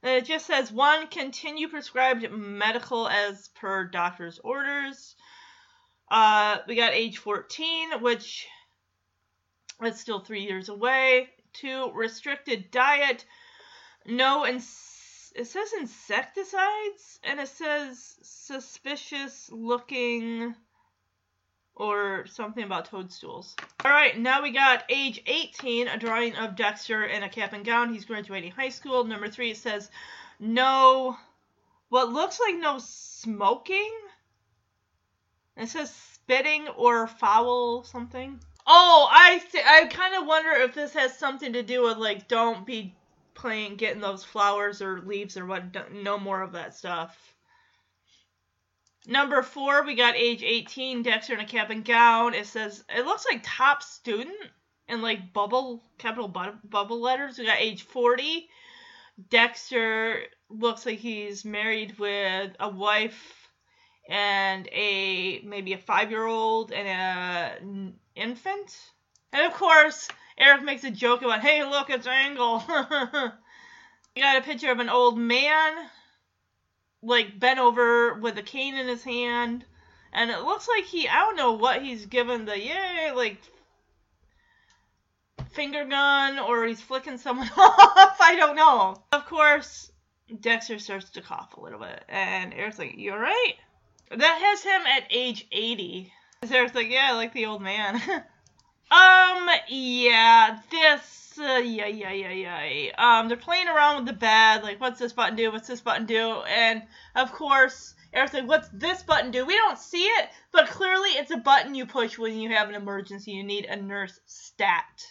it just says one, continue prescribed medical as per doctor's orders. Uh, we got age 14, which is still three years away. Two, restricted diet. No, ins- it says insecticides, and it says suspicious looking or something about toadstools. All right, now we got age 18, a drawing of Dexter in a cap and gown. He's graduating high school. Number three, it says no, what looks like no smoking. It says spitting or foul something. Oh, I th- I kind of wonder if this has something to do with like don't be playing getting those flowers or leaves or what. No more of that stuff. Number four, we got age 18, Dexter in a cap and gown. It says, it looks like top student in like bubble, capital bu- bubble letters. We got age 40. Dexter looks like he's married with a wife and a maybe a five year old and a n- infant. And of course, Eric makes a joke about, hey, look, it's Angle. [LAUGHS] we got a picture of an old man like bent over with a cane in his hand. And it looks like he I don't know what he's given the yay like finger gun or he's flicking someone [LAUGHS] off. I don't know. Of course Dexter starts to cough a little bit. And Eric's like you alright? That has him at age 80 Eric's like yeah I like the old man [LAUGHS] um yeah this uh, yeah, yeah, yeah, yeah. Um, they're playing around with the bed, like, what's this button do? What's this button do? And of course, Eric's like, what's this button do? We don't see it, but clearly it's a button you push when you have an emergency. You need a nurse stat.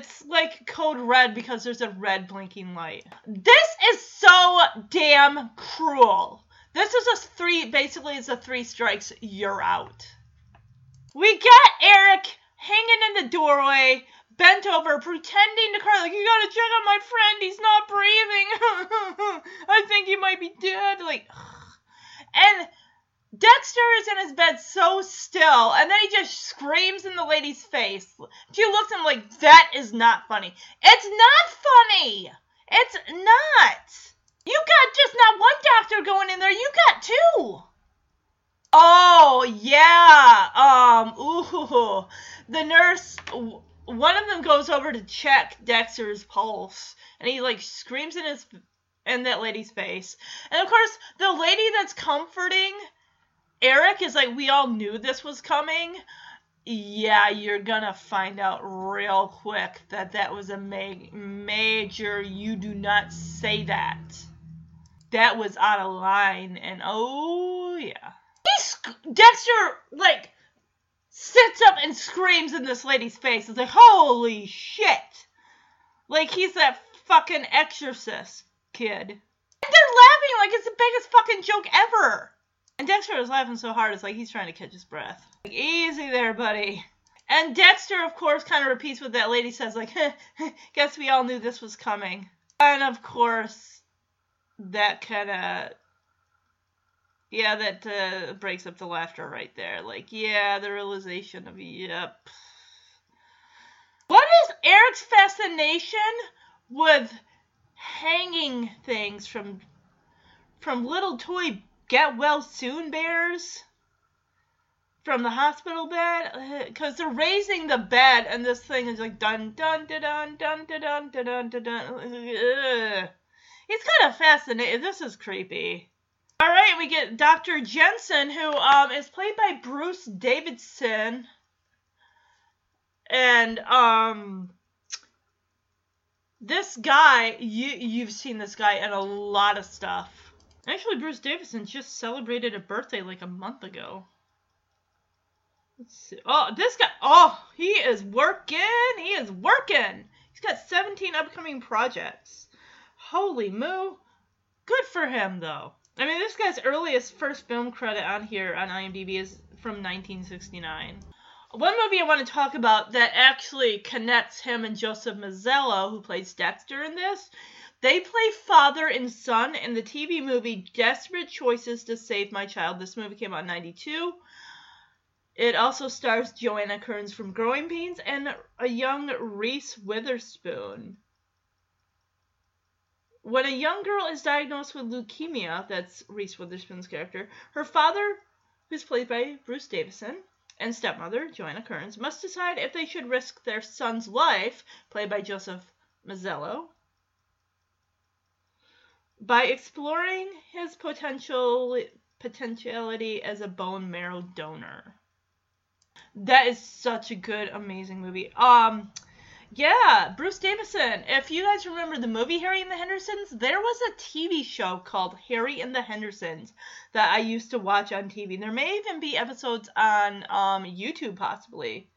It's like code red because there's a red blinking light. This is so damn cruel. This is a three, basically, it's a three strikes, you're out. We got Eric hanging in the doorway, bent over, pretending to cry, like, you gotta check on my friend, he's not breathing. [LAUGHS] I think he might be dead. Like, [SIGHS] and Dexter is in his bed so still, and then he just screams in the lady's face. She looks at him like, that is not funny. It's not funny! It's not! You got just not one doctor going in there, you got two! Oh, yeah. Um, ooh. The nurse, one of them goes over to check Dexter's pulse, and he, like, screams in his, in that lady's face. And of course, the lady that's comforting Eric is like, we all knew this was coming. Yeah, you're gonna find out real quick that that was a ma- major, you do not say that. That was out of line, and oh, yeah Dexter like sits up and screams in this lady's face. It's like, holy shit! Like he's that fucking exorcist kid. And they're laughing like it's the biggest fucking joke ever. And Dexter is laughing so hard, it's like he's trying to catch his breath. Like, easy there, buddy. And Dexter, of course, kind of repeats what that lady says, like, [LAUGHS] guess we all knew this was coming. And of course, that kind of yeah, that uh, breaks up the laughter right there. Like, yeah, the realization of, yep. What is Eric's fascination with hanging things from from little toy get well soon bears? from the hospital bed because they're raising the bed and this thing is like dun dun dun dun dun dun dun dun dun dun. It's kind of fascinating. This is creepy. All right, we get Dr. Jensen, who um, is played by Bruce Davison, and um, this guy, you you've seen this guy in a lot of stuff. Actually, Bruce Davison just celebrated a birthday like a month ago. Let's see. Oh, this guy. Oh, he is working. He is working. He's got 17 upcoming projects. Holy moo. Good for him, though. I mean, this guy's earliest first film credit on here on IMDb is from 1969. One movie I want to talk about that actually connects him and Joseph Mazzello, who plays Dexter in this. They play father and son in the TV movie Desperate Choices to Save My Child. This movie came out in 92. It also stars Joanna Kerns from Growing Pains and a young Reese Witherspoon. When a young girl is diagnosed with leukemia, that's Reese Witherspoon's character, her father, who's played by Bruce Davison, and stepmother, Joanna Kerns, must decide if they should risk their son's life, played by Joseph Mazzello, by exploring his potential potentiality as a bone marrow donor. That is such a good, amazing movie. Um, yeah, Bruce Davison. If you guys remember the movie Harry and the Hendersons, there was a TV show called Harry and the Hendersons that I used to watch on TV. There may even be episodes on um, YouTube, possibly.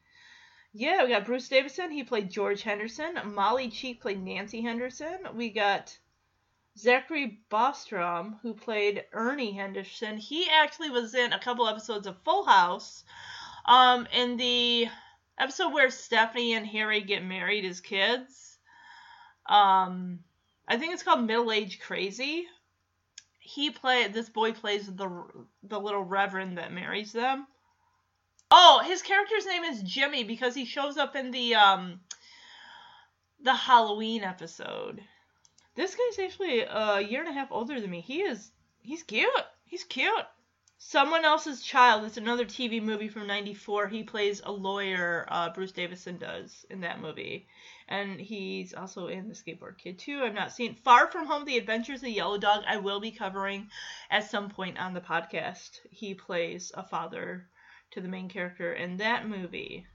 Yeah, we got Bruce Davison. He played George Henderson. Molly Cheek played Nancy Henderson. We got Zachary Bostrom, who played Ernie Henderson. He actually was in a couple episodes of Full House. Um, in the episode where Stephanie and Harry get married as kids. Um, I think it's called Middle Age Crazy. He play this boy plays the the little reverend that marries them. Oh, his character's name is Jimmy because he shows up in the um the Halloween episode. This guy's actually a year and a half older than me. He is he's cute. He's cute. Someone Else's Child is another TV movie from 94. He plays a lawyer, uh, Bruce Davison does in that movie. And he's also in The Skateboard Kid too. I've not seen Far From Home, The Adventures of the Yellow Dog. I will be covering at some point on the podcast. He plays a father to the main character in that movie.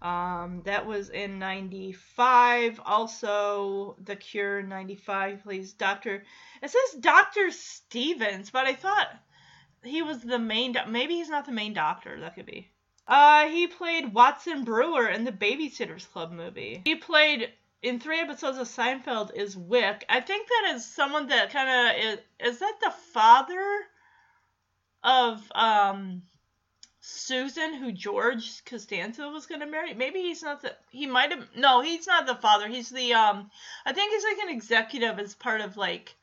Um, that was in 95. Also, The Cure 95 plays Dr. It says Dr. Stevens, but I thought he was the main. Do- Maybe he's not the main doctor. That could be. Uh, he played Watson Brewer in the Babysitters Club movie. He played in three episodes of Seinfeld is Wyck. I think that is someone that kind of is. Is that the father of um Susan, who George Costanza was gonna marry? Maybe he's not the. He might have. No, he's not the father. He's the um. I think he's like an executive as part of like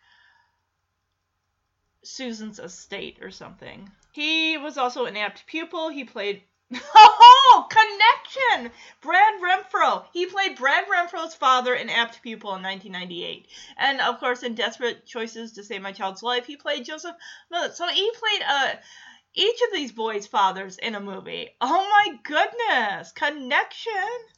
Susan's estate or something. He was also an apt pupil. He played. [LAUGHS] Oh, connection! Brad Renfro. He played Brad Renfro's father in Apt Pupil in 1998. And of course, in Desperate Choices to Save My Child's Life, he played Joseph. So he played uh, each of these boys' fathers in a movie. Oh my goodness! Connection!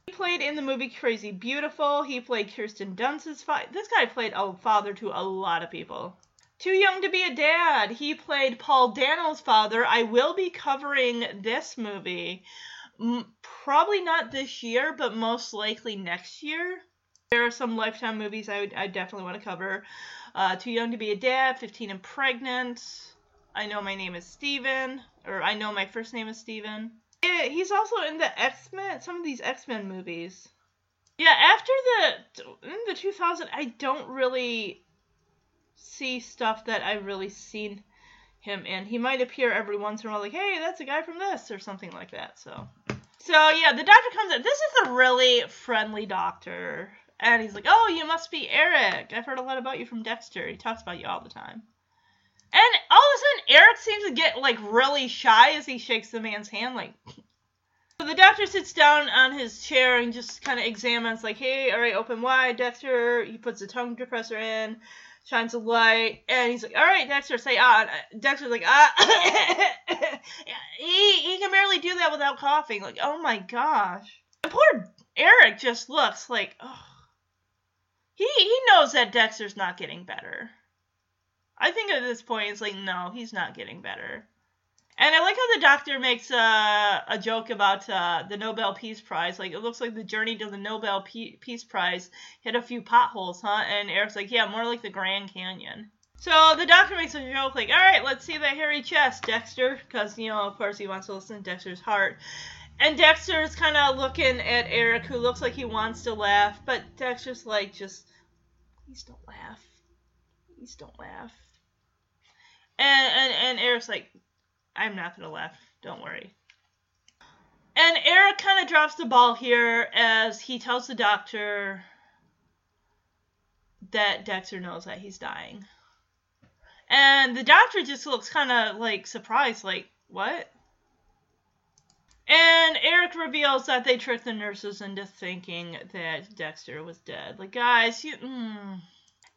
He played in the movie Crazy Beautiful. He played Kirsten Dunst's father. This guy played a father to a lot of people. Too Young to Be a Dad. He played Paul Dano's father. I will be covering this movie. Probably not this year, but most likely next year. There are some Lifetime movies I, would, I definitely want to cover. Uh, Too Young to Be a Dad, 15 and Pregnant. I Know My Name is Steven. Or I Know My First Name is Steven. Yeah, he's also in the X Men, some of these X Men movies. Yeah, after the the 2000, I don't really see stuff that I've really seen him in. He might appear every once in a while, like, hey, that's a guy from this, or something like that. So, so yeah, the doctor comes in. This is a really friendly doctor, and he's like, oh, you must be Eric. I've heard a lot about you from Dexter. He talks about you all the time. And all of a sudden, Eric seems to get like really shy as he shakes the man's hand, like. [LAUGHS] So the doctor sits down on his chair and just kind of examines, like, hey, all right, open wide, Dexter. He puts a tongue depressor in shines a light, and he's like, "All right, Dexter, say ah." And Dexter's like, [COUGHS] "Ah." he he can barely do that without coughing. Like, oh my gosh. And poor Eric just looks like, oh. He he knows that Dexter's not getting better. I think at this point it's like, no, he's not getting better. And I like how the doctor makes a, a joke about uh, the Nobel Peace Prize. Like, it looks like the journey to the Nobel P- Peace Prize hit a few potholes, huh? And Eric's like, yeah, more like the Grand Canyon. So the doctor makes a joke like, all right, let's see that hairy chest, Dexter. Because, you know, of course he wants to listen to Dexter's heart. And Dexter's kind of looking at Eric, who looks like he wants to laugh. But Dexter's like, just, please don't laugh. Please don't laugh. And, and, and Eric's like, I'm not gonna laugh. Don't worry. And Eric kind of drops the ball here as he tells the doctor that Dexter knows that he's dying. And the doctor just looks kind of like surprised, like, what? And Eric reveals that they tricked the nurses into thinking that Dexter was dead. Like, guys, you. Mm.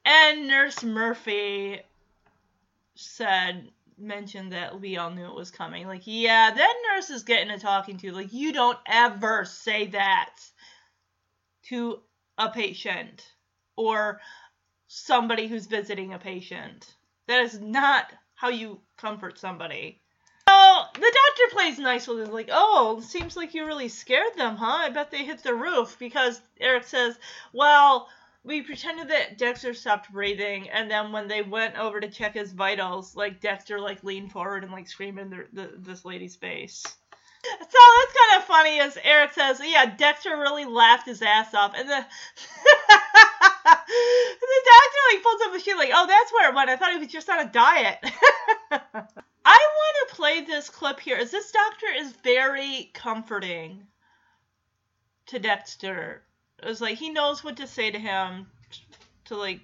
And Nurse Murphy said, mentioned that we all knew it was coming. Like, yeah, that nurse is getting a talking to. Like, you don't ever say that to a patient or somebody who's visiting a patient. That is not how you comfort somebody. So the doctor plays nice with it, like, oh, seems like you really scared them, huh? I bet they hit the roof because Eric says, well, we pretended that Dexter stopped breathing, and then when they went over to check his vitals, like Dexter like leaned forward and like screamed in the, the, this lady's face. So that's kind of funny, as Eric says, yeah, Dexter really laughed his ass off, and the [LAUGHS] the doctor like pulls up a sheet like, oh, that's where it went. I thought he was just on a diet. [LAUGHS] I want to play this clip here, as this doctor is very comforting to Dexter it was like he knows what to say to him to like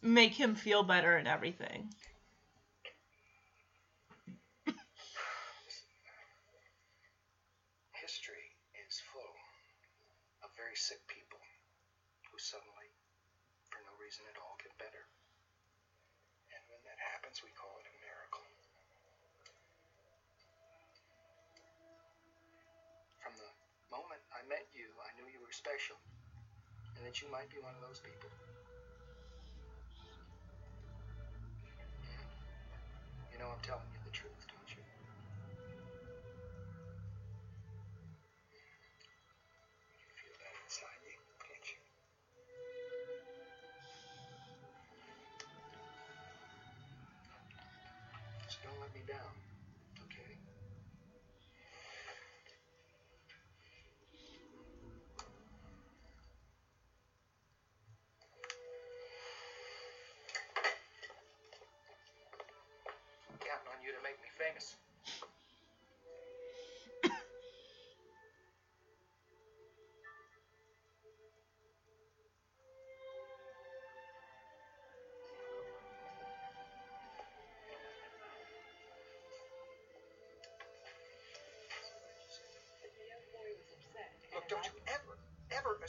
make him feel better and everything. History is full of very sick people who suddenly, for no reason at all, get better. And when that happens, we call it a miracle. From the moment I met you, I knew you were special, and that you might be one of those people. You know I'm telling you the truth, don't you? You feel that inside you, can't you? So don't let me down,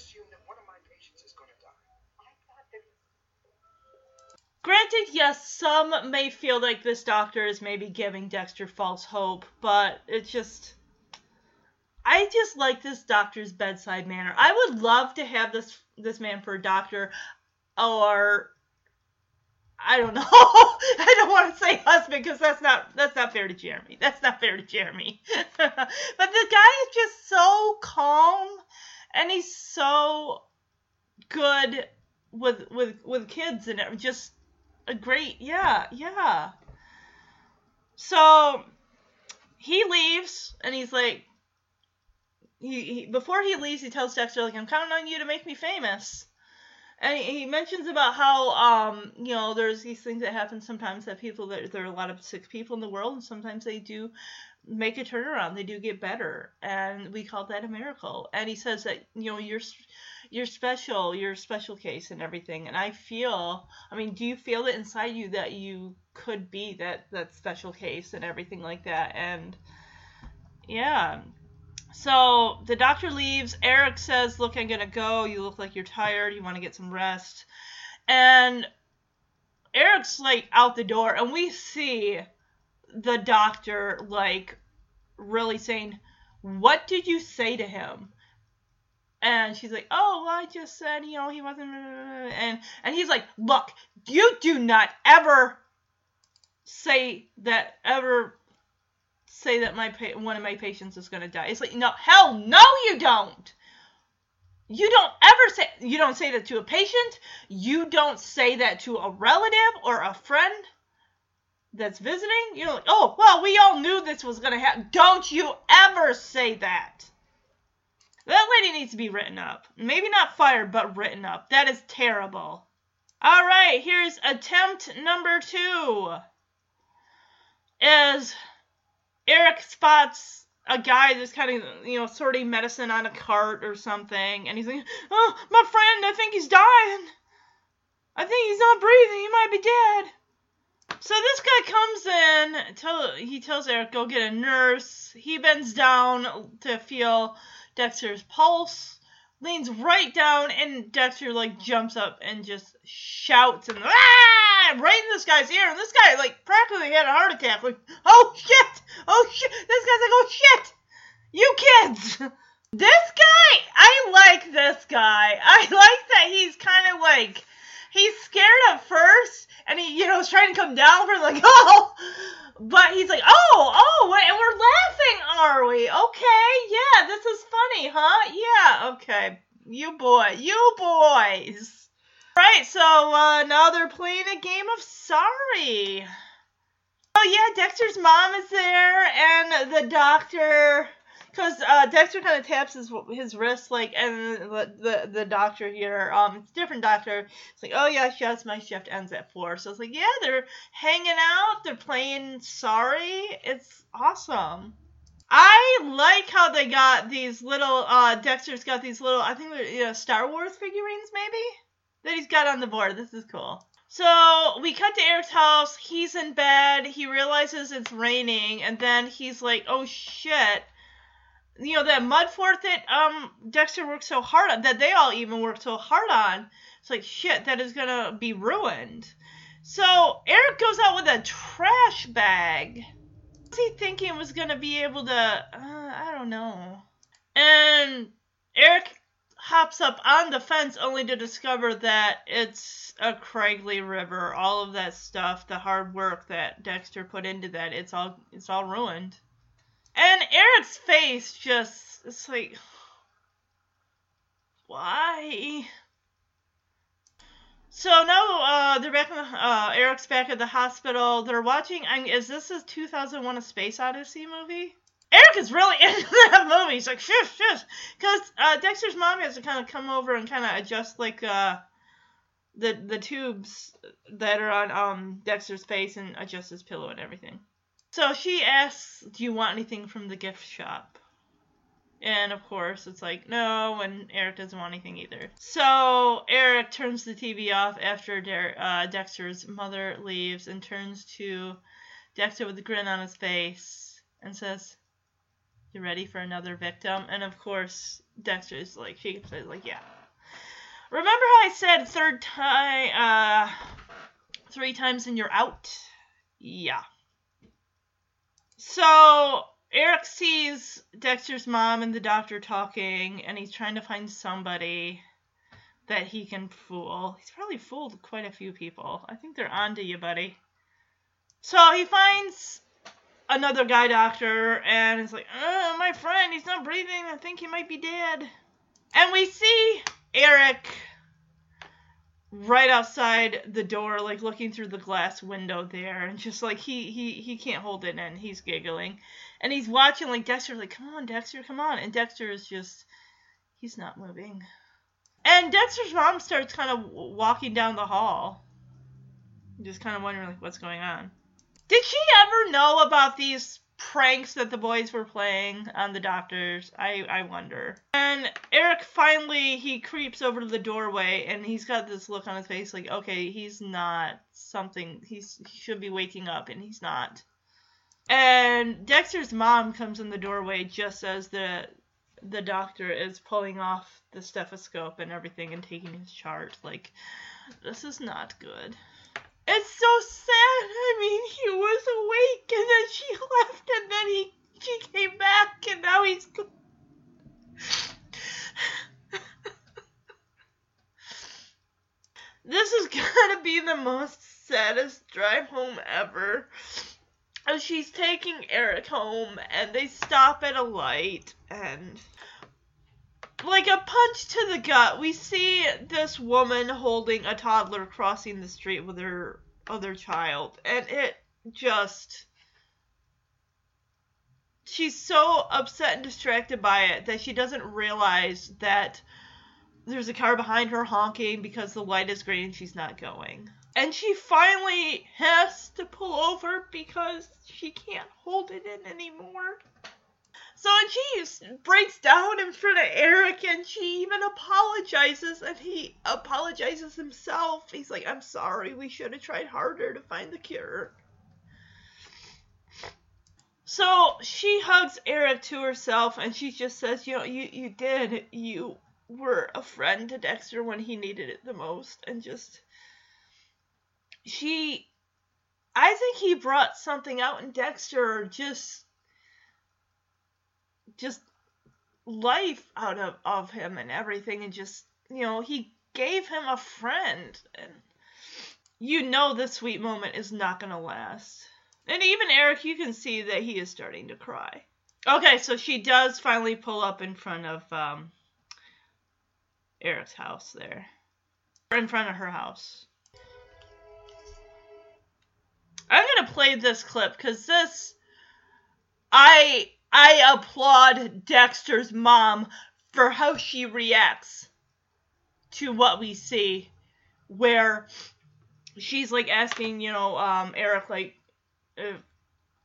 assume that one of my patients is going to die. Granted, yes, some may feel like this doctor is maybe giving Dexter false hope, but it's just. I just like this doctor's bedside manner. I would love to have this this man for a doctor, or I don't know. [LAUGHS] I don't want to say husband because that's not that's not fair to Jeremy. That's not fair to Jeremy. [LAUGHS] but the guy is just so calm, and he's so good with with with kids and it, just a great yeah yeah. So he leaves and he's like he, he before he leaves he tells Dexter like I'm counting on you to make me famous. And he, he mentions about how um you know there's these things that happen sometimes that people that there are a lot of sick people in the world and sometimes they do make a turnaround. They do get better. And we call that a miracle. And he says that you know you're you're special you're a special case and everything. And i feel i mean do you feel it inside you that you could be that that special case and everything like that? And yeah. So the doctor leaves. Eric says look i'm gonna go. You look like you're tired. You want to get some rest. And Eric's like out the door, and we see the doctor like really saying, What did you say to him? And she's like, "Oh, well, I just said, you know, he wasn't." And and he's like, "Look, you do not ever say that ever say that my pa- one of my patients is going to die." It's like, "No, hell no you don't." You don't ever say you don't say that to a patient. You don't say that to a relative or a friend that's visiting. You're like, "Oh, well, we all knew this was going to happen." Don't you ever say that. That lady needs to be written up. Maybe not fired, but written up. That is terrible. All right, here's attempt number two. Is Eric spots a guy that's kind of, you know, sorting medicine on a cart or something, and he's like, "Oh, my friend, I think he's dying. I think he's not breathing. He might be dead." So this guy comes in. Tell he tells Eric go get a nurse. He bends down to feel Dexter's pulse, leans right down, and Dexter like jumps up and just shouts and ah, right in this guy's ear, and this guy like practically had a heart attack. Like, oh shit, oh shit, this guy's like, oh shit, you kids. [LAUGHS] This guy, I like this guy. I like that he's kind of like he's scared at first, and he you know is trying to come down for like [LAUGHS] oh but he's like, oh, oh, and we're laughing, are we? Okay, yeah, this is funny, huh? Yeah, okay. You boy, you boys. Right, so uh, now they're playing a game of sorry. Oh yeah, Dexter's mom is there, and the doctor because uh, Dexter kind of taps his his wrist, like, and the, the the doctor here, um, it's different doctor. It's like, oh yeah, yes, my shift ends at four. So it's like, yeah, they're hanging out, they're playing sorry. It's awesome. I like how they got these little. Uh, Dexter's got these little. I think they're you know, Star Wars figurines, maybe that he's got on the board. This is cool. So we cut to Eric's house. He's in bed. He realizes it's raining, and then he's like, "Oh shit!" You know that mud fort that um Dexter worked so hard on that they all even worked so hard on. It's like shit that is gonna be ruined. So Eric goes out with a trash bag. What's he thinking was gonna be able to? Uh, I don't know. And Eric hops up on the fence only to discover that it's a Craigley River. All of that stuff, the hard work that Dexter put into that, it's all it's all ruined. And Eric's face just it's like why? So now uh, they're back in the, uh, Eric's back at the hospital. They're watching. I mean, is this a 2001: A Space Odyssey movie? Eric is really [LAUGHS] into that movie. He's like, shush, shush, because uh, Dexter's mom has to kind of come over and kind of adjust like uh, the the tubes that are on um Dexter's face and adjust his pillow and everything. So she asks, Do you want anything from the gift shop? And of course, it's like, no, and Eric doesn't want anything either. So Eric turns the TV off after uh, Dexter's mother leaves and turns to Dexter with a grin on his face and says, You ready for another victim? And of course, Dexter's like, she says, like, yeah. Remember how I said third time, uh, three times and you're out? Yeah. So Eric sees Dexter's mom and the doctor talking, and he's trying to find somebody that he can fool. He's probably fooled quite a few people. I think they're onto you, buddy. So he finds another guy doctor, and he's like, oh, my friend, he's not breathing. I think he might be dead. And we see Eric right outside the door, like looking through the glass window there, and just like he he he can't hold it in. He's giggling, and he's watching like Dexter, like come on, Dexter, come on, and Dexter is just he's not moving. And Dexter's mom starts kind of walking down the hall, just kind of wondering like what's going on. Did she ever know about these pranks that the boys were playing on the doctors. I I wonder. And Eric finally he creeps over to the doorway and he's got this look on his face like okay he's not something he's he should be waking up and he's not. And Dexter's mom comes in the doorway just as the the doctor is pulling off the stethoscope and everything and taking his chart like This is not good. It's so sad. I mean, he was awake and then she [LAUGHS] left and then he she came back and now he's This is [LAUGHS] gonna be the most saddest drive home ever. And she's taking Eric home and they stop at a light and like a punch to the gut, we see this woman holding a toddler crossing the street with her other child, and it just. She's so upset and distracted by it that she doesn't realize that there's a car behind her honking because the light is green and she's not going. And she finally has to pull over because she can't hold it in anymore. So she breaks down in front of Eric and she even apologizes and he apologizes himself. He's like, I'm sorry, we should have tried harder to find the cure. So she hugs Eric to herself and she just says, You know, you, you did. You were a friend to Dexter when he needed it the most. And just. She. I think he brought something out in Dexter just just life out of, of him and everything and just you know he gave him a friend. And you know this sweet moment is not going to last. And even eric you can see that he is starting to cry. Okay so she does finally pull up in front of um, eric's house there. In front of her house. I'm going to play this clip because this i I applaud Dexter's mom for how she reacts to what we see, where she's like asking, you know, um, Eric like if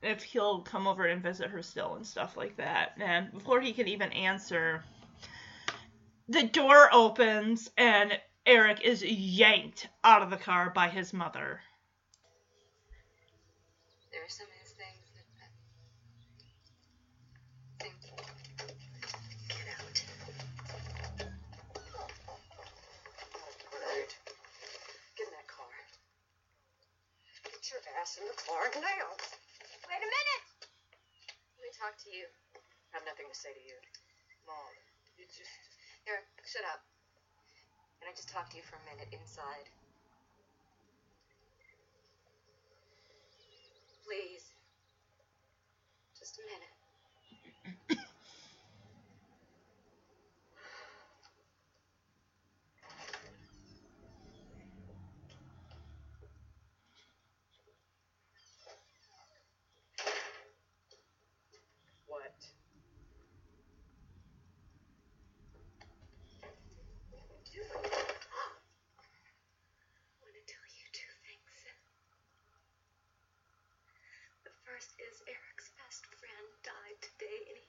if he'll come over and visit her still and stuff like that. And before he can even answer, the door opens and Eric is yanked out of the car by his mother. There are some of his things that I think get out. Right. Get in that car. Get your in the car now. Wait a minute! Let me talk to you. I have nothing to say to you. Mom, you just. Eric, shut up. Can I just talk to you for a minute inside? Please. Just a minute. [CLEARS THROAT] What? Do it. I want to tell you two things. First is Eric's best friend died today, and he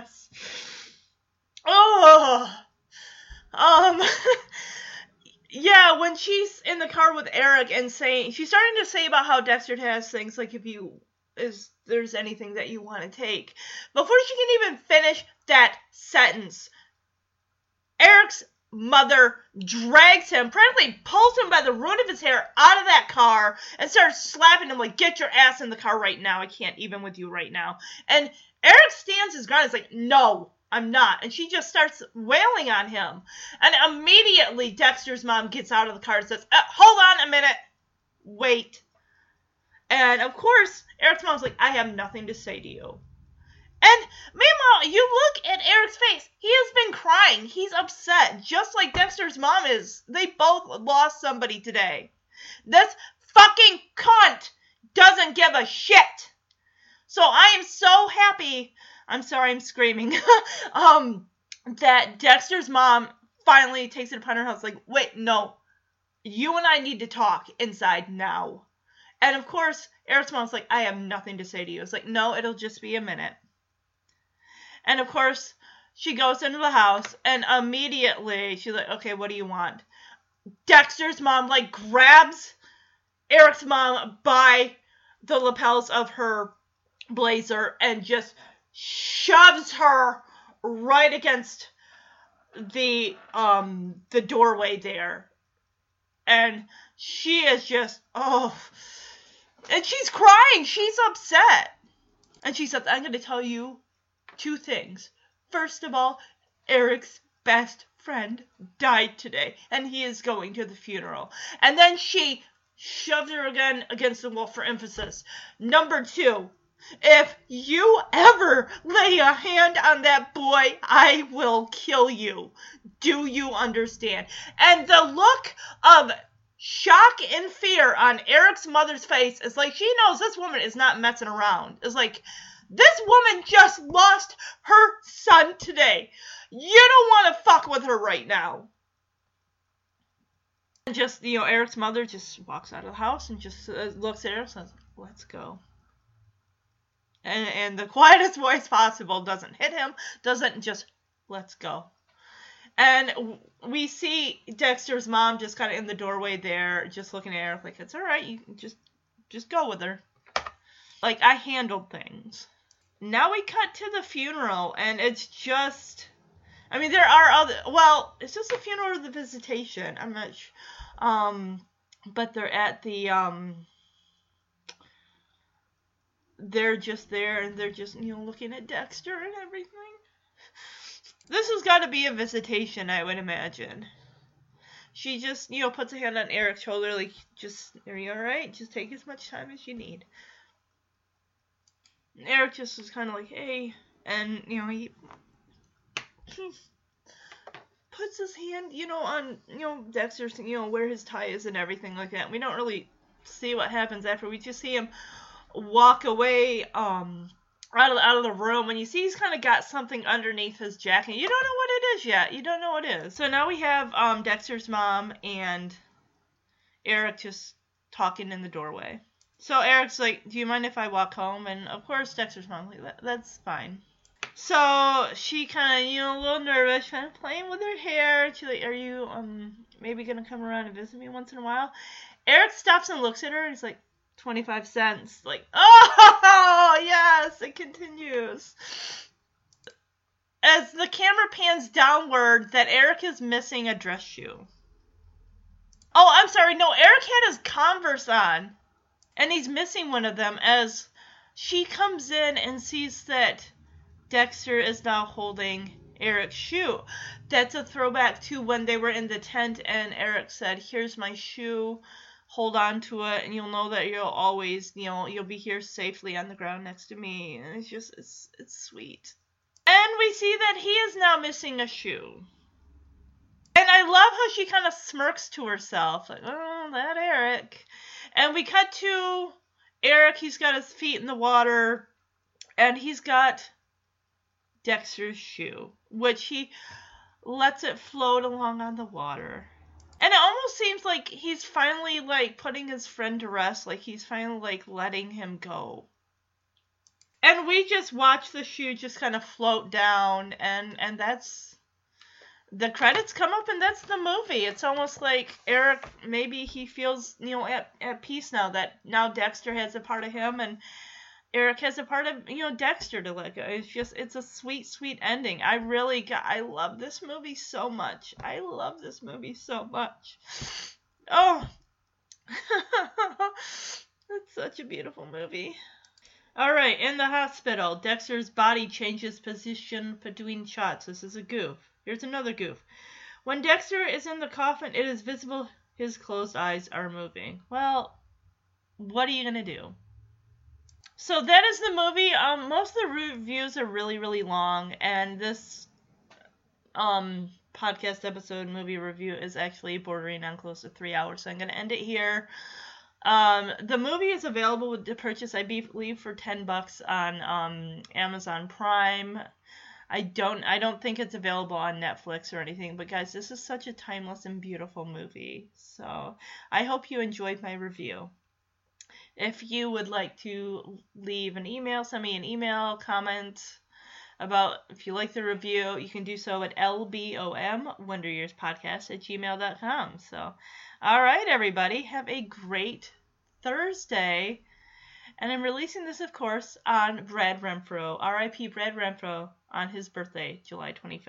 goodness. Oh. Um [LAUGHS] Yeah, when she's in the car with Eric and saying she's starting to say about how Dexter has things like if you is there's anything that you want to take. Before she can even finish that sentence, Eric's mother drags him, practically pulls him by the root of his hair out of that car and starts slapping him like, get your ass in the car right now. I can't even with you right now. And Eric stands his ground. He's like, no, I'm not. And she just starts wailing on him. And immediately Dexter's mom gets out of the car and says, uh, Hold on a minute. Wait. And of course, Eric's mom's like, I have nothing to say to you. And meanwhile, you look at Eric's face. He has been crying. He's upset, just like Dexter's mom is. They both lost somebody today. This fucking cunt doesn't give a shit. So I am so happy. I'm sorry, I'm screaming. [LAUGHS] um, that Dexter's mom finally takes it upon her house. Like, wait, no, you and I need to talk inside now. And of course, Eric's mom's like, I have nothing to say to you. It's like, no, it'll just be a minute. And of course, she goes into the house and immediately she's like, okay, what do you want? Dexter's mom like grabs Eric's mom by the lapels of her blazer and just shoves her right against the um the doorway there. And she is just oh and she's crying. She's upset. And she says i'm going to tell you two things. First of all eric's best friend died today and he is going to the funeral. And then she shoved her again against the wall for emphasis. Number two if you ever lay a hand on that boy, I will kill you. Do you understand? And the look of shock and fear on Eric's mother's face is like she knows this woman is not messing around. It's like this woman just lost her son today. You don't want to fuck with her right now. And just, you know, Eric's mother just walks out of the house and just uh, looks at Eric and says, let's go and, and the quietest voice possible doesn't hit him, doesn't just let's go. And we see Dexter's mom just kind of in the doorway there, just looking at Eric like it's all right, you just just go with her. Like I handled things. Now we cut to the funeral, and it's just. I mean, there are other. Well, it's just a funeral of the visitation. I'm not. Sure. Um, but they're at the um they're just there and they're just, you know, looking at Dexter and everything. This has got to be a visitation, I would imagine. She just, you know, puts a hand on Eric's shoulder, like, just, are you alright? Just take as much time as you need. And Eric just is kind of like, hey, and, you know, he puts his hand, you know, on, you know, Dexter's, you know, where his tie is and everything like that. We don't really see what happens after. We just see him walk away um out of, out of the room and you see he's kind of got something underneath his jacket. You don't know what it is yet. You don't know what it is. So now we have um, Dexter's mom and Eric just talking in the doorway. So Eric's like, "Do you mind if I walk home?" And of course Dexter's mom's like, that, "That's fine." So she kind of, you know, a little nervous, kind of playing with her hair. She's like, "Are you um maybe gonna come around and visit me once in a while?" Eric stops and looks at her and he's like, 25 cents. Like, [LAUGHS] oh, yes, it continues. As the camera pans downward, that Eric is missing a dress shoe. Oh, I'm sorry. No, Eric had his Converse on, and he's missing one of them as she comes in and sees that Dexter is now holding Eric's shoe. That's a throwback to when they were in the tent and Eric said, Here's my shoe hold on to it and you'll know that you'll always you know you'll be here safely on the ground next to me. And it's just it's it's sweet. And we see that he is now missing a shoe. And i love how she kind of smirks to herself like oh that eric. And we cut to eric he's got his feet in the water and he's got dexter's shoe which he lets it float along on the water and it almost seems like he's finally like putting his friend to rest, like he's finally like letting him go. And we just watch the shoe just kind of float down and and that's the credits come up and that's the movie. It's almost like Eric maybe he feels, you know, at, at peace now that now Dexter has a part of him and Eric has a part of you know Dexter to let go. It's just it's a sweet sweet ending. I really got I love this movie so much. I love this movie so much. Oh. [LAUGHS] it's such a beautiful movie. All right, in the hospital, Dexter's body changes position between shots. This is a goof. Here's another goof. When Dexter is in the coffin, it is visible his closed eyes are moving. Well, what are you going to do? So that is the movie. Um, most of the reviews are really, really long, and this um podcast episode movie review is actually bordering on close to three hours. So I'm going to end it here. Um, the movie is available to purchase, I believe, for ten bucks on um, Amazon Prime. I don't, I don't think it's available on Netflix or anything. But guys, this is such a timeless and beautiful movie. So I hope you enjoyed my review. If you would like to leave an email, send me an email, comment about if you like the review, you can do so at lbom Wonder Years Podcast at gmail.com. So, all right, everybody, have a great Thursday. And I'm releasing this, of course, on Brad Renfro, R.I.P. Brad Renfro, on his birthday, July 25th.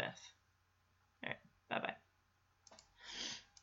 All right, bye bye.